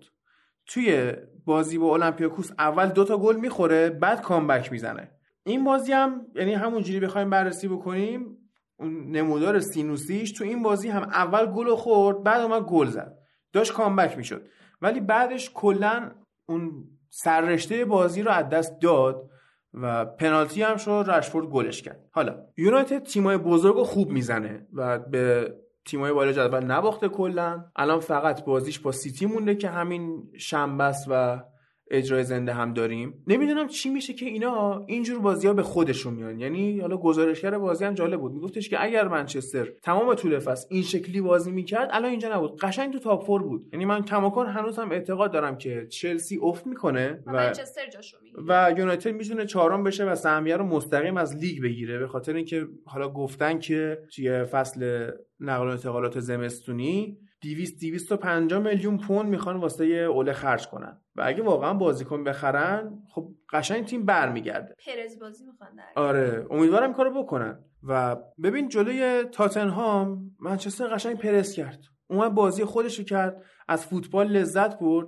توی بازی با اولمپیاکوس اول دوتا گل می‌خوره بعد کامبک می‌زنه. این بازی هم یعنی همونجوری بخوایم بررسی بکنیم اون نمودار سینوسیش تو این بازی هم اول گل خورد بعد اومد گل زد. داشت کامبک می‌شد. ولی بعدش کلا اون سررشته بازی رو از دست داد و پنالتی هم شد رشفورد گلش کرد. حالا یونایتد تیمای بزرگ خوب می‌زنه و به تیمای بالا جدول نباخته کلا. الان فقط بازیش با سیتی مونده که همین شنبه است و اجرای زنده هم داریم. نمی‌دونم چی میشه که اینا اینجور بازی ها به خودشون میان. یعنی حالا گزارشگر بازی هم جالب بود. میگفتش که اگر منچستر تمام طول فصل این شکلی بازی می‌کرد الان اینجا نبود. قشنگ تو تاپ فور بود. یعنی من کماکان هنوزم اعتقاد دارم که چلسی افت می‌کنه و منچستر جاشو و یونایتد می‌تونه چهارم بشه و سهمیه رو مستقیم از لیگ بگیره. به خاطر اینکه حالا گفتن که توی فصل نقل و انتقالات زمستونی 200 250 میلیون پوند می‌خوان واسه اوله خرج کنن. و اگه واقعا بازیکن بخرن خب قشنگ تیم برمیگرده. پرز بازی می‌خوان در آره امیدوارم کارو بکنن. و ببین جلوی تاتنهام منچستر قشنگ پرس کرد. اومد بازی خودش رو کرد از فوتبال لذت برد.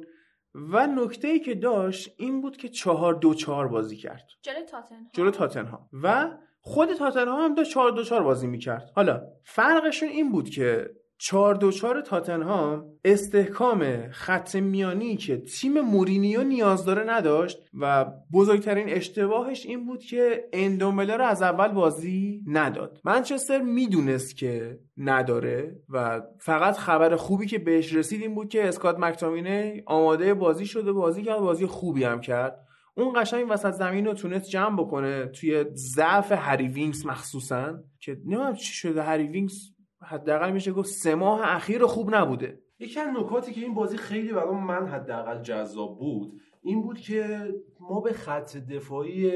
و نکته ای که داشت این بود که چهار دو چهار بازی کرد. جلوی تاتنهام. جلو تاتنهام. و خود تاتنهام هم داشت 4 2 4 بازی می‌کرد. حالا فرقشون این بود که 4 2 4 تاتنهام استحکام خط میانی که تیم مورینیو نیاز داره نداشت و بزرگترین اشتباهش این بود که اندومبله رو از اول بازی نداد. منچستر می‌دونست که نداره و فقط خبر خوبی که بهش رسید این بود که اسکات مکتامینه آماده بازی شده بازی کرد بازی خوبی هم کرد. اون قشنگ وسط زمین رو تونست جمع بکنه توی ضعف هری وینکس مخصوصا که نمی‌دونم چی شده هری وینکس حداقل میشه گفت سه ماه اخیر خوب نبوده. یکی از نکاتی که این بازی خیلی برای من حداقل جذاب بود این بود که ما به خط دفاعی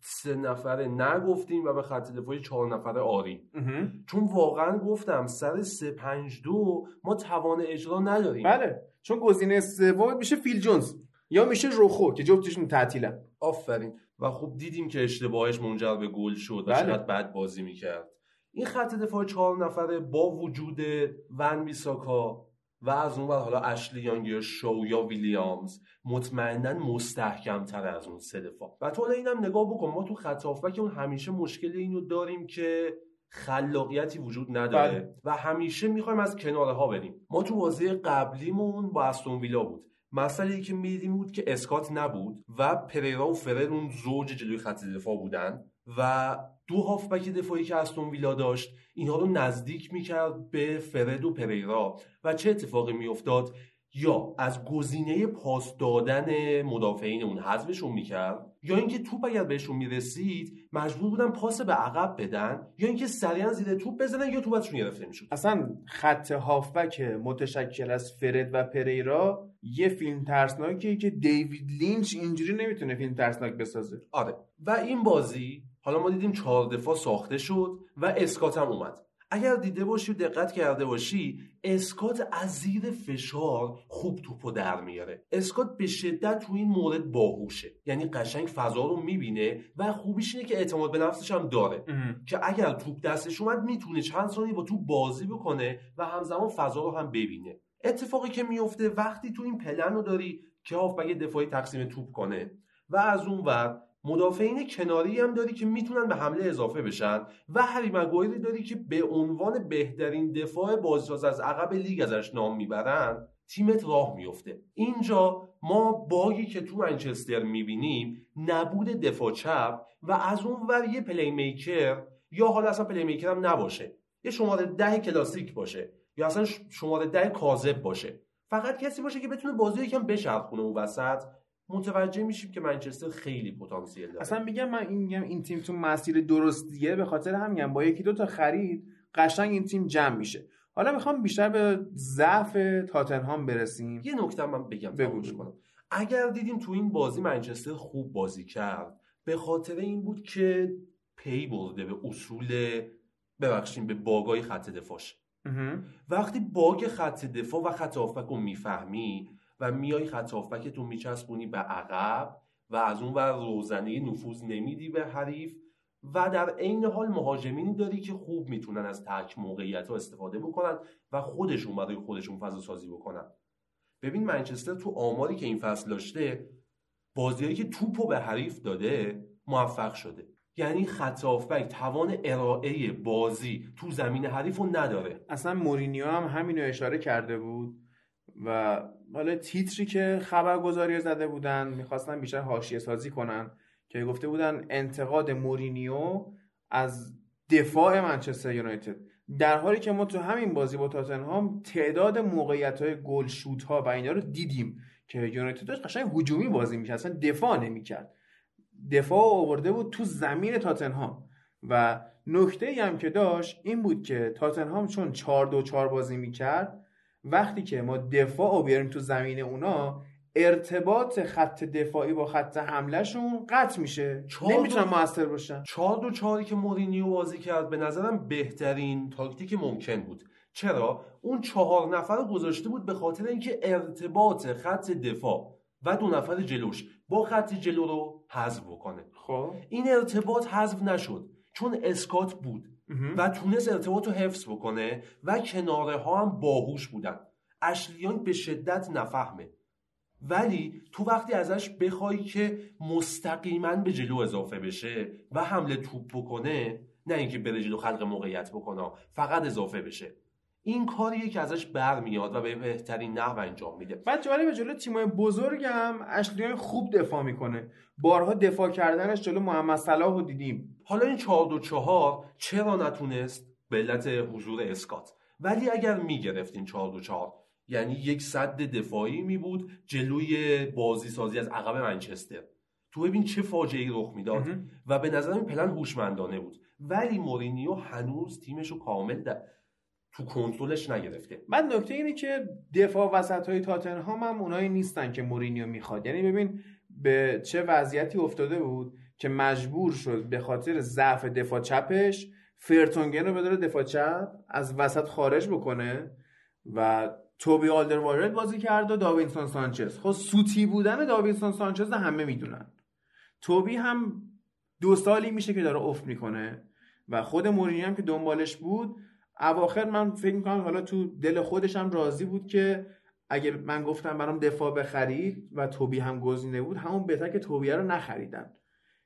سه نفره نگفتیم و به خط دفاعی چهار نفره آریم. چون واقعا گفتم سر سه پنج دو ما توان اجرا نداریم. بله. چون گزینه سوم میشه فیل جونز یا میشه روخو که جفتشون تعطیلن. آفرین. و خب دیدیم که اشتباهش منجر به گل شد و بله. چقدر بد بازی می‌کرد. این خط دفاع چهار نفره با وجود ون بیساکا و از اون حالا اشلی یانگ یا شو یا ویلیامز مطمئنا مستحکم تر از اون سه دفاع. و تو اینم نگاه بکن ما تو خط هافبک اون همیشه مشکل اینو داریم که خلاقیتی وجود نداره بله. و همیشه می‌خوایم از کناره ها بریم. ما تو بازی قبلیمون با استون ویلا بود. مسئله ای که می‌دیدیم بود که اسکات نبود و پریرا و فرر اون زوج جلوی خط دفاع بودن و دو هافبک دفاعی که استون ویلا داشت اینها رو نزدیک می‌کرد به فرد و پریرا و چه اتفاقی میافتاد؟ یا از گزینه پاس دادن مدافعین اون حذفشون می‌کرد؟ یا اینکه توپ اگر بهشون می‌رسید مجبور بودن پاس به عقب بدن؟ یا اینکه سریعا زیر توپ بزنن یا توپ ازشون گرفته می‌شد؟ اصلا خط هافبک متشکل از فرد و پریرا یه فیلم ترسناکیه که دیوید لینچ اینجوری نمی‌تونه فیلم ترسناک بسازه. آره. و این بازی حالا ما دیدیم چهار دفاع ساخته شد و اسکات هم اومد. اگر دیده باشی و دقت کرده باشی اسکات از زیر فشار خوب توپو در میاره. اسکات به شدت تو این مورد باهوشه. یعنی قشنگ فضا رو می‌بینه و خوبیش اینه که اعتماد به نفسش هم داره. که اگر توپ دستش اومد می‌تونه چند ثانیه با توپ بازی بکنه و همزمان فضا رو هم ببینه. اتفاقی که میفته وقتی تو این پلن رو داری که هافبک دفاعی تقسیم توپ کنه؟ و از اون ور مدافعین کناری هم داری که می‌تونن به حمله اضافه بشن و هری مگوایری داری که به عنوان بهترین دفاع بازساز از عقب لیگ ازش نام می‌برن تیمت راه میفته اینجا ما باگی که تو منچستر می‌بینیم نبود دفاع چپ و از اون ور یه playmaker یا حالا اصلا پلی میکر هم نباشه. یه شماره ده کلاسیک باشه یا اصلا شماره ده کاذب باشه. فقط کسی باشه که بتونه بازی یکم بچرخونه اون وسط متوجه میشیم که منچستر خیلی پتانسیل داره. اصلا میگم من این میگم این تیم تو مسیر درستیه به خاطر هم میگم با یکی دو تا خرید قشنگ این تیم جمع میشه. حالا می‌خوام بیشتر به ضعف تاتنهام برسیم. یه نکته من بگم کنم. اگر دیدیم تو این بازی منچستر خوب بازی کرد به خاطر این بود که پی برده به اصول ببخشیم به باگای خط دفاعش. وقتی باگ خط دفاع و خط هافبک رو می‌فهمی و میای خط رو میچسبونی به عقب و از اون ور روزنه نفوذ نمیدی به حریف و در عین حال مهاجمینی داری که خوب می‌تونن از تک موقعیت ها استفاده بکنن و خودشون برای خودشون فضا سازی بکنن. ببین منچستر تو آماری که این فصل داشته بازیایی که توپو به حریف داده موفق شده. یعنی خط هافبک توان ارائه بازی تو زمین حریف رو نداره. اصلا مورینیو هم همینو اشاره کرده بود. و حالا تیتری که خبرگزاری زده بودن می‌خواستن بیشتر حاشیه سازی کنن که گفته بودن انتقاد مورینیو از دفاع منچستر یونایتد. در حالی که ما تو همین بازی با تاتنهام تعداد موقعیت های گل شوت ها و اینا رو دیدیم که یونایتد داشت قشنگ هجومی بازی می‌کرد اصلا دفاع نمی‌کرد. دفاع آورده بود تو زمین تاتنهام. و نکته ای هم که داشت این بود که تاتنهام چون 4 2 4 بازی می‌کرد وقتی که ما دفاع رو بیاریم تو زمین اونا ارتباط خط دفاعی با خط حملهشون قطع میشه. نمی‌تونن موثر باشن. چهار دو چهاری که مورینیو بازی کرد به نظرم بهترین تاکتیک ممکن بود. چرا؟ اون چهار نفر رو گذاشته بود به خاطر اینکه ارتباط خط دفاع و دو نفر جلوش با خط جلو رو حذف بکنه. خب. این ارتباط حذف نشد. چون اسکات بود. و تونست ارتباط رو حفظ بکنه و کناره ها هم باهوش بودن. اشلیانگ به شدت نفهمه. ولی تو وقتی ازش بخوای که مستقیما به جلو اضافه بشه و حمله توپ بکنه نه اینکه بره جلو خلق موقعیت بکنه فقط اضافه بشه. این کاریه که ازش برمیاد و به بهترین نحو انجام میده. بعد جالب به جلو تیمای بزرگ هم اشلیان خوب دفاع می‌کنه. بارها دفاع کردنش جلو محمد صلاح رو دیدیم. حالا این چهار دو چهار چرا نتونست؟ به علت حضور اسکات. ولی اگر می‌گرفت این چهار دو چهار یعنی یک صد دفاعی می بود جلوی بازی سازی از عقب منچستر. تو ببین چه فاجعه رخ می‌داد. و به نظر این پلن هوشمندانه بود. ولی مورینیو هنوز تیمش رو کامل در تو کنترلش نگرفته. بعد نکته اینه که دفاع وسط های تاتنهام هم اونایی نیستن که مورینیو می‌خواد. یعنی ببین به چه وضعیتی افتاده بود که مجبور شد به خاطر ضعف دفاع چپش فرتونگن رو بداره دفاع چپ از وسط خارج بکنه و توبی آلدروارد بازی کرد و داوینسون سانچز. خب سوتی بودن داوینسون سانچز همه می‌دونن. توبی هم دو سالی میشه که داره افت می‌کنه و خود مورینیو هم که دنبالش بود اواخر من فکر می‌کنم حالا تو دل خودش هم راضی بود که اگه من گفتم برام دفاع بخرید و توبی هم گزینه بود همون بهتر که توبیه رو نخریدن.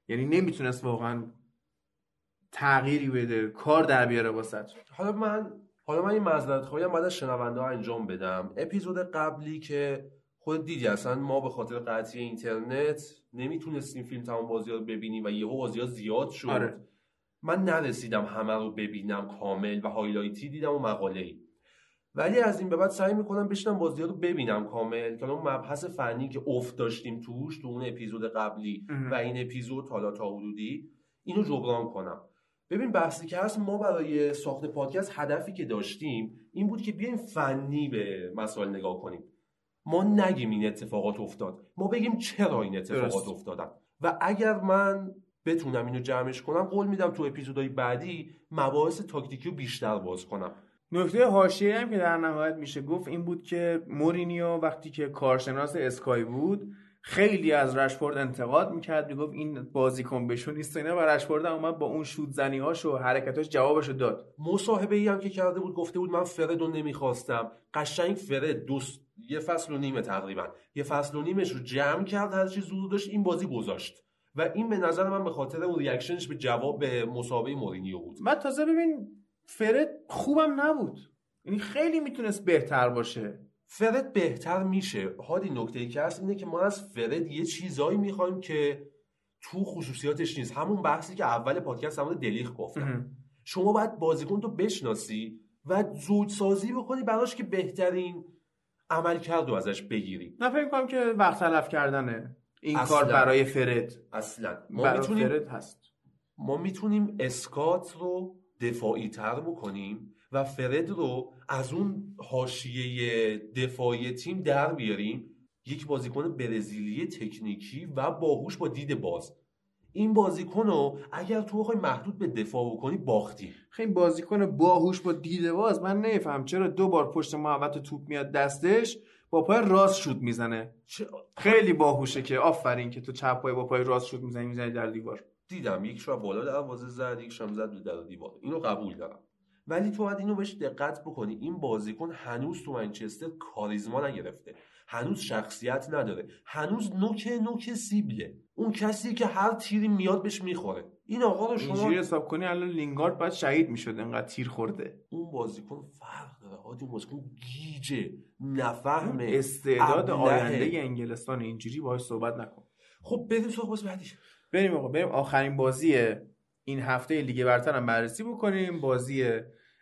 یعنی نمی‌تونست واقعا تغییری بده کار در بیاره واسه حالا من حالا من این معذرت خواهی بعد شنونده ها انجام بدم. اپیزود قبلی که خود دیدی اصلا ما به خاطر قطعی اینترنت نمی‌تونستیم فیلم تمام بازی رو ببینیم و یهو بازی ها زیاد شد. آره. من نرسیدم همه رو ببینم کامل و هایلایتی دیدم و مقاله ای ولی از این به بعد سعی می‌کنم بشنم بازی رو ببینم کامل که اون مبحث فنی که افت داشتیم توش تو اون اپیزود قبلی. و این اپیزود حالا تا حدودی اینو جبران کنم. ببین بحثی که هست ما برای ساخت پادکست هدفی که داشتیم این بود که بیایم فنی به مسائل نگاه کنیم. ما نگیم این اتفاقات افتاد. ما بگیم چرا این اتفاقات درست. افتادن. و اگر من بتونم اینو جمعش کنم قول میدم تو اپیزودهای بعدی مباحث تاکتیکی رو بیشتر باز کنم. نکته حاشیه هم که در نهایت میشه گفت این بود که مورینیو وقتی که کارشناس اسکای بود خیلی از رشفورد انتقاد می‌کرد می‌گفت این بازیکن بشو نیست و اینا و رشفورد اومد با اون شوت زنیهاش و حرکتاش جوابشو داد. مصاحبه ای هم که کرده بود گفته بود من فرد رو نمی‌خواستم. قشنگ فرد دوست یه فصل و نیمه تقریبا. یه فصل و نیمش رو جمع کرد هر چی زور داشت این بازی گذاشت. و این به نظر من به خاطر اون ریاکشنش به جواب به مسابقه مورینیو بود. بعد تازه ببین فرد خوبم نبود. یعنی خیلی می‌تونست بهتر باشه. فرد بهتر میشه. هادی نکته ای که هست اینه که ما از فرد یه چیزایی می‌خوایم که تو خصوصیاتش نیست. همون بحثی که اول پادکست همون دلیخ گفتم. شما باید بازیکن تو بشناسی و زود سازی بکنی براش که بهترین عمل کرد ازش بگیری. نه فکر کنم که وقت تلف کردنه. این اصلاً. کار برای فرد. اصلا. ما می‌تونیم فرد هست. ما می‌تونیم اسکات رو دفاعی تر بکنیم و فرد رو از اون حاشیه دفاعی تیم در بیاریم. یک بازیکن برزیلی تکنیکی و باهوش با دید باز. این بازیکن رو اگر تو بخوای محدود به دفاع بکنی باختی خیلی بازیکن باهوش با دیده باز من نمیفهم چرا دو بار پشت محوط توپ میاد دستش با پای راست شوت می‌زنه. خیلی باهوشه که آفرین که تو چپ پای با پای راست شوت می‌زنی می‌زنی در دیوار. دیدم یک شب بالا دروازه زد یک شب زد در دیوار. اینو قبول دارم. ولی تو باید اینو بهش دقت بکنی. این بازیکن هنوز تو منچستر کاریزما نگرفته. هنوز شخصیت نداره. هنوز نوک نوک سیبله. اون کسی که هر تیری میاد بهش می‌خوره. این آقا رو شما اینجوری حساب کنی الان لینگارد باید شهید می‌شد. انقدر تیر خورده. اون بازیکن فرق داره. هادی اون بازیکن گیجه نفهمه. استعداد. آینده انگلستان اینجوری باهاش صحبت نکن. خب بریم بازی بعدی بریم آقا بریم. آخرین بازی این هفته لیگ برتر هم بررسی بکنیم. بازی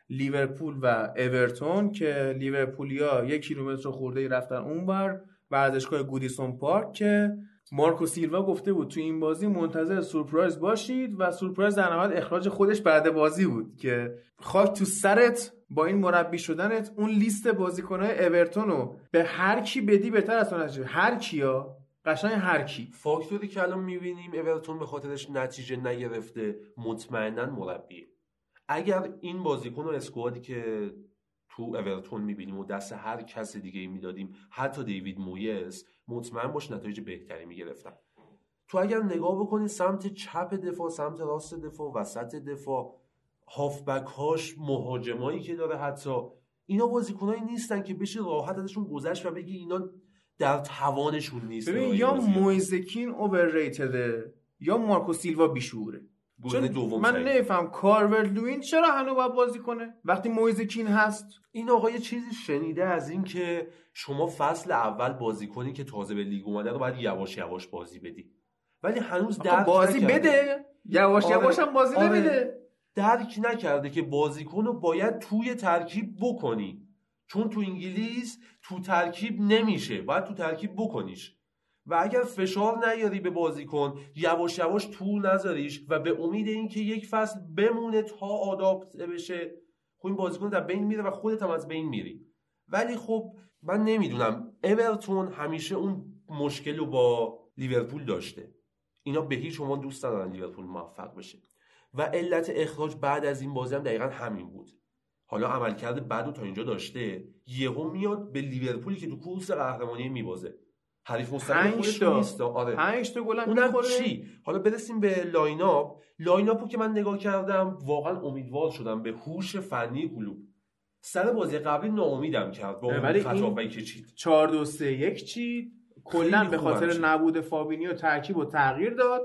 لیورپول و اورتون که لیورپولیا یک کیلومتر خورده رفتن اونور ورزشگاه گودیسون پارک که مارکو سیلوا گفته بود تو این بازی منتظر سورپرایز باشید و سورپرایز در نهایت اخراج خودش بعد بازی بود که خاک تو سرت با این مربی شدنت اون لیست بازیکنهای اورتون رو به هر کی بدی بهتر از اون هر کیا قشنگ هر کی. فاکتوری که الان می‌بینیم اورتون به خاطرش نتیجه نگرفته مطمئنا مربیه. اگر این بازیکن و اسکوادی که تو اورتون می‌بینیم و دست هر کس دیگه ای می‌دادیم حتی دیوید مویس مطمئن باش نتایج بهتری می‌گرفتن. تو اگر نگاه بکنی سمت چپ دفاع سمت راست دفاع وسط دفاع هافبک هاش مهاجمایی که داره حتی اینا بازیکنایی نیستن که بشه راحت ازشون گذشت و بگی اینا در توانشون نیست ببین یا. مویزکین اوورریتده یا مارکو سیلوا بیشوره چون دوم من. نمیفهم کارور لوین چرا هنوز باید بازی کنه وقتی مویزکین هست این آقا یه چیزی شنیده از این که شما فصل اول بازی کنی که تازه به لیگ اومده رو باید یواش یواش بازی بدی ولی هنوز درک بازی نکرده. بده یواش آره. یواش هم بازی آره. نمیده درک نکرده که بازیکن رو باید توی ترکیب بکنی چون تو انگلیس تو ترکیب نمیشه باید تو ترکیب بکنیش. و اگر فشار نیاری به بازیکن یواش یواش تو نذاریش و به امید اینکه یک فصل بمونه تا آداپت بشه خب این بازیکن در بین میره و خودت هم از بین میری. ولی خب من نمی‌دونم. اورتون همیشه اون مشکل رو با لیورپول داشته. اینا به هیچ عنوان دوست ندارن لیورپول موفق بشه. و علت اخراج بعد از این بازی هم دقیقا همین بود. حالا عملکرد بد رو تا اینجا داشته. یهو میاد به لیورپولی که تو کورس قهرمانی میبازه. حریف مستقیم خودش. نیست. آره. پنج تا گل اونم. چی؟ حالا برسیم به line up line up و که من نگاه کردم واقعا امیدوار شدم به هوش فنی کلوپ سر بازی قبلی ناامیدم کرد با اون خطاهایی که چید. 4 2 3 1 چی کلا به خاطر. نبود فابینیو ترکیب و تغییر داد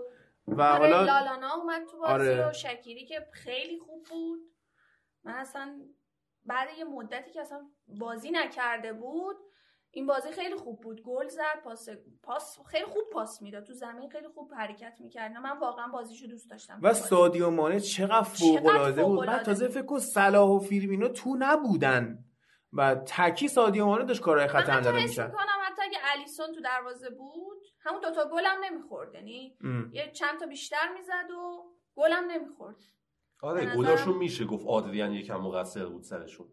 و آره حالا لالانا اومد تو بازی آره. و شکیری که خیلی خوب بود. من اصلا بعد یه مدتی که اصلا بازی نکرده بود این بازی خیلی خوب بود. گل زد پاس پاس خیلی خوب پاس می‌داد. تو زمین خیلی خوب حرکت می‌کرد. من واقعا بازیشو دوست داشتم. و. سادیو مانه چقدر فوق العاده بود. بعد تازه. فکر کن صلاح و فیرمینو تو نبودن و تکی سادیو مانه داشت کارهای من خطرناک حس می‌کرد. می‌کنم حتی اگه الیسون تو دروازه بود همون دوتا گل هم نمی‌خورد. یعنی یه چند تا بیشتر می‌زد و گل هم نمی‌خورد. آره نظرم- گلاشون میشه گفت آدریان یکم مقصر بود سرشون.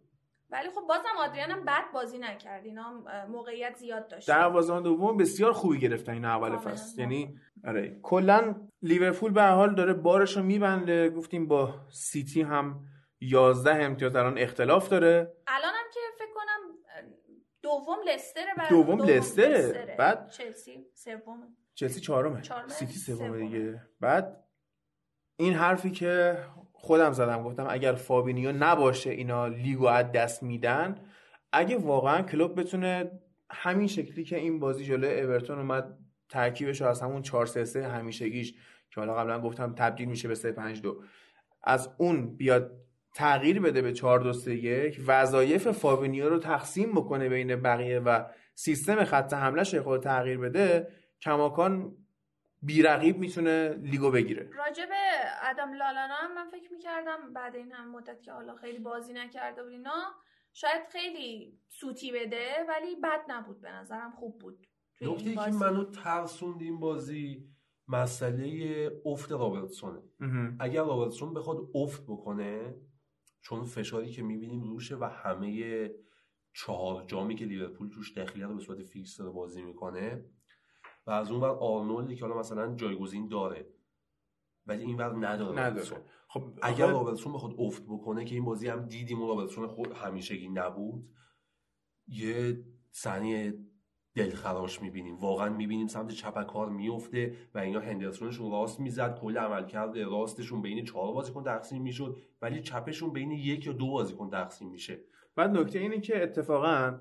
ولی خب بازم آدریان هم بد بازی نکرد. اینا موقعیت زیاد داشت. دروازه‌بان دوم بسیار خوبی گرفتن این اول. فصل. یعنی آره کلا لیورپول به هر حال داره بارش رو میبنده. گفتیم با سیتی هم 11 امتیاز الان اختلاف داره. الان هم که فکر کنم دوم لستره بعد دوم لستره. بعد- چلسی سوم چلسی چهارمه؟ سیتی سومه سومه. دیگه. بعد این حرفی که خودم زدم گفتم اگر فابینیو نباشه اینا لیگو از دست میدن اگه واقعا کلوپ بتونه همین شکلی که این بازی جلوی اورتون اومد ترکیبش رو از همون 4 3 3 همیشگیش که حالا قبلا گفتم تبدیل میشه به 3 5 2 از اون بیاد تغییر بده به 4 2 3 1 وظایف فابینیو رو تقسیم بکنه بین بقیه و سیستم خط حملهش رو تغییر بده کماکان بیرقیب می‌تونه لیگو بگیره. راجب ادم لالانا هم من فکر می‌کردم بعد این هم مدت که حالا خیلی بازی نکرده و اینا شاید خیلی سوتی بده ولی بد نبود به نظرم خوب بود نکته که. منو ترسوند این بازی مسئله افت رابرتسونه اگر رابرتسون بخواد افت بکنه چون فشاری که می‌بینیم روشه و همه چهار جامی که لیورپول توش دخیله رو به صورت فیکس داره بازی می‌کنه و از اون ور آرنولدی که حالا مثلا جایگزین داره. ولی این ور نداره نداره. خب اگر آخه- رابرتسون بخواد افت بکنه که این بازی هم دیدیم و رابرتسون خود همیشگی نبود یه صحنه دلخراش می‌بینیم. واقعا می‌بینیم سمت چپ کار میفته و اینا هندرسونشون راست می‌زد. کل عملکرد راستشون بین چهار بازیکن تقسیم می‌شد. ولی چپشون بین یک یا دو بازیکن تقسیم میشه. بعد نکته اینه که اتفاقا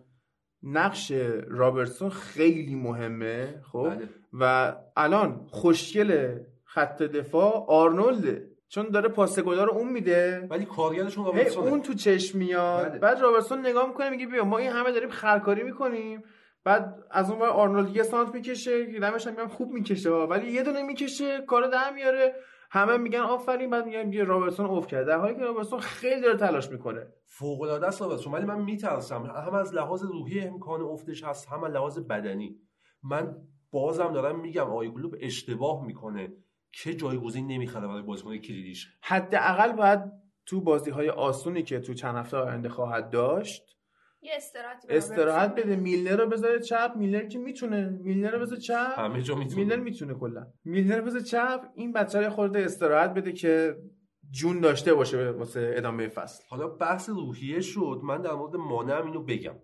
نقش رابرتسون خیلی مهمه خب؟ بله. و الان خوشگل خط دفاع آرنولده چون داره پاس گلا رو اون میده. ولی کارگرشون کیه رابرتسونه. اون تو چشم میاد. بله. بعد رابرتسون نگاه می‌کنه میگه بیا ما این همه داریم خرکاری می‌کنیم. بعد از اون ور آرنولد یه سانتر می‌کشه که دمش هم میگم خوب می‌کشه ولی یه دونه می‌کشه کارو در میاره. همه میگن آفرین بعد میگن یه رابرتسون افت کرده. در حالی که رابرتسون خیلی داره تلاش می‌کنه. فوق العاده است رابرتسون. ولی من میترسم. هم از لحاظ روحی امکان افتش هست هم از لحاظ بدنی. من بازم دارم میگم آقای کلوب اشتباه می‌کنه که جایگزین نمی‌خره برای بازیکن کلیدیش. حداقل باید تو بازی های آسونی که تو چند هفته آینده خواهد داشت یه استراحت رابرتسون بده. میلنر رو بذاره چپ. میلنر که می‌تونه. میلنر رو بذاره چپ. همه جا میلنر می‌تونه می‌تونه کلا. میلنر رو بذاره چپ. این بچه رو خورده استراحت بده که جون داشته باشه واسه ادامه فصل. حالا بحث روحیه شد. من در مورد مانع هم اینو بگم.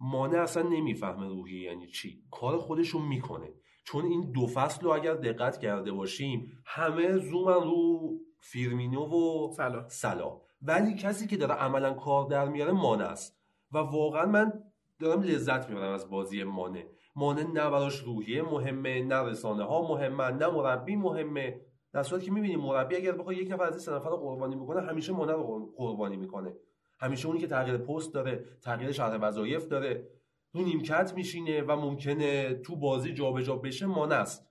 مانع اصلا نمی‌فهمه روحیه یعنی چی. کار خودش رو می‌کنه. چون این دو فصل رو اگر دقت کرده باشیم همه زومن رو فیرمینو و سلام سلا ولی کسی که داره عملا کار در میاره مانع است. و واقعا من دارم لذت می‌برم از بازی مانع مانع نه براش روحیه مهمه نه رسانه ها مهمه نه مربی مهمه. در صورتی که می‌بینیم مربی اگر بخواد یک نفر از این سه نفر قربانی بکنه همیشه مانع رو قربانی می‌کنه. همیشه اونی که تغییر پست داره تغییر شرح وظایف داره رو نیمکت میشینه و ممکنه تو بازی جابجا بشه مانع است.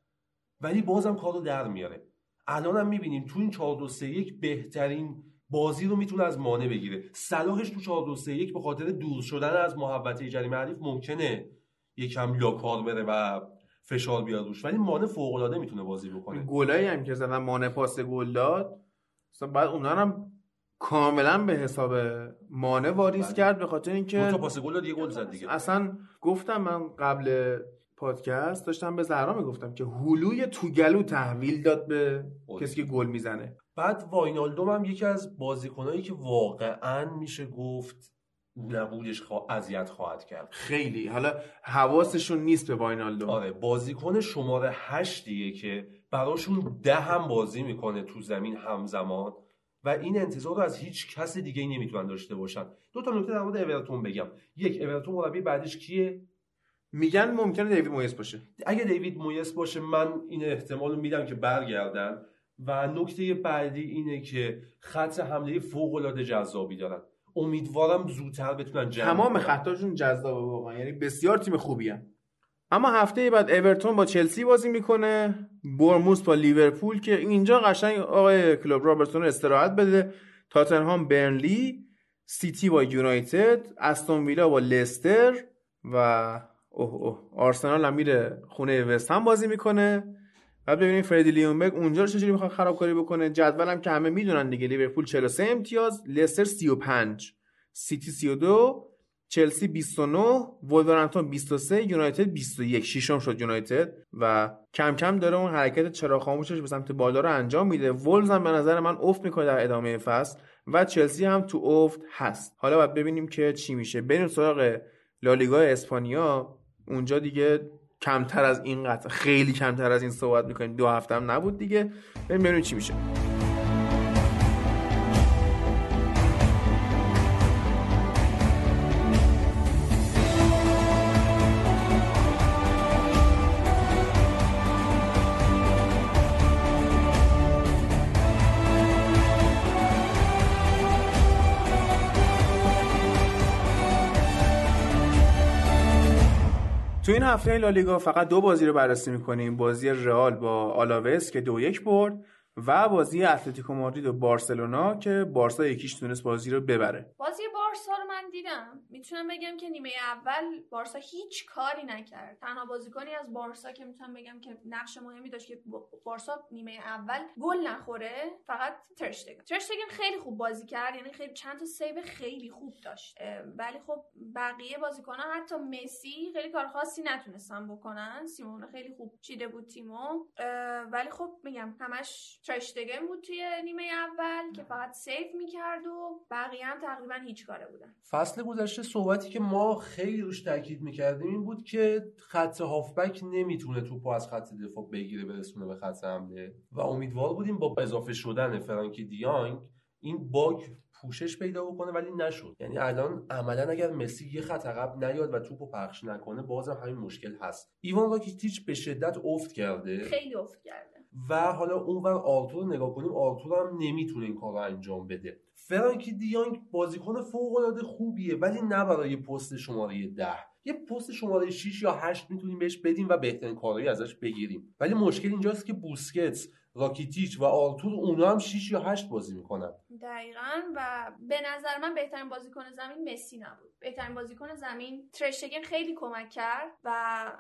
ولی بازم کارو در میاره. الان هم می‌بینیم تو این 4 2 3 1 بهترین بازی رو می‌تونه از مانع بگیره. صلاحش تو 4 2 3 1 به خاطر دور شدن از محوطه جریمه حریف ممکنه یکم لاکار بره و فشار بیاد روش. ولی مانع فوق العاده می‌تونه بازی بکنه. گلایی هم که زدن مانع پاس گل داد مثلا بعد اونا رو هم کاملا به حساب مانع واریز بله. کرد به خاطر اینکه تا پاس گل داد یه گل زد دیگه. اصلا گفتم من قبل پادکست داشتم به زهرا می‌گفتم که هلوی توگلو تحویل داد به. کسی که گل می‌زنه. بعد واینالدوم هم یکی از بازیکنایی که واقعا میشه گفت نبودش خوا... اذیت خواهد کرد. خیلی. حالا حواسشون نیست به واینالدو آره بازیکن شماره هشتیه که براشون ده هم بازی می‌کنه تو زمین همزمان و این انتظار رو از هیچ کس دیگه ای نمی‌تونن داشته باشن. دو تا نکته در مورد اورتون بگم. یک اورتون مربی بعدش کیه؟ میگن ممکنه دیوید مویس باشه. اگه دیوید مویس باشه من این احتمال رو میدم که برگردن. و نکته بعدی اینه که خط حمله فوق العاده جذابی دارن امیدوارم زودتر بتونن جمع تمام. خطاشون جذابه واقعا یعنی بسیار تیم خوبی هم. اما هفته بعد اورتون با چلسی بازی می‌کنه برموس با لیورپول که اینجا قشنگ آقای کلوب رابرتسون رو استراحت بده تاتنهام برنلی سیتی با یونایتد استون ویلا با لستر و اوه اوه آرسنال هم میره خونه وست هم بازی می‌کنه بعد ببینیم فردی لیونبرگ اونجا رو چجوری می‌خواد خرابکاری بکنه. جدولم که همه می‌دونن دیگه. لیورپول 43 امتیاز لستر 35 سیتی 32 چلسی 29 ولورهمپتون 23 یونایتد 21 ششم شد یونایتد و کم کم داره اون حرکت چرا خاموشش به سمت بالا رو انجام میده. ولز هم به نظر من افت می‌کنه در ادامه فصل و چلسی هم تو افت هست. حالا باید ببینیم که چی میشه. بریم سراغ لالیگا اسپانیا. اونجا دیگه کمتر از این قطع خیلی کمتر از این صحبت می‌کنیم. دو هفته هم نبود دیگه. ببینیم چی میشه. هفته لالیگا فقط دو بازی رو بررسی می‌کنیم. بازی رئال با آلاوس که دو یک برد. و بازی اتلتیکو مادرید و بارسلونا که بارسا یک هیچ تونست بازی رو ببره. بازی بارسا رو من دیدم. می‌تونم بگم که نیمه اول بارسا هیچ کاری نکرد. تنها بازیکنی از بارسا که می‌تونم بگم که نقش مهمی داشت که با- بارسا نیمه اول گل نخوره فقط ترشتگن. ترشتگن خیلی خوب بازی کرد یعنی خیلی چند تا save خیلی خوب داشت. ولی خب بقیه بازیکنان حتی مسی خیلی کار خاصی نتونستن بکنن. سیمون خیلی خوب چیده بود تیمو. ولی خب میگم همش ترشتگن بود توی نیمه اول که فقط سیف می‌کرد و بقیه هم تقریبا هیچ کاره بودن. فصل گذشته صحبتی که ما خیلی روش تاکید می‌کردیم این بود که خط هافبک نمی‌تونه توپو از خط دفاع بگیره برسونه به خط حمله. و امیدوار بودیم با اضافه شدن فرانکی دیانگ این باگ پوشش پیدا بکنه ولی نشد. یعنی الان عملا اگر مسی یه خط عقب نیاد و توپو پخش نکنه بازم همین مشکل هست. ایوان راکیتیچ به شدت افت کرده. خیلی افت کرده. و حالا اونور آرتور رو نگاه کنیم آرتور هم نمی‌تونه این کار رو انجام بده. فرانکی دیانگ بازیکن فوق العاده خوبیه ولی نه برای پست شماره ده. یه پست شماره 6 یا 8 می‌تونیم بهش بدیم و بهترین کارهایی ازش بگیریم. ولی مشکل اینجاست که بوسکتس راکیتیچ و آرتور اونا هم 6 یا 8 بازی می‌کنن. دقیقا و به نظر من بهترین بازیکن زمین مسی نبود. بهترین بازیکن زمین ترشتگن خیلی کمک کرد و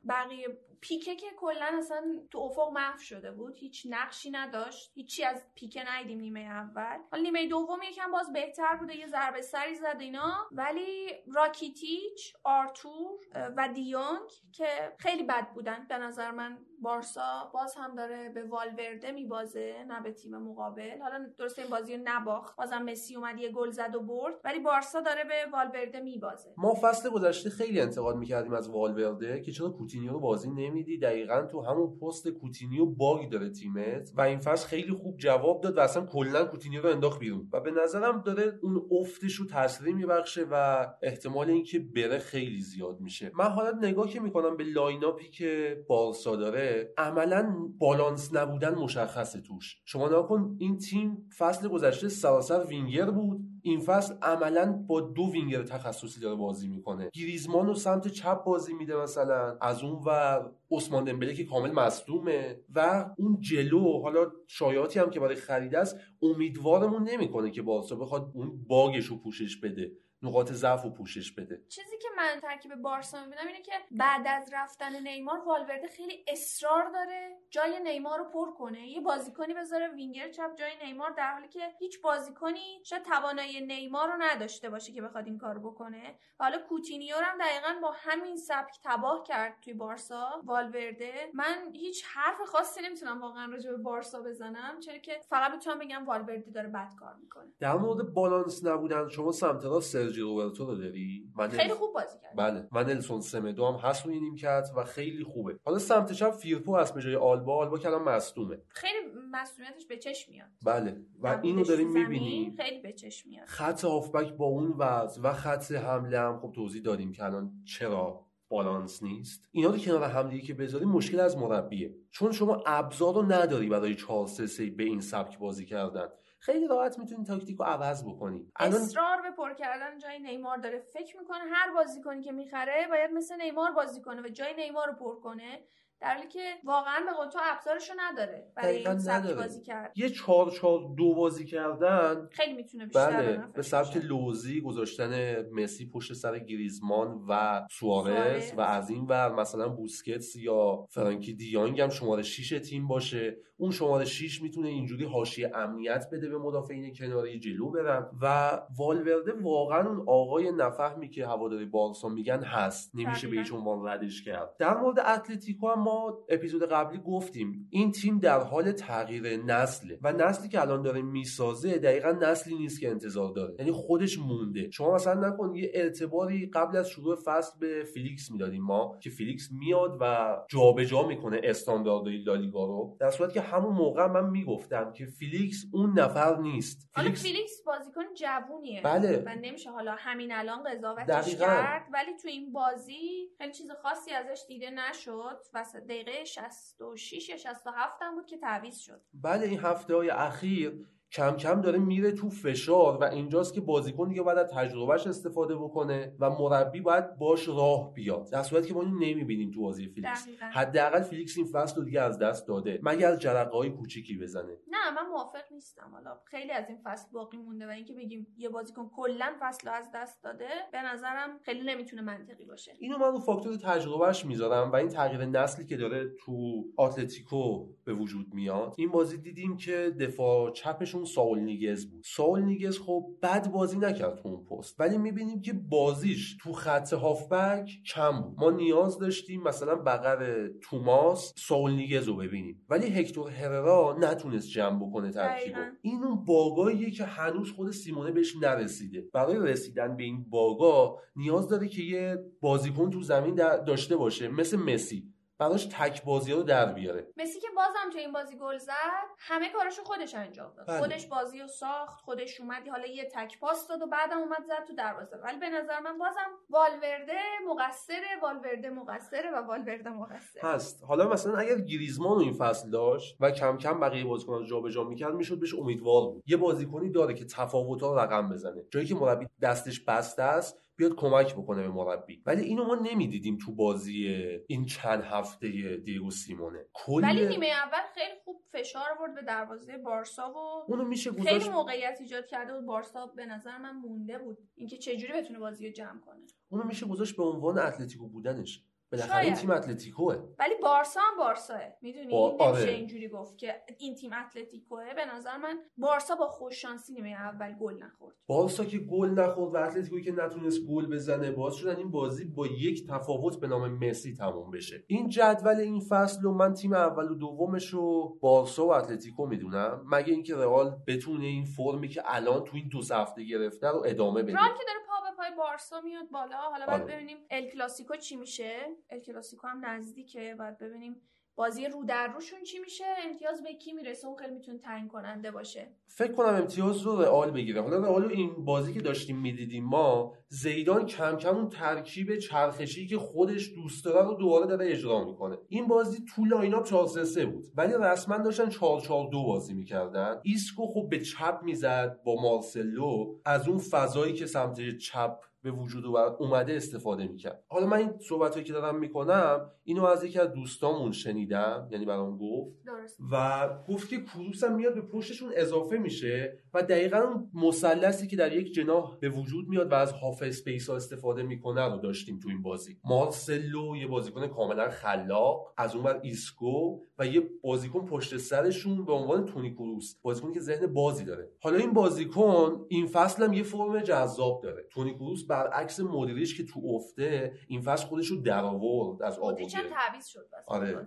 بقیه پیکه که کلا اصلا تو افق محو شده بود هیچ نقشی نداشت. هیچی از پیکه ندیدیم نیمه اول. حالا نیمه دوم یکم باز بهتر بوده یه ضربه سری زد اینا. ولی راکیتیچ آرتور و دیونگ که خیلی بد بودن. به نظر من بارسا باز هم داره به والورده میبازه نه به تیم مقابل. حالا درسته این بازی رو نباخت. بازم مسی اومد یه گل زد و برد. ولی بارسا داره به والورده میبازه. ما فصل گذشته خیلی انتقاد می‌کردیم از والورده که چرا کوتینیو رو بازی نمیدی. دقیقا تو همون پست کوتینیو باگ داره تیمت و این فصل خیلی خوب جواب داد و اصلا کلا کوتینیو رو انداخت بیرون. و به نظرم داره اون افتش رو تسریع میبخشه و احتمال اینکه بره خیلی زیاد میشه. من حالا نگاه که می‌کنم به line up ی که بارسا داره عملا بالانس نبودن مشخصه توش. شما نگاه کن این تیم فصل گذشته سراسر وینگر بود. این فصل عملا با دو وینگر تخصصی داره بازی می‌کنه. گریزمان رو سمت چپ بازی میده مثلا. از اون ور عثمان دمبله که کامل مصدومه. و اون جلو حالا شایعاتی هم که برای خرید هست امیدوارمون نمی‌کنه که بارسا بخواد اون باگش رو پوشش بده. نقاط ضعف رو پوشش بده. چیزی که من ترکیب بارسا می‌بینم اینه که بعد از رفتن نیمار والورده خیلی اصرار داره جای نیمار رو پر کنه. یه بازیکنی بذاره وینگر چپ جای نیمار در حالی که هیچ بازیکنی شاید توانایی نیمار رو نداشته باشه که بخواد این کارو بکنه. و حالا کوتینیو هم دقیقا با همین سبک تباه کرد توی بارسا. والورده من هیچ حرف خاصی نمی‌تونم واقعا راجع به بارسا بزنم چرا که فقط می‌تونم بگم والورده داره بد کار می‌کنه. در مورد بالانس نبودن شما سمت راست سرجی روبرتو رو داری؟ من خیلی خوب بازی کرد بله. و نلسون سمدو هم هست روی نیمکت و خیلی خوبه. حالا سمت چپ فیرپو هست به جای آلبا. آلبا که الان مصدومه. خیلی مسئولیتش به چشم میاد. بله. و اینو داریم می‌بینیم. خیلی به چشم میاد. خط هافبک با اون وضع و خط حمله هم خب توضیح دادیم که الان چرا بالانس نیست. اینا رو کنار همدیگه که بذاری مشکل از مربیه. چون شما ابزار رو نداری برای 4 3 3 به این سبک بازی کردن. خیلی راحت می‌تونی تاکتیک رو عوض بکنی. الان اصرار به پر کردن جای نیمار داره. فکر می‌کنه هر بازیکنی که می‌خره باید مثل نیمار بازی کنه و جای نیمار رو پر کنه. در حالی که واقعا به قول تو ابزارشو نداره برای این سبک. بازی کرد یه 4 4 2 بازی کردن خیلی می‌تونه بیشتر بله به سبک. لوزی گذاشتن مسی پشت سر گریزمان و سوارز. و از این ور مثلا بوسکتس یا فرانکی دیانگ هم شماره 6 تیم باشه اون شماره 6 می‌تونه اینجوری حاشیه امنیت بده به مدافعین کناری جلو برن و والورده واقعا اون آقای نفهمی که هواداری بارسا میگن هست نمیشه به. هیچ عنوان ردش کرد در مورد اتلتیکو هم ما اپیزود قبلی گفتیم این تیم در حال تغییر نسله و نسلی که الان داره می‌سازه دقیقا نسلی نیست که انتظار داره. یعنی خودش مونده. شما مثلا نگا کن یه اعتباری قبل از شروع فصل به فیلیکس می‌دادیم ما که فیلیکس میاد و جابجا می‌کنه استانداردهای لالیگا رو. در صورتی که همون موقع من می‌گفتم که فیلیکس اون نفر نیست. حالا فیلیکس بازیکن جوونیه. بله. و نمیشه حالا همین الان قضاوتش. کرد. ولی تو این بازی خیلی چیز خاصی ازش دیده نشد. و دقیقه 66 یا 67 هم بود که تعویض شد. بله این هفته های اخیر کم کم داره میره تو فشار و اینجاست که بازیکن دیگه باید از تجربهش استفاده بکنه و مربی باید باش راه بیاد. در صورتی که ما اینو نمی‌بینیم تو بازی فیلیکس. حداقل فیلیکس این فصل رو دیگه از دست داده. مگر جرقه های کوچیکی بزنه؟ نه من موافق نیستم. حالا خیلی از این فصل باقی مونده و اینکه بگیم یه بازیکن کلا فصل رو از دست داده به نظرم خیلی نمی‌تونه منطقی باشه. اینو من رو فاکتور تجربهش می‌ذارم و این تغییر نسلی که داره تو آتلتیکو به وجود میاد. این بازی دیدیم که دفاع چپشون ساول نیگز بود. ساول نیگز خب بد بازی نکرد تو اون پست. ولی می‌بینیم که بازیش تو خط هافبک کم بود. ما نیاز داشتیم مثلا بغل توماس ساول نیگز رو ببینیم. ولی هکتور هررا نتونست جمع بکنه دقیقاً. این اون باگاییه که هنوز خود سیمونه بهش نرسیده. برای رسیدن به این باگا نیاز داره که یه بازیکن تو زمین داشته باشه. مثل مسی. براش تک بازی رو در بیاره. مسی که بازم تو این بازی گل زد همه کاراشو خودش انجام داد. بله. خودش بازی رو ساخت خودش اومد حالا یه تک پاس داد و بعدم اومد زد تو دروازه. ولی به نظر من بازم والورده مقصره والورده مقصره و والورده مقصره. هست. حالا مثلا اگر گریزمان رو این فصل داشت و کم کم بقیه بازیکنان رو جابجا می‌کرد می‌شد بهش امیدوار بود. یه بازیکنی داره که تفاوت‌ها رقم بزنه. جایی که مربی دستش بسته است بیاد کمک بکنه به مربی. ولی اینو ما نمی‌دیدیم تو بازی این چند هفته دیگو سیمونه. کل ولی نیمه اول خیلی خوب فشار آورد به دروازه بارسا و اونو میشه گذاشت خیلی موقعیت ایجاد کرده بود. بارسا به نظر من مونده بود. اینکه چجوری بتونه بازی رو جمع کنه. اونو میشه گذاشت به عنوان اتلتیکو بودنش. بالاخره این. تیم اتلتیکوه. ولی بارسا هم بارساه. می‌دونی؟ نمیشه آره. اینجوری گفت که این تیم اتلتیکوه. به نظر من بارسا با خوش شانسی نیمه اول گل نخورد. بارسا که گل نخورد و اتلتیکو که نتونست گل بزنه باز شدن این بازی با یک تفاوت به نام مسی تموم بشه. این جدول این فصل و من تیم اول و دومش رو بارسا و اتلتیکو می‌دونم. مگه اینکه رئال بتونه این فرمی که الان تو این دو هفته گرفته رو ادامه بده؟ که داره پای بارسا میاد بالا. حالا باید آره. ببینیم ال کلاسیکو چی میشه. ال کلاسیکو هم نزدیکه. باید ببینیم بازی رو در روشون چی میشه؟ امتیاز به کی می‌رسه؟ اون خیلی می‌تونه تعیین کننده باشه. فکر کنم امتیاز رو رئال بگیره. حالا رئال این بازی که داشتیم می‌دیدیم ما زیدان کم کم اون ترکیب چرخشی که خودش دوست داره رو دوباره داره اجرا می‌کنه. این بازی تو line-up 4 3 3 بود. ولی رسما داشتن 4 4 2 بازی می‌کردن. ایسکو خب به چپ می‌زد با مارسلو. از اون فضایی که سمت چپ به وجود اومده استفاده می‌کرد. حالا من این صحبت که دارم می‌کنم اینو از یکی از دوستامون شنیدم یعنی برام گفت. درست و گفت که کروس هم میاد به پشتشون اضافه میشه و دقیقا اون مثلثی که در یک جناح به وجود میاد و از half space ها استفاده می‌کنه رو داشتیم تو این بازی. مارسلو یه بازیکن کاملا خلاق از اون بر ایسکو و یه بازیکن پشت سرشون به عنوان تونی کروس بازیکنی که ذهن بازی داره. حالا این بازیکن این فصل هم یه فرم جذاب داره. تونی کروس برعکس مودریچ که تو افته این فصل خودش رو درآورد از آب و مودریچ هم گل. تعویض شد آره.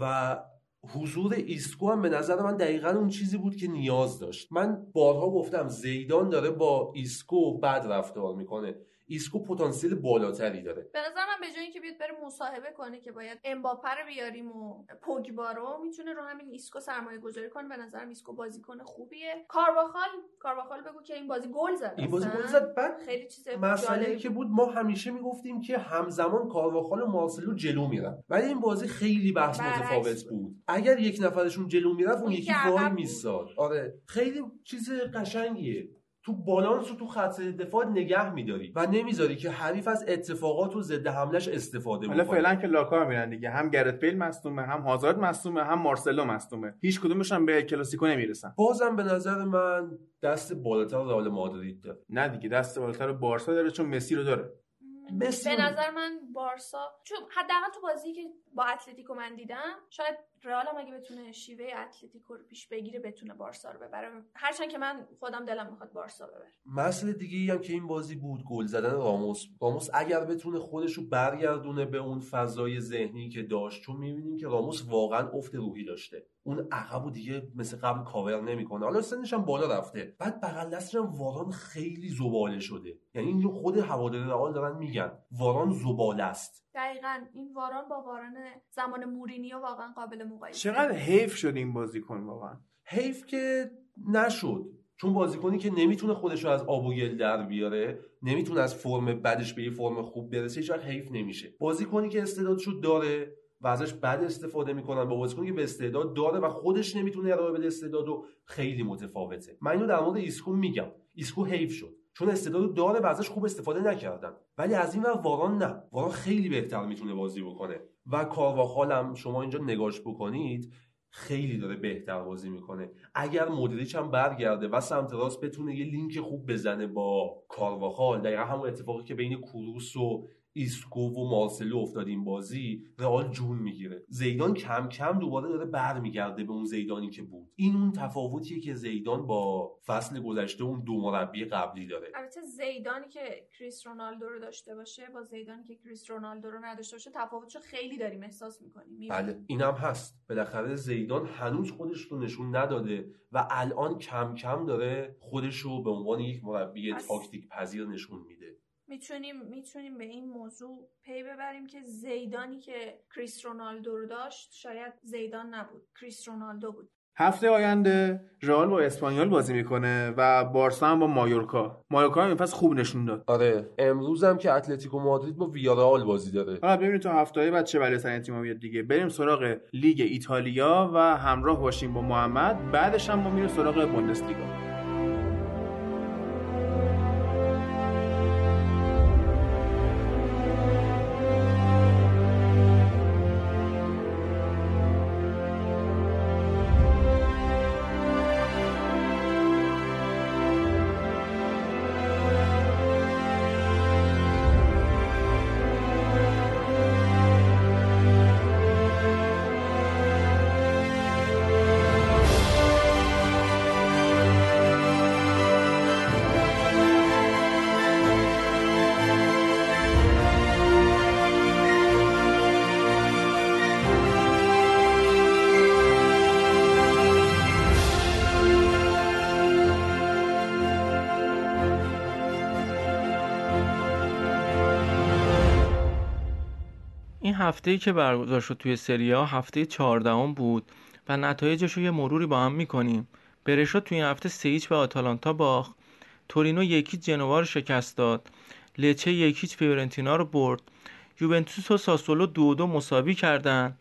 و حضور ایسکو هم به نظر من دقیقا اون چیزی بود که نیاز داشت من بارها گفتم زیدان داره با ایسکو بد رفتار می‌کنه ایسکو پتانسیل بالاتری داره. به نظر من به جای اینکه بیاد بره مصاحبه کنه که باید امباپه رو بیاریم و پوگبا رو می‌تونه رو همین ایسکو سرمایه گذاری کنه. به نظرم ایسکو بازیکن خوبیه. کارواخال کارواخال بگو که این بازی گل زد این بازی. گل زد. بعد خیلی چیز مسئله که بود. ما همیشه می‌گفتیم که همزمان کارواخال و مارسلو جلو میرن. ولی این بازی خیلی بحث متفاوت بود. اگر یک نفرشون جلو می‌رفت اون یکی وای بود. میستاد آره. خیلی چیز قشنگیه. تو بالانس رو تو خط دفاع نگه میداری و نمی‌ذاری که حریف از اتفاقات و ضد حملش استفاده حالا بکنه. فعلا که لاکا میرن دیگه. هم گرت بیل مصدومه هم هازارد مصدومه هم مارسلو مصدومه. هیچ کدومش هم به کلاسیکو نمی‌رسن. بازم به نظر من دست بالاتر رئال مادرید داره. نه دیگه دست بالاتر بارسا داره چون مسی رو داره. مسی به نظر من بارسا چون حداقل تو بازی که با اتلتیکو من دیدم شاید رئال هم اگه بتونه شیوه اتلتیکو رو پیش بگیره بتونه بارسا رو ببره. هرچند که من خودم دلم می‌خواد بارسا ببره. مسئله دیگه ای هم که این بازی بود گل زدن راموس. راموس اگر بتونه خودش رو برگردونه به اون فضای ذهنی که داشت چون می‌بینیم که راموس واقعا افت روحی داشته. اون عقب و دیگه مثل قبل کاور نمی‌کنه. حالا سنش هم بالا رفته. بعد بغل دستش هم واران خیلی زباله شده. یعنی اینو خود هواداری رئال دارن میگن. واران زباله است. دقیقا. این واران با واران زمان مورینیو واقعا قابل مقایسه. چقدر حیف شد این بازیکن واقعا. حیف که نشد. چون بازیکنی که نمی‌تونه خودش رو از آب و گل در بیاره نمی‌تونه از فرم بدش به یه فرم خوب برسه هیچ حیف نمیشه. بازیکنی که استعدادشو داره و ازش بد استفاده می‌کنن با بازیکنی که به استعداد داره و خودش نمی‌تونه ارائه بده استعدادو خیلی متفاوته. من اینو در مورد ایسکو میگم. ایسکو حیف شد. چون استعدادو داره و ازش خوب استفاده نکردن. ولی از این ور واران نه. واران خیلی بهتر می‌تونه بازی بکنه. و کارواخال هم شما اینجا نگاش بکنید خیلی داره بهتر بازی می‌کنه. اگر مدریچ هم برگرده و سمت راست بتونه یه لینک خوب بزنه با کارواخال دقیقا همون اتفاقی که بین کروس و ایسکو و مارسلو افتاد این بازی رئال جون می‌گیره. زیدان کم کم دوباره داره برمیگرده به اون زیدانی که بود. این اون تفاوتیه که زیدان با فصل گذشته اون دو مربی قبلی داره. البته زیدانی که کریس رونالدو رو داشته باشه با زیدانی که کریس رونالدو رو نداشته باشه تفاوتشو خیلی داریم احساس می‌کنیم. بله اینم هست. بالاخره زیدان هنوز خودش رو نشون نداده و الان کم کم داره خودش رو به عنوان یک مربی تاکتیک پذیر نشون میده. می‌تونیم می‌تونیم به این موضوع پی ببریم که زیدانی که کریس رونالدو رو داشت شاید زیدان نبود. کریس رونالدو بود. هفته آینده رئال با اسپانیول بازی می‌کنه و بارسا هم با مایورکا. مایورکا هم این فصل خوب نشون داد. آره. امروز هم که اتلتیکو مادرید با ویارال بازی داره. حالا ببینیم تا هفته بعد چه بله سر تیم بیاد دیگه. بریم سراغ لیگ ایتالیا و همراه باشیم با محمد. بعدش هم ما میریم سراغ بوندسلیگا. این هفته ای که برگزار شد توی سریا هفته 14 بود و نتایجش رو یه مروری با هم می‌کنیم. برشا توی این هفته سه به آتالانتا باخت. تورینو یکی جنوا رو شکست داد. لچه یکیچ فیورنتینا رو برد. یوونتوس و ساسولو دو دو مساوی کردن.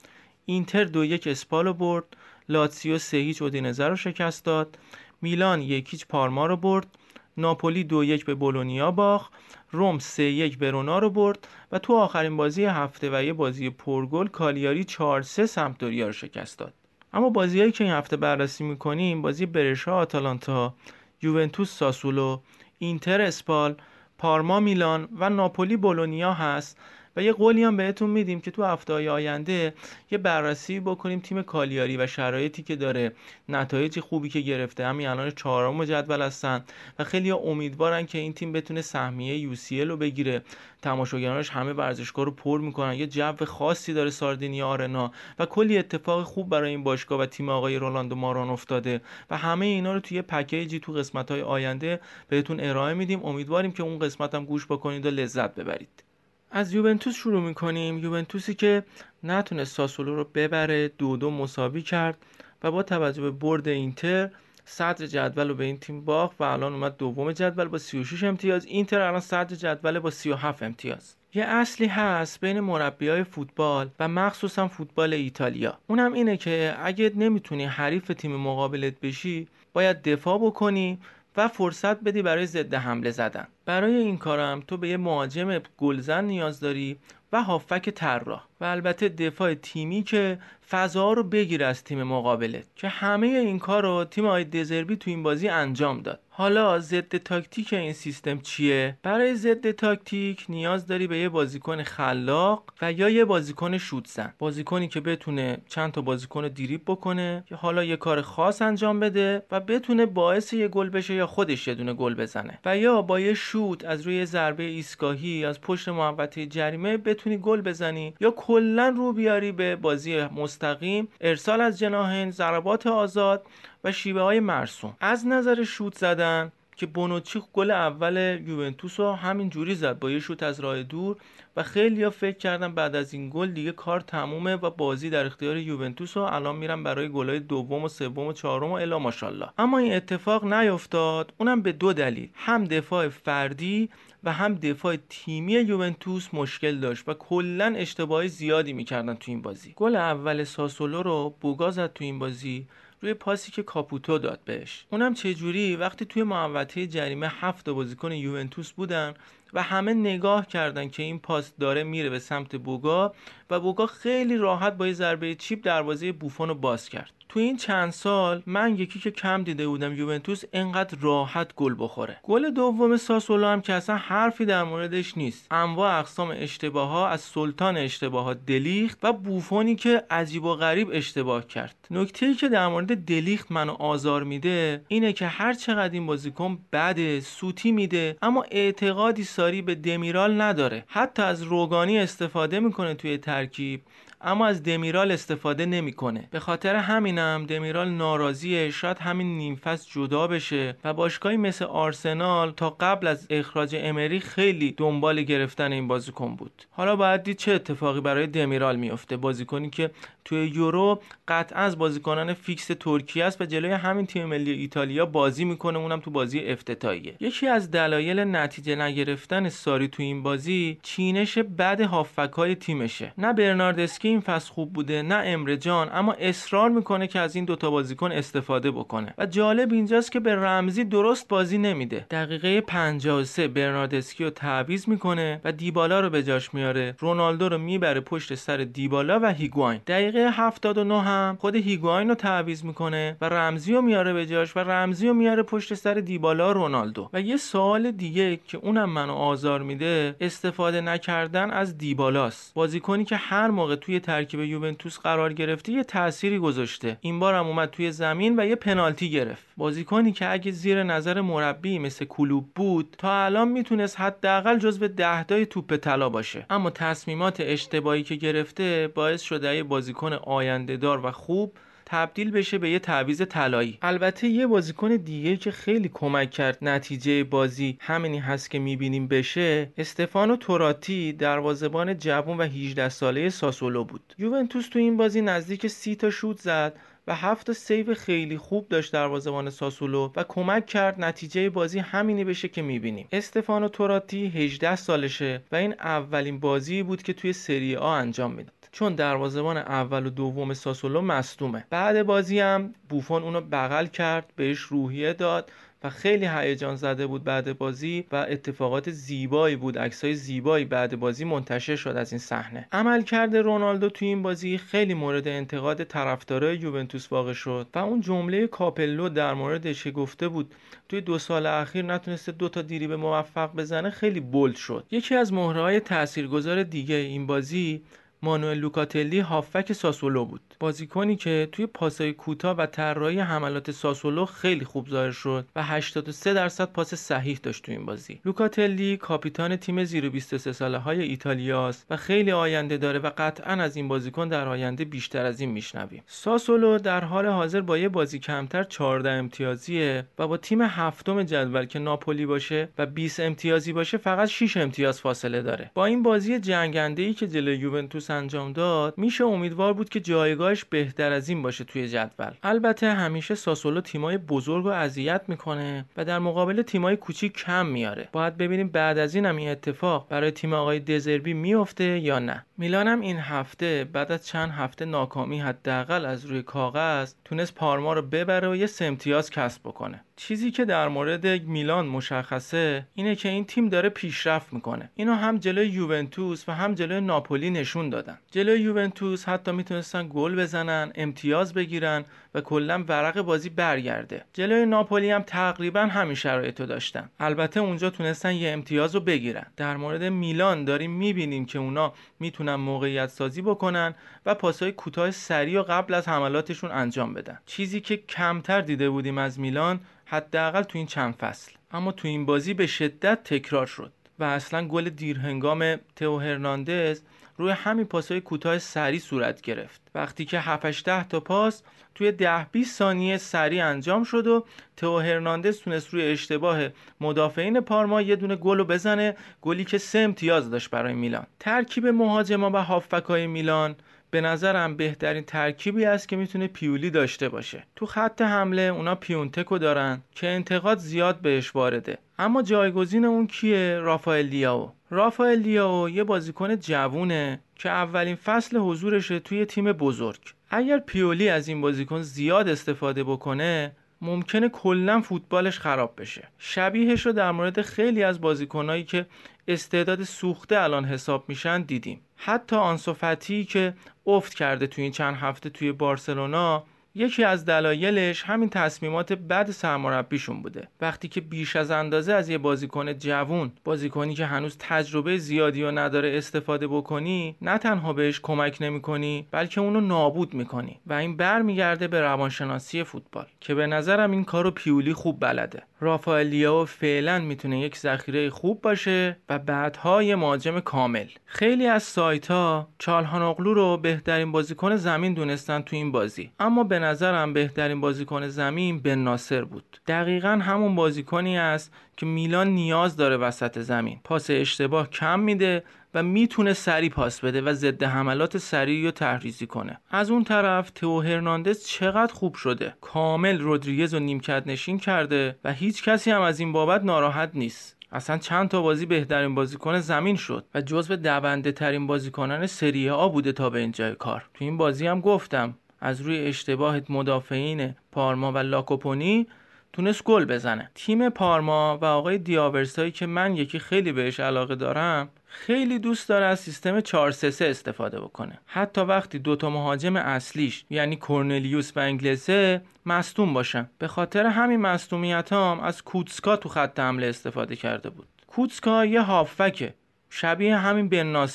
اینتر دو یک اسپال رو برد. لاتسیو سه هیچ اودینزه رو شکست داد. میلان یکیچ پارما رو برد. ناپولی دو یک به بولونیا باخت روم سه یک ورونا رو برد و تو آخرین بازی هفته و یه بازی پرگل کالیاری 4 3 سمپدوریا رو شکست داد. اما بازیهایی که این هفته بررسی می‌کنیم بازی برشا آتالانتا یوونتوس ساسولو اینتر اسپال پارما میلان و ناپولی بولونیا هست. و یه قولی هم بهتون میدیم که تو هفته آینده یه بررسی بکنیم تیم کالیاری و شرایطی که داره نتایج خوبی که گرفته. همین الان چهارم جدول هستن و خیلی امیدوارن که این تیم بتونه سهمیه یو رو بگیره. تماشاگرانش همه ورزشگاه رو پر می‌کنن. یه جو خاصی داره ساردینیا آرنا و کلی اتفاق خوب برای این باشگاه و تیم آقای رولاندو ماران افتاده و همه اینا رو توی پکیجی تو قسمت های آینده بهتون ارائه میدیم. امیدواریم که اون قسمت هم گوش بکنید و لذت ببرید. از یوونتوس شروع می‌کنیم. یوونتوسی که نتونست ساسولو رو ببره دو دو مساوی کرد و با توجه به برد اینتر صدر جدول رو به این تیم باخت و الان اومد دوم جدول با 36 امتیاز. اینتر الان صدر جدول با 37 امتیاز. یه اصلی هست بین مربی های فوتبال و مخصوصا فوتبال ایتالیا. اونم اینه که اگه نمی‌تونی حریف تیم مقابلت بشی باید دفاع بکنی و فرصت بدی برای ضد حمله زدن. برای این کارم تو به یه مهاجم گلزن نیاز داری و هافک طراح. و البته دفاع تیمی که فضا رو بگیره از تیم مقابلت که همه این کار رو تیم آقای دزربی تو این بازی انجام داد. حالا ضد تاکتیک این سیستم چیه؟ برای ضد تاکتیک نیاز داری به یه بازیکن خلاق و یا یه بازیکن شوت زن بازیکنی که بتونه چند تا بازیکن دریبل بکنه که حالا یه کار خاص انجام بده و بتونه باعث یه گل بشه یا خودش یه دونه گل بزنه. و یا با یه شوت از روی ضربه ایستگاهی از پشت محوطه جریمه بتونی گل بزنی یا کلا رو بیاری به بازی مستقیم ارسال از جناحین ضربات آزاد و شیوه های مرسوم. از نظر شوت زدن که بونوچی گل اول یوونتوس رو همین جوری زد با یه شوت از راه دور و خیلی ها فکر کردن بعد از این گل دیگه کار تمومه و بازی در اختیار یوونتوس و الان میرن برای گلای دوم و سوم و چهارم و الا ماشاءالله. اما این اتفاق نیفتاد اونم به دو دلیل. هم دفاع فردی و هم دفاع تیمی یوونتوس مشکل داشت و کلا اشتباهی زیادی می‌کردن تو این بازی. گل اول ساسولو رو بوگا زد تو این بازی روی پاسی که کاپوتو داد بهش. اونم چه جوری؟ وقتی توی محوطه جریمه هفت بازیکن یوونتوس بودن و همه نگاه کردن که این پاس داره میره به سمت بوگا و بوگا خیلی راحت با یه ضربه چیپ دروازه بوفون رو باز کرد. تو این چند سال من یکی که کم دیده بودم یوونتوس انقدر راحت گل بخوره. گل دوم ساسولو هم که اصلا حرفی در موردش نیست. انواع اقسام اشتباه ها از سلطان اشتباهات دلیخت و بوفونی که عجیب و غریب اشتباه کرد. نکته ای که در مورد دلیخت منو آزار میده اینه که هر چقدر این بازیکن بده سوتی میده اما اعتقادی ساری به دمیرال نداره. حتی از روگانی استفاده می‌کنه توی ترکیب. اما از دمیرال استفاده نمی‌کنه. به خاطر همینم دمیرال ناراضیه. شاید همین نیم جدا بشه و باشگاهی مثل آرسنال تا قبل از اخراج امری خیلی دنبال گرفتن این بازیکن بود. حالا باید دید چه اتفاقی برای دمیرال میفته بازیکنی که توی یورو قطعا از بازیکنان فیکس ترکیه است و جلوی همین تیم ملی ایتالیا بازی می‌کنه. اونم تو بازی افتتاحیه. یکی از دلایل نتیجه نگرفتن ساری تو این بازی چینش بد هافکای تیمشه. نه برناردسکی این فصل خوب بوده نه امره جان اما اصرار می‌کنه که از این دوتا بازیکن استفاده بکنه. و جالب اینجاست که به رمزی درست بازی نمیده. دقیقه 53 برناردسکی رو تعویض می‌کنه و دیبالا رو به جاش میاره. رونالدو رو می‌بره پشت سر دیبالا و هیگواین. دقیقه 79 هم خود هیگواین رو تعویض می‌کنه و رمزی رو میاره به جاش و رمزی رو میاره پشت سر دیبالا رونالدو. و یه سوال دیگه که اونم منو آزار میده استفاده نکردن از دیبالاست. بازیکنی که هر موقع توی ترکیب یوونتوس قرار گرفته یه تأثیری گذاشته. این بار هم اومد توی زمین و یه پنالتی گرفت. بازیکنی که اگه زیر نظر مربی مثل کلوب بود تا الان می‌تونست حداقل جزو دهتای توپ طلا باشه. اما تصمیمات اشتباهی که گرفته باعث شده یه بازیکن آینده دار و خوب تبدیل بشه به یه تعویض طلایی. البته یه بازیکن دیگه که خیلی کمک کرد نتیجه بازی همینی هست که می‌بینیم بشه استفانو توراتی دروازه‌بان جوان و 18 ساله ساسولو بود. یوونتوس تو این بازی نزدیک 30 تا شوت زد و هفت تا سیو خیلی خوب داشت دروازه‌بان ساسولو و کمک کرد نتیجه بازی همینی بشه که می‌بینیم. استفانو توراتی 18 سالشه و این اولین بازی بود که توی سری آ انجام می‌داد. چون دروازه‌بان اول و دوم ساسولو مصدومه. بعد بازی هم بوفون اونو بغل کرد بهش روحیه داد و خیلی هیجان زده بود بعد بازی و اتفاقات زیبایی بود عکسای زیبایی بعد بازی منتشر شد از این صحنه. عملکرد رونالدو توی این بازی خیلی مورد انتقاد طرفدارای یوونتوس واقع شد و اون جمله کاپلو در موردش گفته بود توی دو سال اخیر نتونسته دو تا دریبل موفق بزنه خیلی bold شد. یکی از مهره‌های تاثیرگذار دیگه این بازی مانوئل لوکاتلی هافبک ساسولو بود. بازیکنی که توی پاسای کوتاه و طراحی حملات ساسولو خیلی خوب ظاهر شد و 83 درصد پاس صحیح داشت تو این بازی. لوکاتلی کاپیتان تیم زیر 23 ساله های ایتالیاست و خیلی آینده داره و قطعا از این بازیکن در آینده بیشتر از این میشنویم. ساسولو در حال حاضر با یه بازی کمتر 14 امتیازیه و با تیم هفتم جدول که ناپولی باشه و 20 امتیازی باشه فقط 6 امتیاز فاصله داره. با این بازی جنگنده ای که جلوی یوونتوس انجام داد میشه امیدوار بود که جایگاهش بهتر از این باشه توی جدول. البته همیشه ساسولو تیمای بزرگ رو اذیت می‌کنه و در مقابل تیمای کوچیک کم میاره. باید ببینیم بعد از این هم این اتفاق برای تیم آقای دزربی میفته یا نه. میلانم این هفته بعد از چند هفته ناکامی حداقل از روی کاغذ تونست پارما رو ببره و یه سه امتیاز کسب بکنه. چیزی که در مورد میلان مشخصه اینه که این تیم داره پیشرفت می‌کنه. اینو هم جلوی یوونتوس و هم جلوی ناپولی نشون دادن. جلوی یوونتوس حتی می‌تونستن گل بزنن امتیاز بگیرن و کلا ورق بازی برگرده. جلوی ناپولی هم تقریبا همین شرایط رو داشتن. البته اونجا تونستن یه امتیاز رو بگیرن. در مورد میلان داریم می‌بینیم که اونا می‌تونن موقعیت سازی بکنن و پاسهای کوتاه سریع و قبل از حملاتشون انجام بدن. چیزی که کمتر دیده بودیم از میلان حداقل تو این چند فصل. اما تو این بازی به شدت تکرار شد و اصلا گل دیرهنگام تئو هرناندز روی همین پاسهای کوتاه سری صورت گرفت. وقتی که 7 10 تا پاس توی 10 20 ثانیه سری انجام شد و تئو هرناندز تونست روی اشتباه مدافعین پارما یه دونه گل رو بزنه گلی که سه امتیاز داشت برای میلان. ترکیب مهاجما و هافبکای میلان به نظرم بهترین ترکیبی است که می‌تونه پیولی داشته باشه. تو خط حمله اونا پیونتکو دارن که انتقاد زیاد بهش وارده. اما جایگزین اون کیه؟ رافائل لیاو رافائل لیاو یه بازیکن جوونه که اولین فصل حضورشه توی تیم بزرگ. اگر پیولی از این بازیکن زیاد استفاده بکنه ممکنه کلا فوتبالش خراب بشه. شبیهش رو در مورد خیلی از بازیکنایی که استعداد سوخته الان حساب میشن دیدیم. حتی آنسوفتی که افت کرده توی این چند هفته توی بارسلونا یکی از دلایلش همین تصمیمات بد سرمربیشون بوده. وقتی که بیش از اندازه از یه بازیکن جوون بازیکنی که هنوز تجربه زیادی و نداره استفاده بکنی نه تنها بهش کمک نمی‌کنی بلکه اونو نابود می‌کنی. و این برمیگرده به روانشناسی فوتبال که به نظرم این کارو پیولی خوب بلده. رافائل لیاو فعلا می‌تونه یک ذخیره خوب باشه و بعدها یه مهاجم کامل. خیلی از سایت ها چالهانوغلو رو بهترین بازیکن زمین دونستن تو این بازی. اما به نظرم بهترین بازیکن زمین بن ناصر بود. دقیقا همون بازیکنی است که میلان نیاز داره وسط زمین. پاس اشتباه کم میده و می‌تونه سری پاس بده و ضد حملات سریع رو تحریزی کنه. از اون طرف تئو هرناندز چقدر خوب شده. کامل رودریگز رو نیمکت نشین کرده و هیچ کسی هم از این بابت ناراحت نیست. اصلا چند تا بازی بهترین بازیکن زمین شد و جزو دونده ترین بازیکنان سری آ بوده تا به اینجای کار. تو این بازی هم گفتم از روی اشتباه مدافعین پارما و لاکوپونی تونست گل بزنه. تیم پارما و آقای دیاورسایی که من یکی خیلی بهش علاقه دارم خیلی دوست داره از سیستم 4 3 استفاده بکنه. حتی وقتی دوتا مهاجم اصلیش یعنی کورنلیوس و انگلسه مصدوم باشن. به خاطر همین مصدومیت هم از کوتسکا تو خط حمله استفاده کرده بود. کوتسکا یه هافکه شبیه همین بن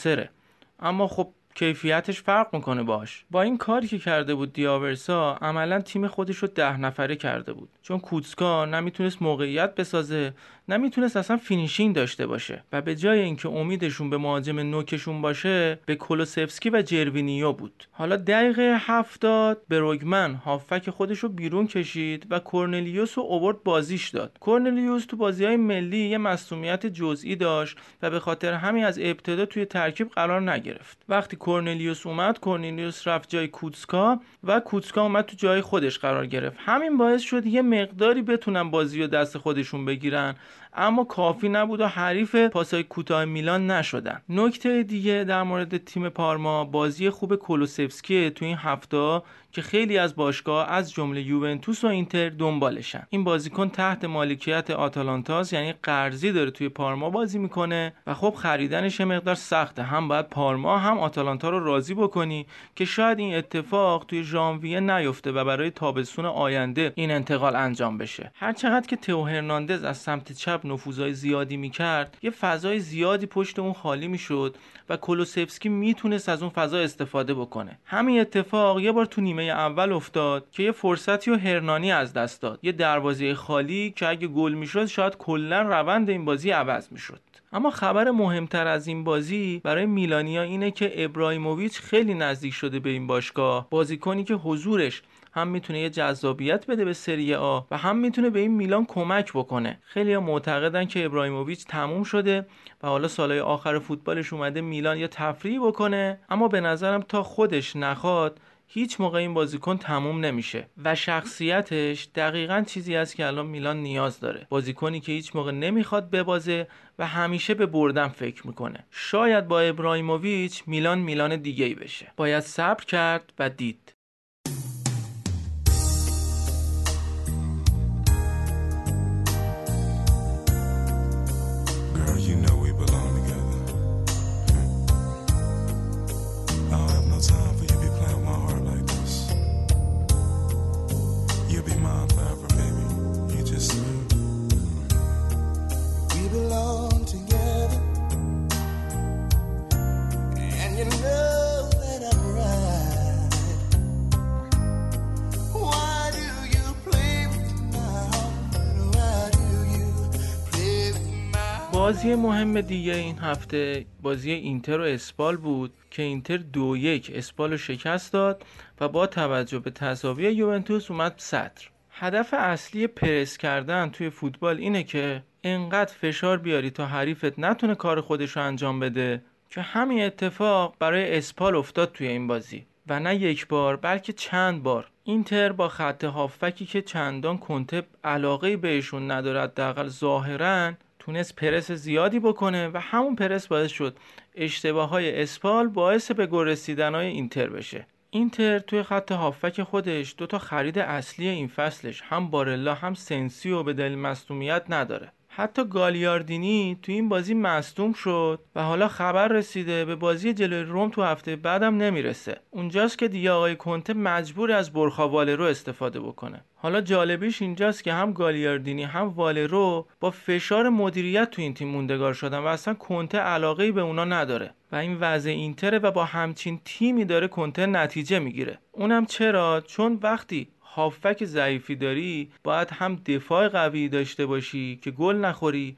اما خب کیفیتش فرق می‌کنه باش با این کاری که کرده بود دیاورسا عملا تیم خودش رو ده نفره کرده بود. چون کوتسکا نمی‌تونست موقعیت بسازه نمی‌تونست اصلا finishing داشته باشه و به جای اینکه امیدشون به مهاجم نوکشون باشه به کولوسفسکی و جروینیو بود. حالا دقیقه هفتاد بروگمن هافبک خودش رو بیرون کشید و کورنلیوس رو اوورد بازیش داد. کورنلیوس تو بازی های ملی یه مصدومیت جزئی داشت و به خاطر همین از ابتدا توی ترکیب قرار نگرفت. وقتی کورنلیوس اومد کورنلیوس رفت جای کوتسکا و کوتسکا اومد تو جای خودش قرار گرفت. همین باعث شد یه مقداری بتونن بازی رو دست خودشون بگیرن. اما کافی نبود و حریف پاسای کوتاه میلان نشدن. نکته دیگه در مورد تیم پارما بازی خوب کولوسفسکی تو این هفته که خیلی از باشگاه از جمله یوونتوس و اینتر دنبالشن. این بازیکن تحت مالکیت آتالانتاس یعنی قرضی داره توی پارما بازی می‌کنه و خب خریدنش مقدار سخته. هم باید پارما هم آتالانتا رو راضی بکنی که شاید این اتفاق توی ژانویه نیفته و برای تابستون آینده این انتقال انجام بشه. هر چقدر که تئو هرناندز از سمت چپ نفوذهای زیادی می‌کرد یه فضای زیادی پشت اون خالی می‌شد و کولوسفسکی می‌تونست از اون فضا استفاده بکنه. همین اتفاق یه بار تو نیمه اول افتاد که یه فرصتی و هرنانی از دست داد. یه دروازه خالی که اگه گل می‌شد شاید کلا روند این بازی عوض می‌شد. اما خبر مهمتر از این بازی برای میلانیا اینه که ابراهیموویچ خیلی نزدیک شده به این باشگاه. بازیکنی که حضورش هم می‌تونه یه جذابیت بده به سری آ و هم می‌تونه به این میلان کمک بکنه. خیلی ها معتقدن که ابراهیموویچ تموم شده و حالا سالهای آخر فوتبالش اومده میلان یه تفریحی بکنه اما به نظرم تا خودش نخواد هیچ موقع این بازیکن تموم نمیشه و شخصیتش دقیقا چیزی است که الان میلان نیاز داره. بازیکنی که هیچ موقع نمی‌خواد ببازه و همیشه به بردن فکر می‌کنه. شاید با ابراهیموویچ میلان میلان دیگه ای بشه. باید صبر کرد و دید. بازی مهم دیگه این هفته بازی اینتر و اسپال بود که اینتر دو یک اسپال رو شکست داد و با توجه به تساوی یوونتوس اومد صدر. هدف اصلی پرس کردن توی فوتبال اینه که انقدر فشار بیاری تا حریفت نتونه کار خودش رو انجام بده که همین اتفاق برای اسپال افتاد توی این بازی. و نه یک بار بلکه چند بار. اینتر با خط هافکی که چندان کنته علاقه بهشون نداره حداقل ظاهرا تونست پرس زیادی بکنه و همون پرس باعث شد اشتباه های اسپال باعث به گل رسیدن های اینتر بشه. اینتر توی خط هافبک خودش دو تا خرید اصلی این فصلش هم بارلا هم سنسی به دلیل مصدومیت نداره. حتی گالیاردینی تو این بازی مصدوم شد و حالا خبر رسیده به بازی جلوی روم تو هفته بعدم نمی‌رسه. اونجاست که دیگه آقای کنته مجبوره از بورخا والرو استفاده بکنه. حالا جالبیش اینجاست که هم گالیاردینی هم والرو با فشار مدیریت تو این تیم موندگار شدن و اصلا کنته علاقه ای به اونا نداره. و این وضع اینتره و با همچین تیمی داره کنته نتیجه می‌گیره. اونم چرا؟ چون وقتی هافک ضعیفی داری باید هم دفاع قوی داشته باشی که گل نخوری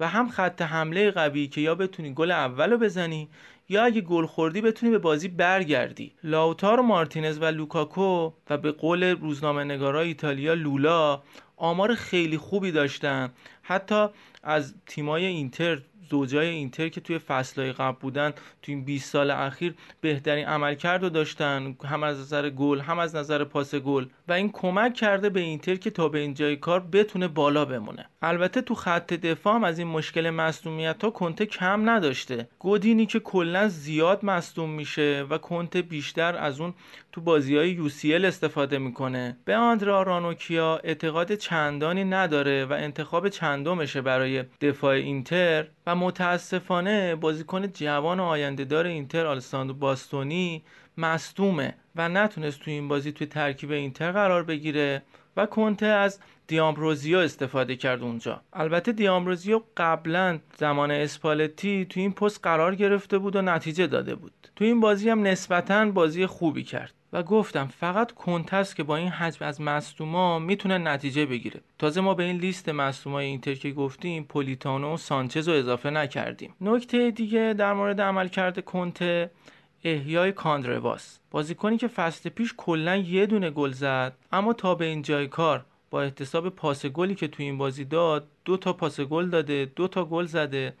و هم خط حمله قوی که یا بتونی گل اولو بزنی یا اگه گل خوردی بتونی به بازی برگردی. لاوتارو مارتینز و لوکاکو و به قول روزنامه نگارای ایتالیا لولا آمار خیلی خوبی داشتن. حتی از تیمای اینتر زوجای اینتر که توی فصلهای قبل بودن توی این 20 سال اخیر بهترین عملکرد رو داشتن. هم از نظر گل هم از نظر پاس گل. و این کمک کرده به اینتر که تا به اینجای کار بتونه بالا بمونه. البته تو خط دفاع هم از این مشکل مصدومیت ها کنته کم نداشته. گودینی که کلا زیاد مصدوم میشه و کنته بیشتر از اون تو بازی های UCL استفاده می‌کنه. به آندرا رانوکیا اعتقاد چندانی نداره و انتخاب چندمشه برای دفاع اینتر و متاسفانه بازیکن جوان آینده دار اینتر آلساندرو باستونی مصدومه و نتونست تو این بازی توی ترکیب اینتر قرار بگیره و کنته از دیامبروزیو استفاده کرد اونجا. البته دیامبروزیو قبلا زمان اسپالتی تو این پست قرار گرفته بود و نتیجه داده بود. تو این بازی هم نسبتا بازی خوبی کرد و گفتم فقط کنتست که با این حجم از مصدوما می‌تونه نتیجه بگیره. تازه ما به این لیست مصدومای اینتر که گفتیم پولیتانو و سانچز رو اضافه نکردیم. نکته دیگه در مورد عملکرد کنته احیای کاندرواس بازیکنی که فصل پیش کلا یه دونه گل زد اما تا به این جای کار با احتساب پاس گلی که تو این بازی داد دو تا پاس گل داده دو تا گل زده.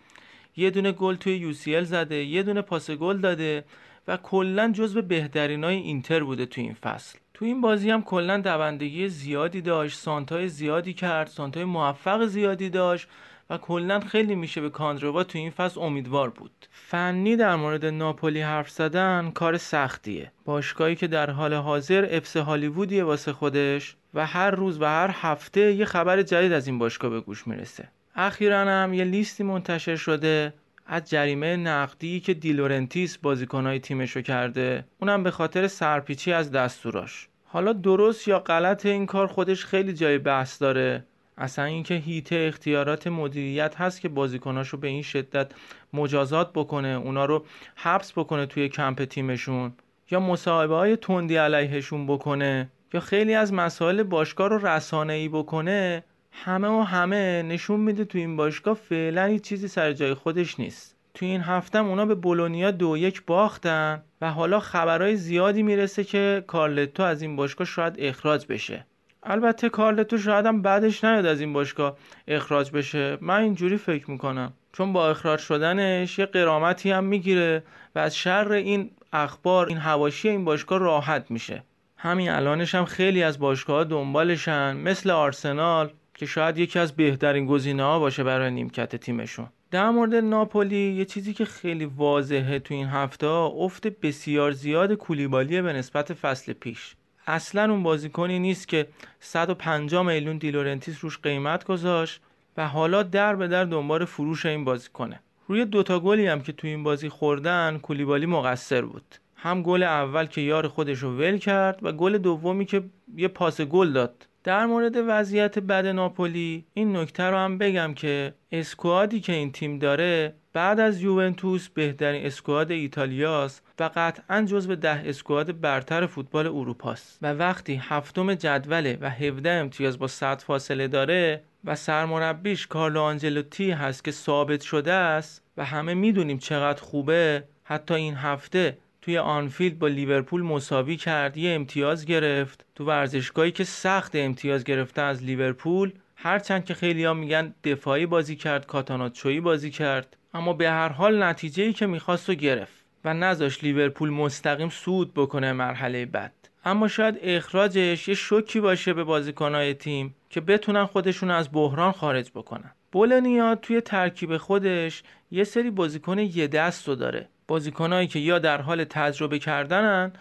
یه دونه گل توی UCL زده یه دونه پاس گل داده و کلا جزو بهترینای اینتر بوده تو این فصل. تو این بازی هم کلا دوندگی زیادی داشت سانتای زیادی کرد سانتای موفق زیادی داشت. و کلا خیلی میشه به کاندروا تو این فصل امیدوار بود. فنی در مورد ناپولی حرف زدن کار سختیه. باشگاهی که در حال حاضر افس هالیوودیه واسه خودش و هر روز و هر هفته یه خبر جدید از این باشگاه به گوش می‌رسه. اخیرا هم یه لیستی منتشر شده از جریمه نقدی که دیلورنتیس بازیکنهای تیمشو کرده. اونم به خاطر سرپیچی از دستوراش. حالا درست یا غلط این کار خودش خیلی جای بحث داره. اصلا اینکه هیته اختیارات مدیریت هست که بازیکناشو به این شدت مجازات بکنه اونا رو حبس بکنه توی کمپ تیمشون. یا مصاحبه های تندی علیهشون بکنه. یا خیلی از مسائل باشگاه رو رسانه ای بکنه. همه و همه نشون میده تو این باشگاه فعلا هیچ چیزی سر جای خودش نیست. تو این هفته اونا به بولونیا دو یک باختن و حالا خبرهای زیادی می‌رسه که کارلتو از این باشگاه شاید اخراج بشه. البته کارلتو شاید هم بعدش نیاد از این باشگاه اخراج بشه. من اینجوری فکر می‌کنم. چون با اخراج شدنش یه قرامتی هم می‌گیره و از شر این اخبار این هواشی این باشگاه راحت میشه. همین الانش هم خیلی از باشگاه دنبالشن مثل آرسنال که شاید یکی از بهترین گزینه ها باشه برای نیمکت تیمشون. در مورد ناپولی یه چیزی که خیلی واضحه تو این هفته افت بسیار زیاد کولیبالیه به نسبت فصل پیش. اصلا اون بازیکنی نیست که 150 میلیون دلائورنتیس روش قیمت گذاشت و حالا در به در دنبال فروش این بازیکنه. روی دوتا گلی هم که تو این بازی خوردن کولیبالی مقصر بود. هم گل اول که یار خودش رو ول کرد و گل دومی که یه پاس گل داد. در مورد وضعیت بد ناپولی این نکته رو هم بگم که squad ی که این تیم داره بعد از یوونتوس بهترین squad ایتالیاست و قطعا جزو ده squad برتر فوتبال اروپاست. و وقتی هفتم جدوله و 17 امتیاز با 100 فاصله داره و سرمربیش کارلو آنجلوتی هست که ثابت شده است و همه می‌دونیم چقدر خوبه حتی این هفته توی آنفیلد با لیورپول مساوی کرد یه امتیاز گرفت. تو ورزشگاهی که سخت امتیاز گرفته از لیورپول هرچند که خیلی ها میگن دفاعی بازی کرد کاتناچیویی بازی کرد اما به هر حال نتیجه ای که می‌خواست و گرفت. و نذاش لیورپول مستقیم صعود بکنه مرحله بعد. اما شاید اخراجش یه شوکی باشه به بازیکنهای تیم که بتونن خودشون از بحران خارج بکنن. بولونیا توی ترکیب خودش یه سری بازیکن یه دست رو داره. بازیکنایی که یا در حال تجربه کردنن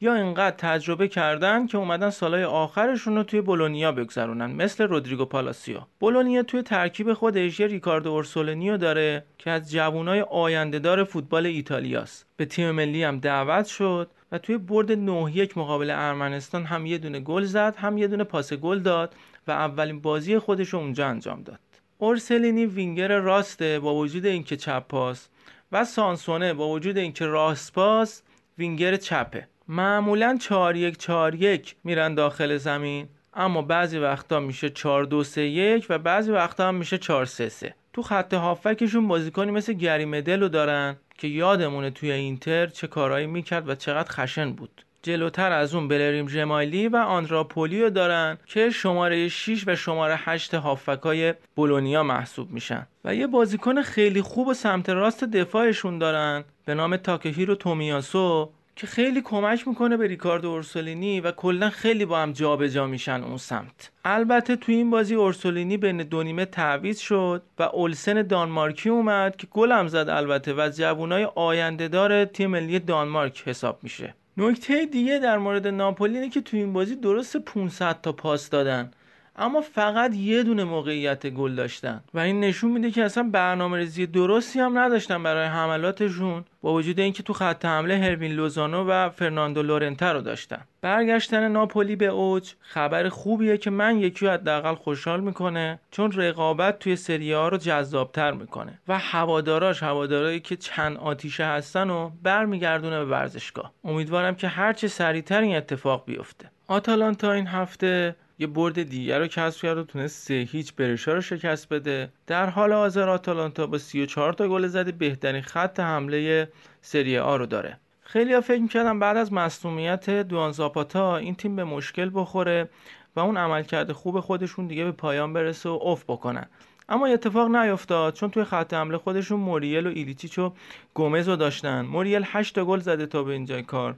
یا اینقدر تجربه کردن که اومدن سالهای آخرشون رو توی بولونیا بگذرونن مثل رودریگو پالاسیو. بولونیا توی ترکیب خودش یه ریکاردو اورسولینی و داره که از جوانای آیندهدار فوتبال ایتالیاست. به تیم ملی هم دعوت شد و توی برد 9 یک مقابل ارمنستان هم یه دونه گل زد هم یه دونه پاس گل داد و اولین بازی خودش رو اونجا انجام داد. اورسلینی وینگر راسته با وجود اینکه چپ پاس و سانسونه با وجود اینکه راست پاس وینگر چپه. معمولا 4 1 4 1 میرن داخل زمین اما بعضی وقتا میشه 4 2 3 1 و بعضی وقتا هم میشه 4 3 3 تو خط هافبکشون بازیکنی مثل گری مدلو دارن که یادمونه توی اینتر چه کارهایی می‌کرد و چقدر خشن بود. جلوتر از اون بلریم ژمایلی و آندره‌آ پولی و دارن که شماره 6 و شماره 8 هافبکای بولونیا محسوب میشن. و یه بازیکن خیلی خوب و سمت راست دفاعشون دارن به نام تاکهیرو تومیاسو که خیلی کمک می‌کنه به ریکاردو اورسولینی و کلا خیلی با هم جابجا میشن اون سمت. البته تو این بازی اورسولینی بین دو نیمه تعویض شد و اولسن دانمارکی اومد که گلم زد البته و از جوونای آینده دار تیم ملی دانمارک حساب میشه. نکته دیگه در مورد ناپولی اینه که تو این بازی درست 500 تا پاس دادن. اما فقط یه دونه موقعیت گل داشتن. و این نشون میده که اصلا برنامه ریزی درستی هم نداشتن برای حملاتشون با وجود اینکه تو خط حمله هروین لوزانو و فرناندو لورنته رو داشتن. برگشتن ناپولی به اوج خبر خوبیه که من یکی حداقل خوشحال می‌کنه چون رقابت توی سری ها رو جذابتر می‌کنه. و هواداراش هوادارایی که چند آتیشه هستن و برمیگردونه به ورزشگاه. امیدوارم که هرچه سریعتر این اتفاق بیفته. آتالانتا این هفته یه برد دیگر رو کسب کرد و تونست سه هیچ برشا رو شکست بده. در حال حاضر آتالانتا با 34 تا گل زده بهترین خط حمله سری آ رو داره. خیلی ها فکر می‌کردم بعد از مصومیت دوان زاپاتا این تیم به مشکل بخوره و اون عملکرد خوب خودشون دیگه به پایان برسه و افت بکنن. اما اتفاق نیفتاد چون توی خط حمله خودشون موریل و ایلیچیچ و گومز رو داشتن. موریل 8 تا گل زده تا به اینجای کار.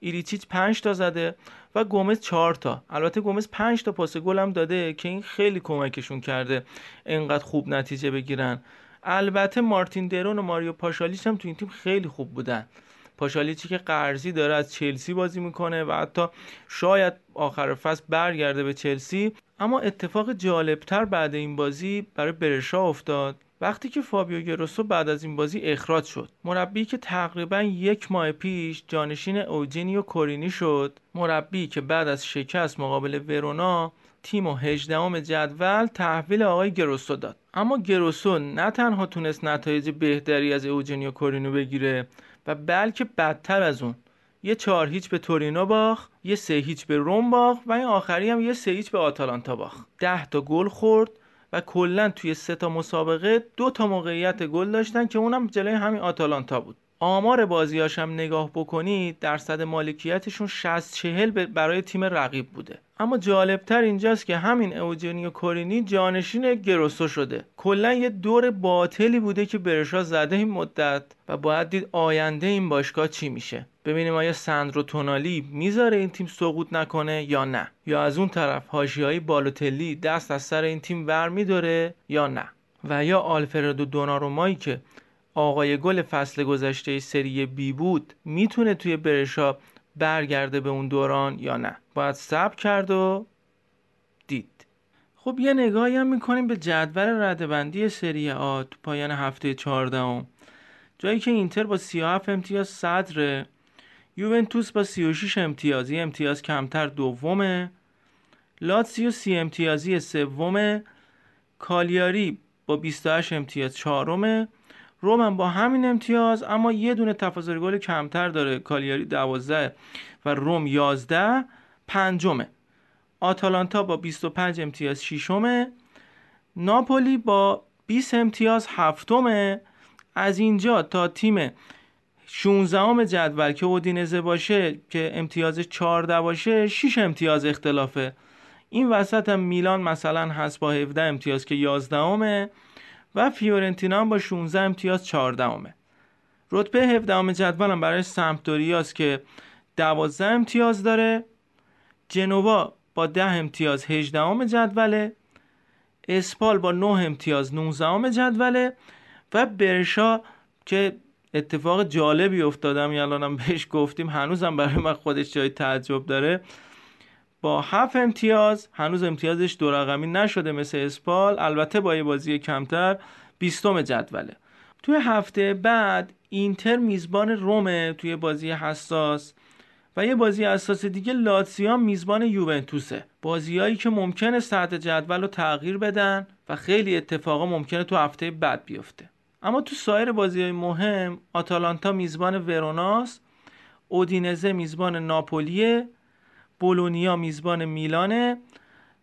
ایلیچیچ 5 تا زده و گومز 4 تا. البته گومز 5 تا پاس گل هم داده که این خیلی کمکشون کرده انقدر خوب نتیجه بگیرن. البته مارتین درون و ماریو پاشالیچ هم تو این تیم خیلی خوب بودن. پاشالیچی که قرضی داره از چلسی بازی می‌کنه و حتی شاید آخر فصل برگرده به چلسی اما اتفاق جالبتر بعد این بازی برای برشا افتاد. وقتی که فابیو گروسو بعد از این بازی اخراج شد مربی که تقریبا یک ماه پیش جانشین اوجینیو کورینی شد مربی که بعد از شکست مقابل ورونا تیم و هجدهم جدول تحویل آقای گروسو داد. اما گروسو نه تنها تونست نتایج بهتری از اوجینیو کورینو بگیره و بلکه بدتر از اون. یه چهار هیچ به تورینو باخت یه سه هیچ به روم باخت و این آخری هم یه سه هیچ به آتالانتا باخت. ده تا گل خورد و کلا توی سه تا مسابقه دو تا موقعیت گل داشتن که اونم جلوی همین آتالانتا بود. آمار بازیاش هم نگاه بکنید درصد مالکیتشون 60 40 برای تیم رقیب بوده. اما جالبتر اینجاست که همین اوجینیو کورینی جانشین گروسو شده. کلا یه دور باطلی بوده که برشا زده این مدت و باید دید آینده این باشگاه چی میشه. ببینیم آیا ساندرو تونالی می‌ذاره این تیم سقوط نکنه یا نه. یا از اون طرف هاشیایی بالوتلی دست از سر این تیم ور میداره یا نه. و یا آلفردو دونارومایی که آقای گل فصل گذشته سری بی بود می‌تونه توی برشا برگرده به اون دوران یا نه؟ باید صبر کرد و دید. خب یه نگاهی هم می‌کنیم به جدول ردبندی سری آ تو پایان هفته 14 جایی که اینتر با 37 امتیاز صدره یوونتوس با 36 امتیاز یه امتیاز کمتر دومه. لاتسیو 30 امتیازی سومه. کالیاری با 28 امتیاز چهارمه. روم هم با همین امتیاز اما یه دونه تفاضل گل کمتر داره. کالیاری 12 و روم 11 پنجمه. آتالانتا با 25 امتیاز ششمه. ناپولی با 20 امتیاز هفتمه. از اینجا تا تیم 16 جدول که اودینزه باشه که امتیاز 14 باشه 6 امتیاز اختلافه. این وسط هم میلان مثلا هست با 17 امتیاز که 11 و فیورنتینا هم با 16 امتیاز 14 امه. رتبه 17 جدول هم برای سمپدوریاس که 12 امتیاز داره. جنوا با 10 امتیاز 18 جدوله. اسپال با 9 امتیاز 19 جدوله. و برشا که اتفاق جالبی افتادم الانم بهش گفتیم هنوزم برای من خودش جای تعجب داره. با هفت امتیاز هنوز امتیازش دو رقمی نشده مثل اسپال البته با یه بازی کمتر بیستم جدوله. توی هفته بعد اینتر میزبان رومه توی بازی حساس و یه بازی اساس دیگه لاتسیا میزبان یوونتوسه. بازیایی که ممکنه سطح جدول رو تغییر بدن و خیلی اتفاقا ممکنه تو هفته بعد بیفته. اما تو سایر بازی های مهم آتالانتا میزبان وروناس اودینزه میزبان ناپولیه بولونیا میزبان میلانه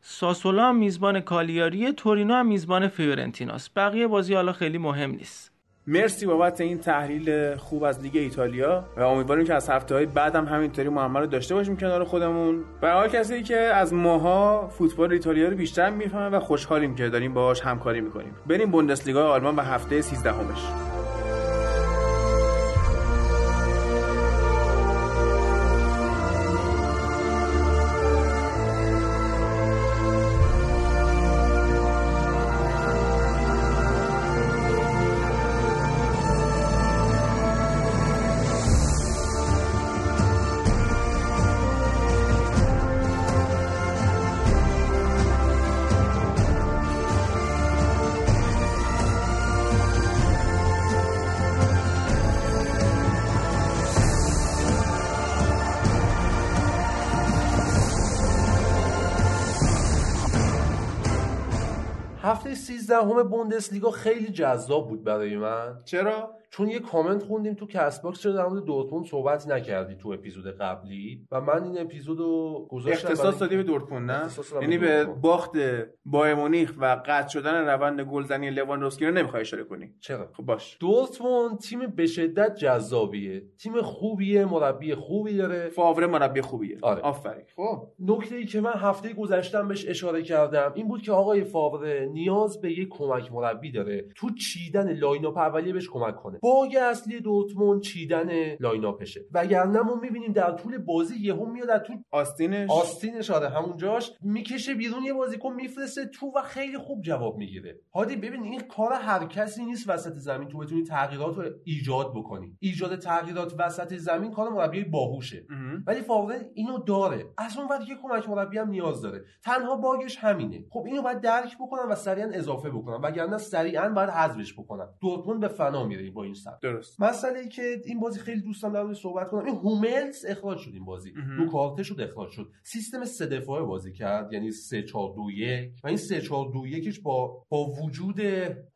ساسولا میزبان کالیاریه تورینو هم میزبان فیورنتیناست. بقیه بازی حالا خیلی مهم نیست. مرسی بابت این تحلیل خوب از لیگ ایتالیا و امیدواریم که از هفته های بعد هم همینطوری معامله رو داشته باشیم کنار خودمون. برای کسی که از ماها فوتبال ایتالیا رو بیشتر می‌فهمه و خوشحالیم که داریم باهاش همکاری می‌کنیم. بریم بوندسلیگا آلمان و هفته 13 همش هفته 13 همه بوندسلیگا خیلی جذاب بود برای من. چرا؟ چون یه کامنت خوندیم تو Castbox چرا در مورد دورتموند صحبت نکردی تو اپیزود قبلی؟ و من این اپیزودو گذاشتم اختصاص دادی به دورتموند نه؟ یعنی به. باخت بایرن مونیخ و قطع شدن روند گلزنی لواندوفسکی رو نمی‌خوای اشاره کنی؟ چرا؟ خب باش. دورتموند تیم به شدت جذابیه. تیم خوبیه مربی خوبی داره. فاوره مربی خوبیه. آره. آفرین. خب. نکته ای که من هفته گذشتم بهش اشاره کردم این بود که آقای فاوره نیاز به یک کمک مربی داره. تو چیدن lineup اولیه بهش کمک کنه. bug اصلی دورتموند چیدن lineup شه. وگرنه ما می‌بینیم در طول بازی یهو میاد در طول آستینش. آستینش آره همونجاش می‌کشه بیرون یه بازیکن میفرسته تو و خیلی خوب جواب می‌گیره. هادی ببین این کار هر کسی نیست وسط زمین تو بتونی تغییرات رو ایجاد بکنی. ایجاد تغییرات وسط زمین کار مربی باهوشه. ولی فاوره اینو داره. از اون یه کمک مربی هم نیاز داره. تنها باگش همینه. خب اینو باید درک بکنن و سریعا اضافه بکنن وگرنه سریعا باید حذفش بکنن دورتموند به فنا میره با این سبک. درست. مسئله ای که این بازی خیلی دوستم در موردش صحبت کنم این هوملز اخراج شد این بازی. مهم. دو کارته شد اخراج شد. سیستم سه دفاعه بازی کرد یعنی 3 4 2 1 و این 3 4 2 1 با با وجود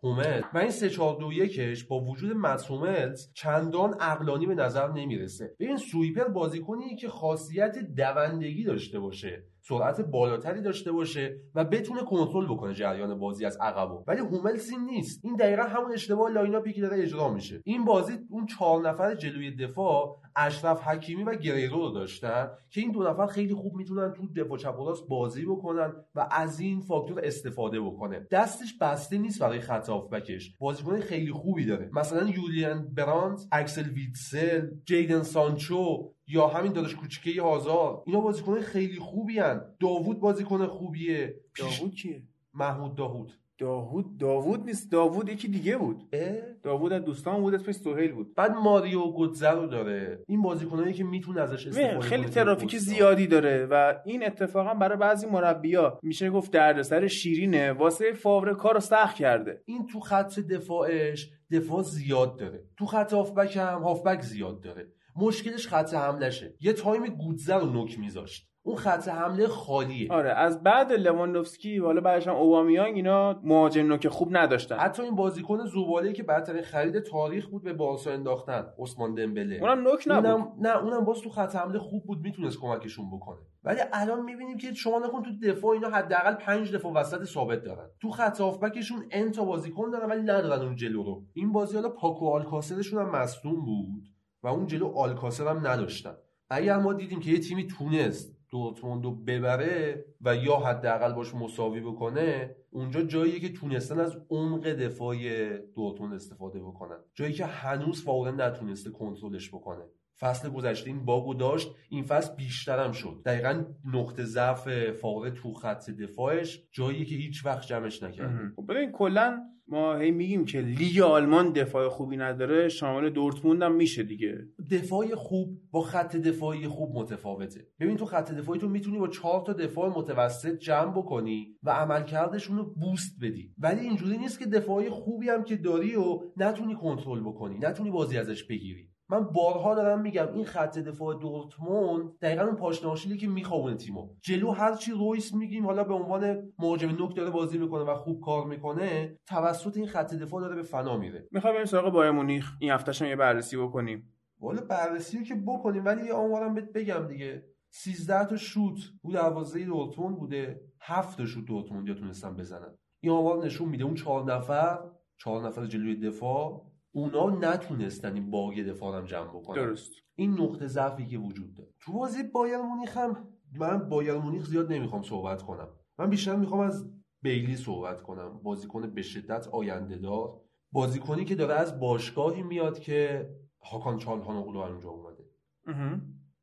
هومل و این 3 4 2 1 با وجود هوملز چندان عقلانی به نظر نمی‌رسه. ببین sweeper بازیکنی که خاصیت دوندگی داشته باشه. سرعت بالاتری داشته باشه و بتونه کنترل بکنه جریان بازی از عقبو ولی هوملز این نیست. این دقیقا همون اشتباه lineup ی که داره اجرا میشه. این بازی اون چهار نفر جلوی دفاع اشرف حکیمی و گریرو رو داشتن که این دو نفر خیلی خوب می‌تونن تو دفاع چپ و راست بازی بکنن و از این فاکتور استفاده بکنه. دستش بسته نیست برای خط هافبکش. بازیکن خیلی خوبی داره. مثلا یولیان برانت اکسل ویتسل جیدن سانچو یا همین داداش کوچیکه هازار اینا بازیکن خیلی خوبی هن. داوود بازیکن خوبیه. داوود کیه؟ محمود داوود. داوود داوود نیست. داوود یکی دیگه بود؟ داوود از دوستان بود اسمش سهیل بود. بعد ماریو گوتزه رو داره. این بازیکنایی که می‌تونه ازش استفاده خیلی. ترافیک زیادی داره و این اتفاقا برای بعضی مربیا میشه گفت دردسر شیرینه. واسه فاوره کار رو سخت کرده. این تو خط دفاعش دفاع زیاد داره. تو خط هافبک هم هافبک زیاد داره. مشکلش خط حملشه. یه تایم گودزه رو نوک میذاشت. اون خط حمله خالیه. آره از بعد لواندوفسکی حالا بعدش هم اوبامیانگ اینا مهاجم نوک خوب نداشتن. حتی این بازیکن زوباله که بدترین خرید تاریخ بود به بارسا انداختن عثمان دمبله. اونم نوک نبود. اونم نه اونم باز تو خط حمله خوب بود می‌تونست کمکشون بکنه. ولی الان می‌بینیم که شما نکن تو دفاع اینا حداقل پنج دفاع وسط ثابت دارن. تو خط هافبکشون ان تا بازیکن دارن ولی ندارن اون جلو رو. این بازی حالا پاکو آلکاسرشون هم مصدوم بود. و اون جلو آلکاسر هم نداشتن. اگر ما دیدیم که یه تیمی تونست دورتموند رو ببره و یا حداقل باش مساوی بکنه اونجا جاییه که تونستن از عمق دفاعی دورتموند استفاده بکنن. جایی که هنوز فاوره نتونسته کنترلش بکنه. فصل گذشته این باگو داشت این فصل بیشترم شد. دقیقا نقطه ضعف فاوره تو خط دفاعش جایی که هیچ وقت جمعش نکرده خب ببین کلا ما هی میگیم که لیگ آلمان دفاع خوبی نداره شامل دورتموند هم میشه دیگه. دفاع خوب با خط دفاعی خوب متفاوته. ببین تو خط دفاعی تو می‌تونی با چهار تا دفاع متوسط جمع بکنی و عملکردشون رو بوست بدی. ولی اینجوری نیست که دفاعی خوبی هم که داری و نتونی کنترل بکنی نتونی بازی ازش بگیری. من بارها دارم میگم این خط دفاع دورتموند دقیقا اون پاشنه که میخوابونه تیمو. جلو هرچی رویس میگیم حالا به عنوان مهاجم نوک داره بازی می‌کنه و خوب کار می‌کنه توسط این خط دفاع داره به فنا میره. می‌خوام بریم سراغ بایر مونیخ. این هفتهش هم یه بررسی بکنیم. والا بررسی رو که بکنیم ولی یه آمارم بهت بگم دیگه. 13 تا شوت رو دروازه دورتموند بوده. 7 تا شوت دورتموند یا تونستن بزنن. این آمار نشون میده اون چهار نفر چهار نفر جلوی دفاع اونا نتونستن این باگ دفاع هم جمع بکنن. درست. این نقطه ضعفی که وجود داره. تو بازی بایر مونیخ هم من بایر مونیخ زیاد نمی‌خوام صحبت کنم. من بیشتر می‌خوام از بیلی صحبت کنم. بازیکن به شدت آینده دار بازیکنی که داره از باشگاهی میاد که هاکان چالهانوغلو اونجا اومده.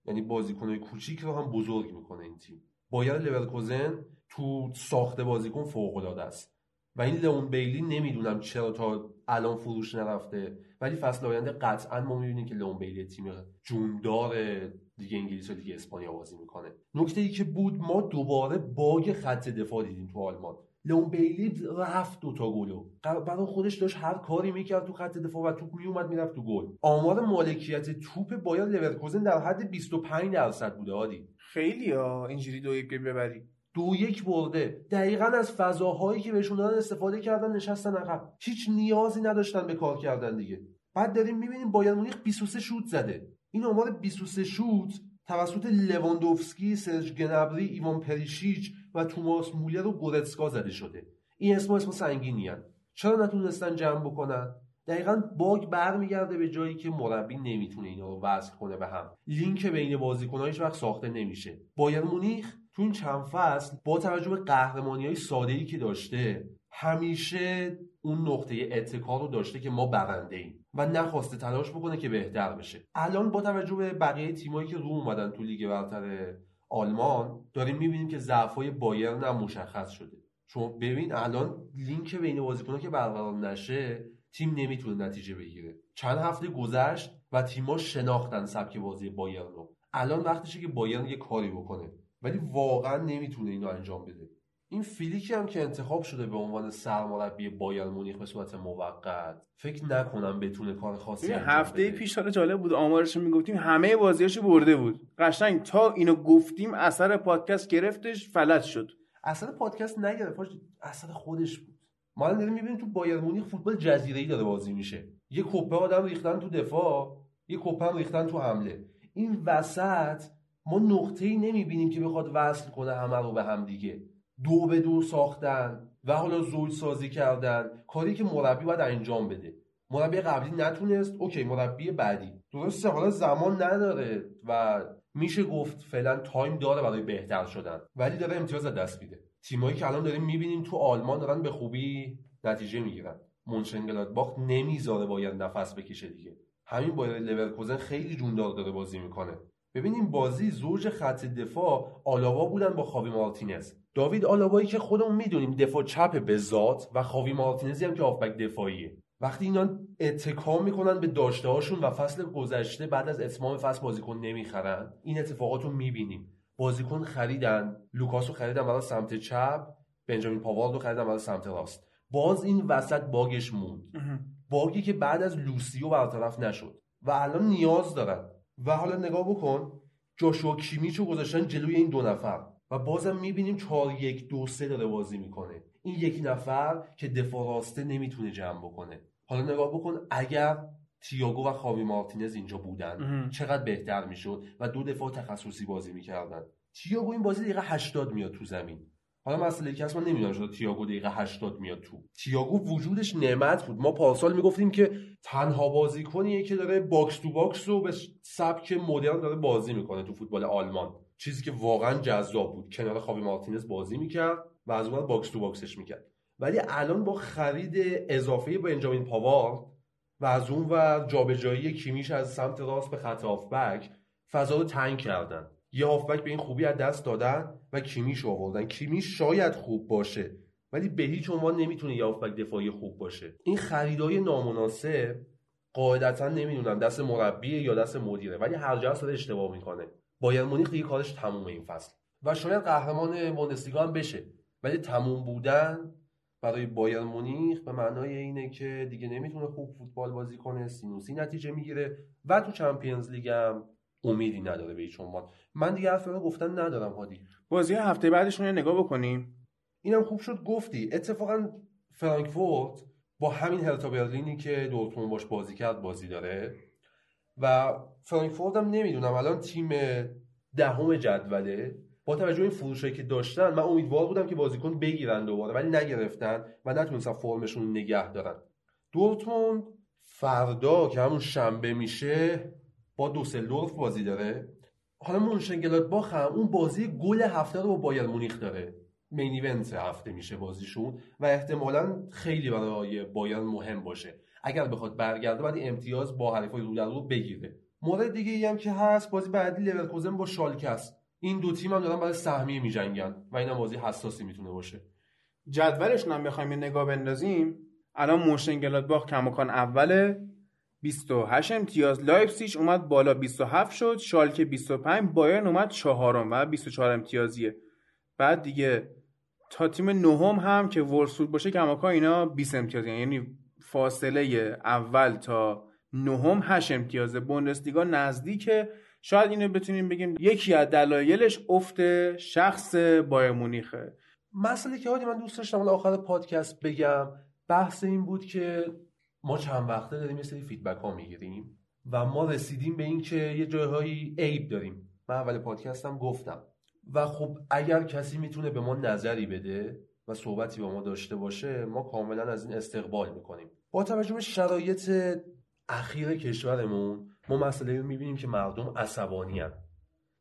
یعنی بازیکنهای کوچیک رو هم بزرگ می‌کنه این تیم. بایر لورکوزن تو ساخت بازیکن فوق العاده است. و این لئون بیلی نمی‌دونم چرا تا الان فروش نرفته. ولی فصل آینده قطعا ما می‌بینیم که لئون بیلی تیم جوندار لیگ انگلیس و لیگ اسپانیا بازی می‌کنه. نکته ای که بود ما دوباره باگ خط دفاع دیدیم تو آلمان. لئون بیلی رفت دوتا گلو برای خودش داشت هر کاری می‌کرد تو خط دفاع و توپ میومد می‌رفت تو گل. آمار مالکیت توپ بایر لورکوزن در حد 25 درصد بوده عادی. خیلی ها اینجوری دو یک ببری. دو یک برده. دقیقا از فضاهایی که بهشون دادن استفاده کردن نشستن عقب. هیچ نیازی نداشتن به کار کردن دیگه. بعد داریم می‌بینیم بایرن مونیخ 23 شوت زده. این آمار 23 شوت توسط لواندوفسکی، سرج گنبری، ایوان پریشیچ و توماس مولر و گورتسکا زده شده. این اسم اسم سنگینی هن. چرا نتونستن جمع بکنن؟ دقیقا باگ برمیگرده به جایی که مربی نمی‌تونه اینا رو وصل کنه به هم. لینک بین بازیکن‌ها هیچ وقت ساخته نمیشه. بایرن مونیخ تو این چند فصل با توجه به قهرمانی های ساده که داشته همیشه اون نقطه اتکا رو داشته که ما برنده ایم و نخواسته تلاش بکنه که بهتر بشه. الان با توجه به بقیه تیمایی که رو اومدن تو لیگ برتر آلمان داریم می‌بینیم که ضعفای بایرن هم مشخص شده. چون ببین الان لینک بین بازیکن‌ها که برقرار نشه تیم نمی‌تونه نتیجه بگیره. چند هفته گذشت و تیم‌ها شناختن سبک بازی بایرن رو. الان وقتشه که بایرن یه کاری بکنه. ولی واقعا نمی‌تونه اینو انجام بده. این فیلیکی هم که انتخاب شده به عنوان سرمربی بایر مونیخ به صورت موقت فکر نکنم بتونه کار خاصی هفته بده. پیش حالا جالب بود آمارش رو می‌گفتیم همه بازیاشو برده بود. قشنگ تا اینو گفتیم اثر پادکست گرفتش فلج شد. اصلا پادکست نگرفت اصلا خودش بود. ما الان داریم می‌بینیم تو بایر مونیخ فوتبال جزیره‌ای داره بازی میشه. یه کپه آدم ریختن تو دفاع یه کپه هم ریختن تو حمله. این وسط ما نقطه‌ای نمی‌بینیم که بخواد وصل کنه همه رو به هم دیگه. دو به دو ساختن و حالا زوج سازی کردن. کاری که مربی باید انجام بده. مربی قبلی نتونست. اوکی مربی بعدی. درسته حالا زمان نداره و میشه گفت فعلا تایم داره برای بهتر شدن. ولی داره امتیاز از دست میده. تیمایی که الان داریم می‌بینیم تو آلمان دارن به خوبی نتیجه می‌گیرن. مونشنگلادباخ نمی‌ذاره بایرن نفس بکشه دیگه. همین بایر لورکوزن خیلی جوندار داره بازی می‌کنه. ببینیم بازی زوج خط دفاع آلاوا بودن با خاوی مارتینز. داوید آلاوایی که خودمون می‌دونیم دفاع چپ به ذات و خاوی مارتینزی هم که هافبک دفاعیه. وقتی اینا اتکا می‌کنن به داشته هاشون و فصل گذشته بعد از اتمام فصل بازیکن نمی‌خرن این اتفاقات رو می‌بینیم. بازیکن خریدن لوکاس رو خریدن برای سمت چپ بنجامین پاوارد رو خریدن برای سمت راست. باز این وسط باگش موند. باگی که بعد از لوسیو برطرف نشد. و الان نیاز دارن. و حالا نگاه بکن جاشوا کیمیشو گذاشتن جلوی این دو نفر. و بازم می‌بینیم 4 1 2 3 داره بازی می‌کنه. این یک نفر که دفاع راسته نمی‌تونه جمع بکنه. حالا نگاه بکن اگر تییاگو و خاوی مارتینز اینجا بودن چقدر بهتر می‌شد؟ و دو دفاع تخصصی بازی می‌کردن. تییاگو این بازی دقیقه 80 میاد تو زمین. حالا مسئله که هست من نمی‌دونم چرا تییاگو دقیقه 80 میاد تو. تییاگو وجودش نعمت بود. ما پارسال می‌گفتیم که تنها بازیکنیه که داره box to box رو به سبک مدرن داره بازی می‌کنه تو فوتبال آلمان. چیزی که واقعا جذاب بود. کنار خاوی مارتینز بازی می‌کرد و از اون box to box ش می‌کرد. ولی الان با خرید اضافه بنجامین پاوارد و از اون ور جابجایی کیمیش از سمت راست به خط هافبک فضا رو تنگ کردن. یه هافبک به این خوبی از دست دادن و کیمیش آوردن. کیمیش شاید خوب باشه ولی به هیچ عنوان نمی‌تونه یه هافبک دفاعی خوب باشه. این خریدای نامناسب قاعدتا نمی‌دونم دست مربی یا دست مدیره ولی هر جا داره اشتباه می‌کنه. بایر مونیخ دیگه کارش تمومه این فصل. و شاید قهرمان بوندسلیگا هم بشه ولی تموم بودن برای بایر مونیخ به معنای اینه که دیگه نمی‌تونه خوب فوتبال بازی کنه سینوسی نتیجه می‌گیره و تو چمپیونز لیگ هم امیدی نداره به هیچ عنوان. من دیگه حرف رو گفتن ندارم هادی. بازی هفته بعدشون رو نگاه بکنیم. اینم خوب شد گفتی. اتفاقا فرانکفورت با همین هرتا برلینی که دورتموند باش بازی کرد بازی داره. و فرانکفورت هم نمی‌دونم الان تیم دهم جدوله. با توجه به این فروشایی که داشتن من امیدوار بودم که بازیکن بگیرن دوباره ولی نگرفتن و نتونستن فرمشون نگه دارن. دورتموند فردا که همون شنبه میشه با دوسلدورف بازی داره. حالا مونشنگلادباخ هم اون بازی گل هفته رو با بایرن مونیخ داره. main event هفته میشه بازیشون و احتمالا خیلی برای بایرن مهم باشه. اگر بخواد برگرده بعد امتیاز با حریفای رو در رو بگیره. مورد دیگه ای هم که هست بازی بعدی لورکوزن با شالکه است. این دو تیم هم دارن برای سهمیه میجنگن و اینم بازی حساسی می‌تونه باشه. جدولشون هم بخوایم نگاه بندازیم. الان مونشنگلادباخ کماکان اوله. 28 امتیاز. لایپزیگ اومد بالا 27 شد. شالکه 25 بایرن اومد چهارم و 24 امتیازیه. بعد دیگه تا تیم نهم هم که ... باشه کماکان اینا 20 امتیاز یعنی فاصله اول تا نهم 8 امتیازه. بوندسلیگا نزدیک شاید اینو بتونیم بگیم یکی از دلایلش افت شخص بایر مونیخه. مسئله که هادی من دوست داشتم آخر پادکست بگم بحث این بود که ما چند وقته داریم یه سری فیدبک ها می‌گیریم و ما رسیدیم به این که یه جاهایی عیب داریم. من اول پادکستم گفتم. و خب اگر کسی می‌تونه به ما نظری بده و صحبتی با ما داشته باشه ما کاملا از این استقبال می‌کنیم. با توجه به شرایط اخیر کشورمون ما مسئله رو می‌بینیم که مردم عصبانی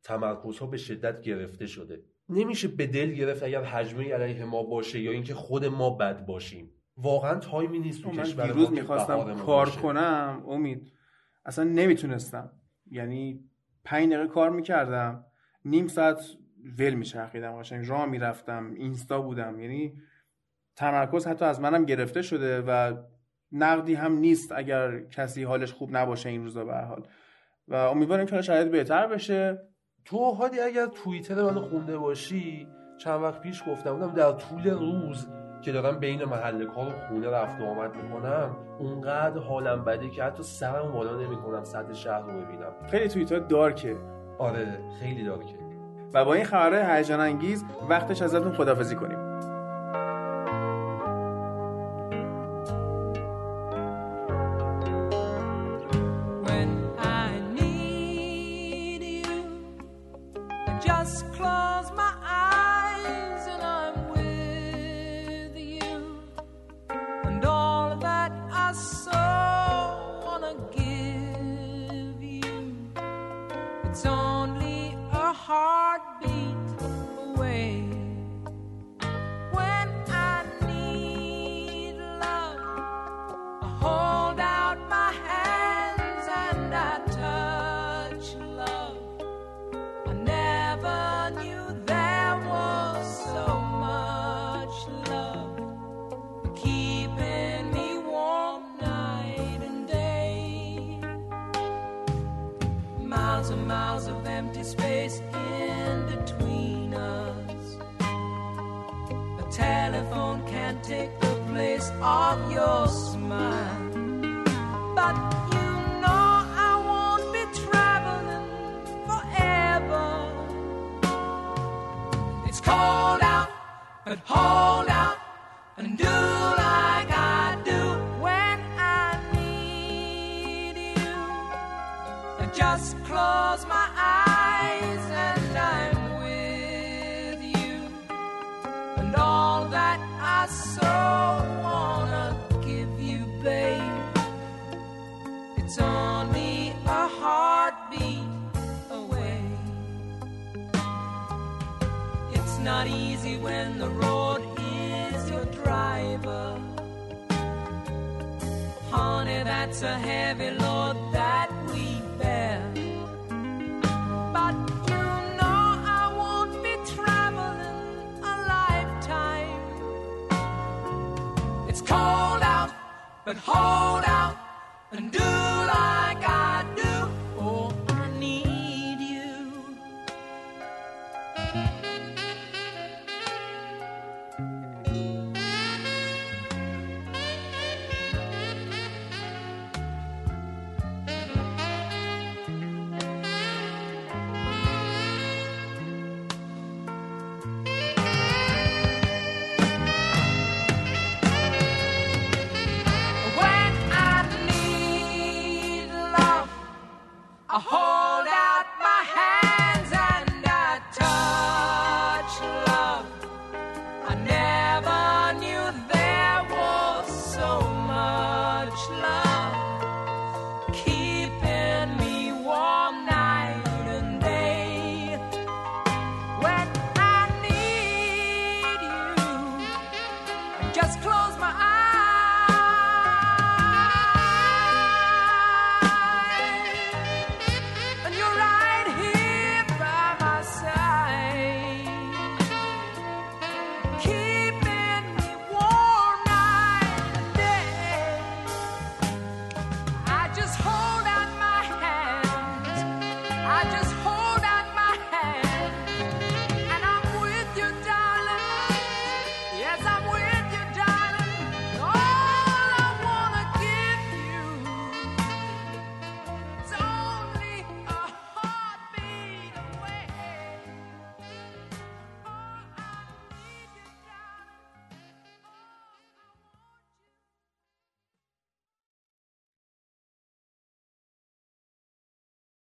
تمرکزها به شدت گرفته شده. نمیشه به دل گرفت اگر حجمه علیه ما باشه یا اینکه خود ما بد باشیم. واقعا تایمی نیست تو من کشور دیروز می‌خواستم کار باشه. کنم امید. اصلا نمی‌تونستم. یعنی پنج دقیقه کار می‌کردم نیم ساعت ول میچرخیدم قشنگ. راه می‌رفتم اینستا بودم. یعنی تمرکز حتی از منم گرفته شده و نقدی هم نیست اگر کسی حالش خوب نباشه این روزا به حال. و امیدوارم که شرایط بهتر بشه. تو هادی اگر توییتر منو خونده باشی چند وقت پیش گفتم بودم در طول روز که دارم بین محل کار و خونه رفت و آمد می‌کنم اونقدر حالم بده که حتی سرم بالا نمی‌کنم سطح شهر رو ببینم. خیلی توییتر دارکه. آره خیلی دارکه. و با این خبرهای هیجان انگیز وقتش ازتون خدافزی کنیم.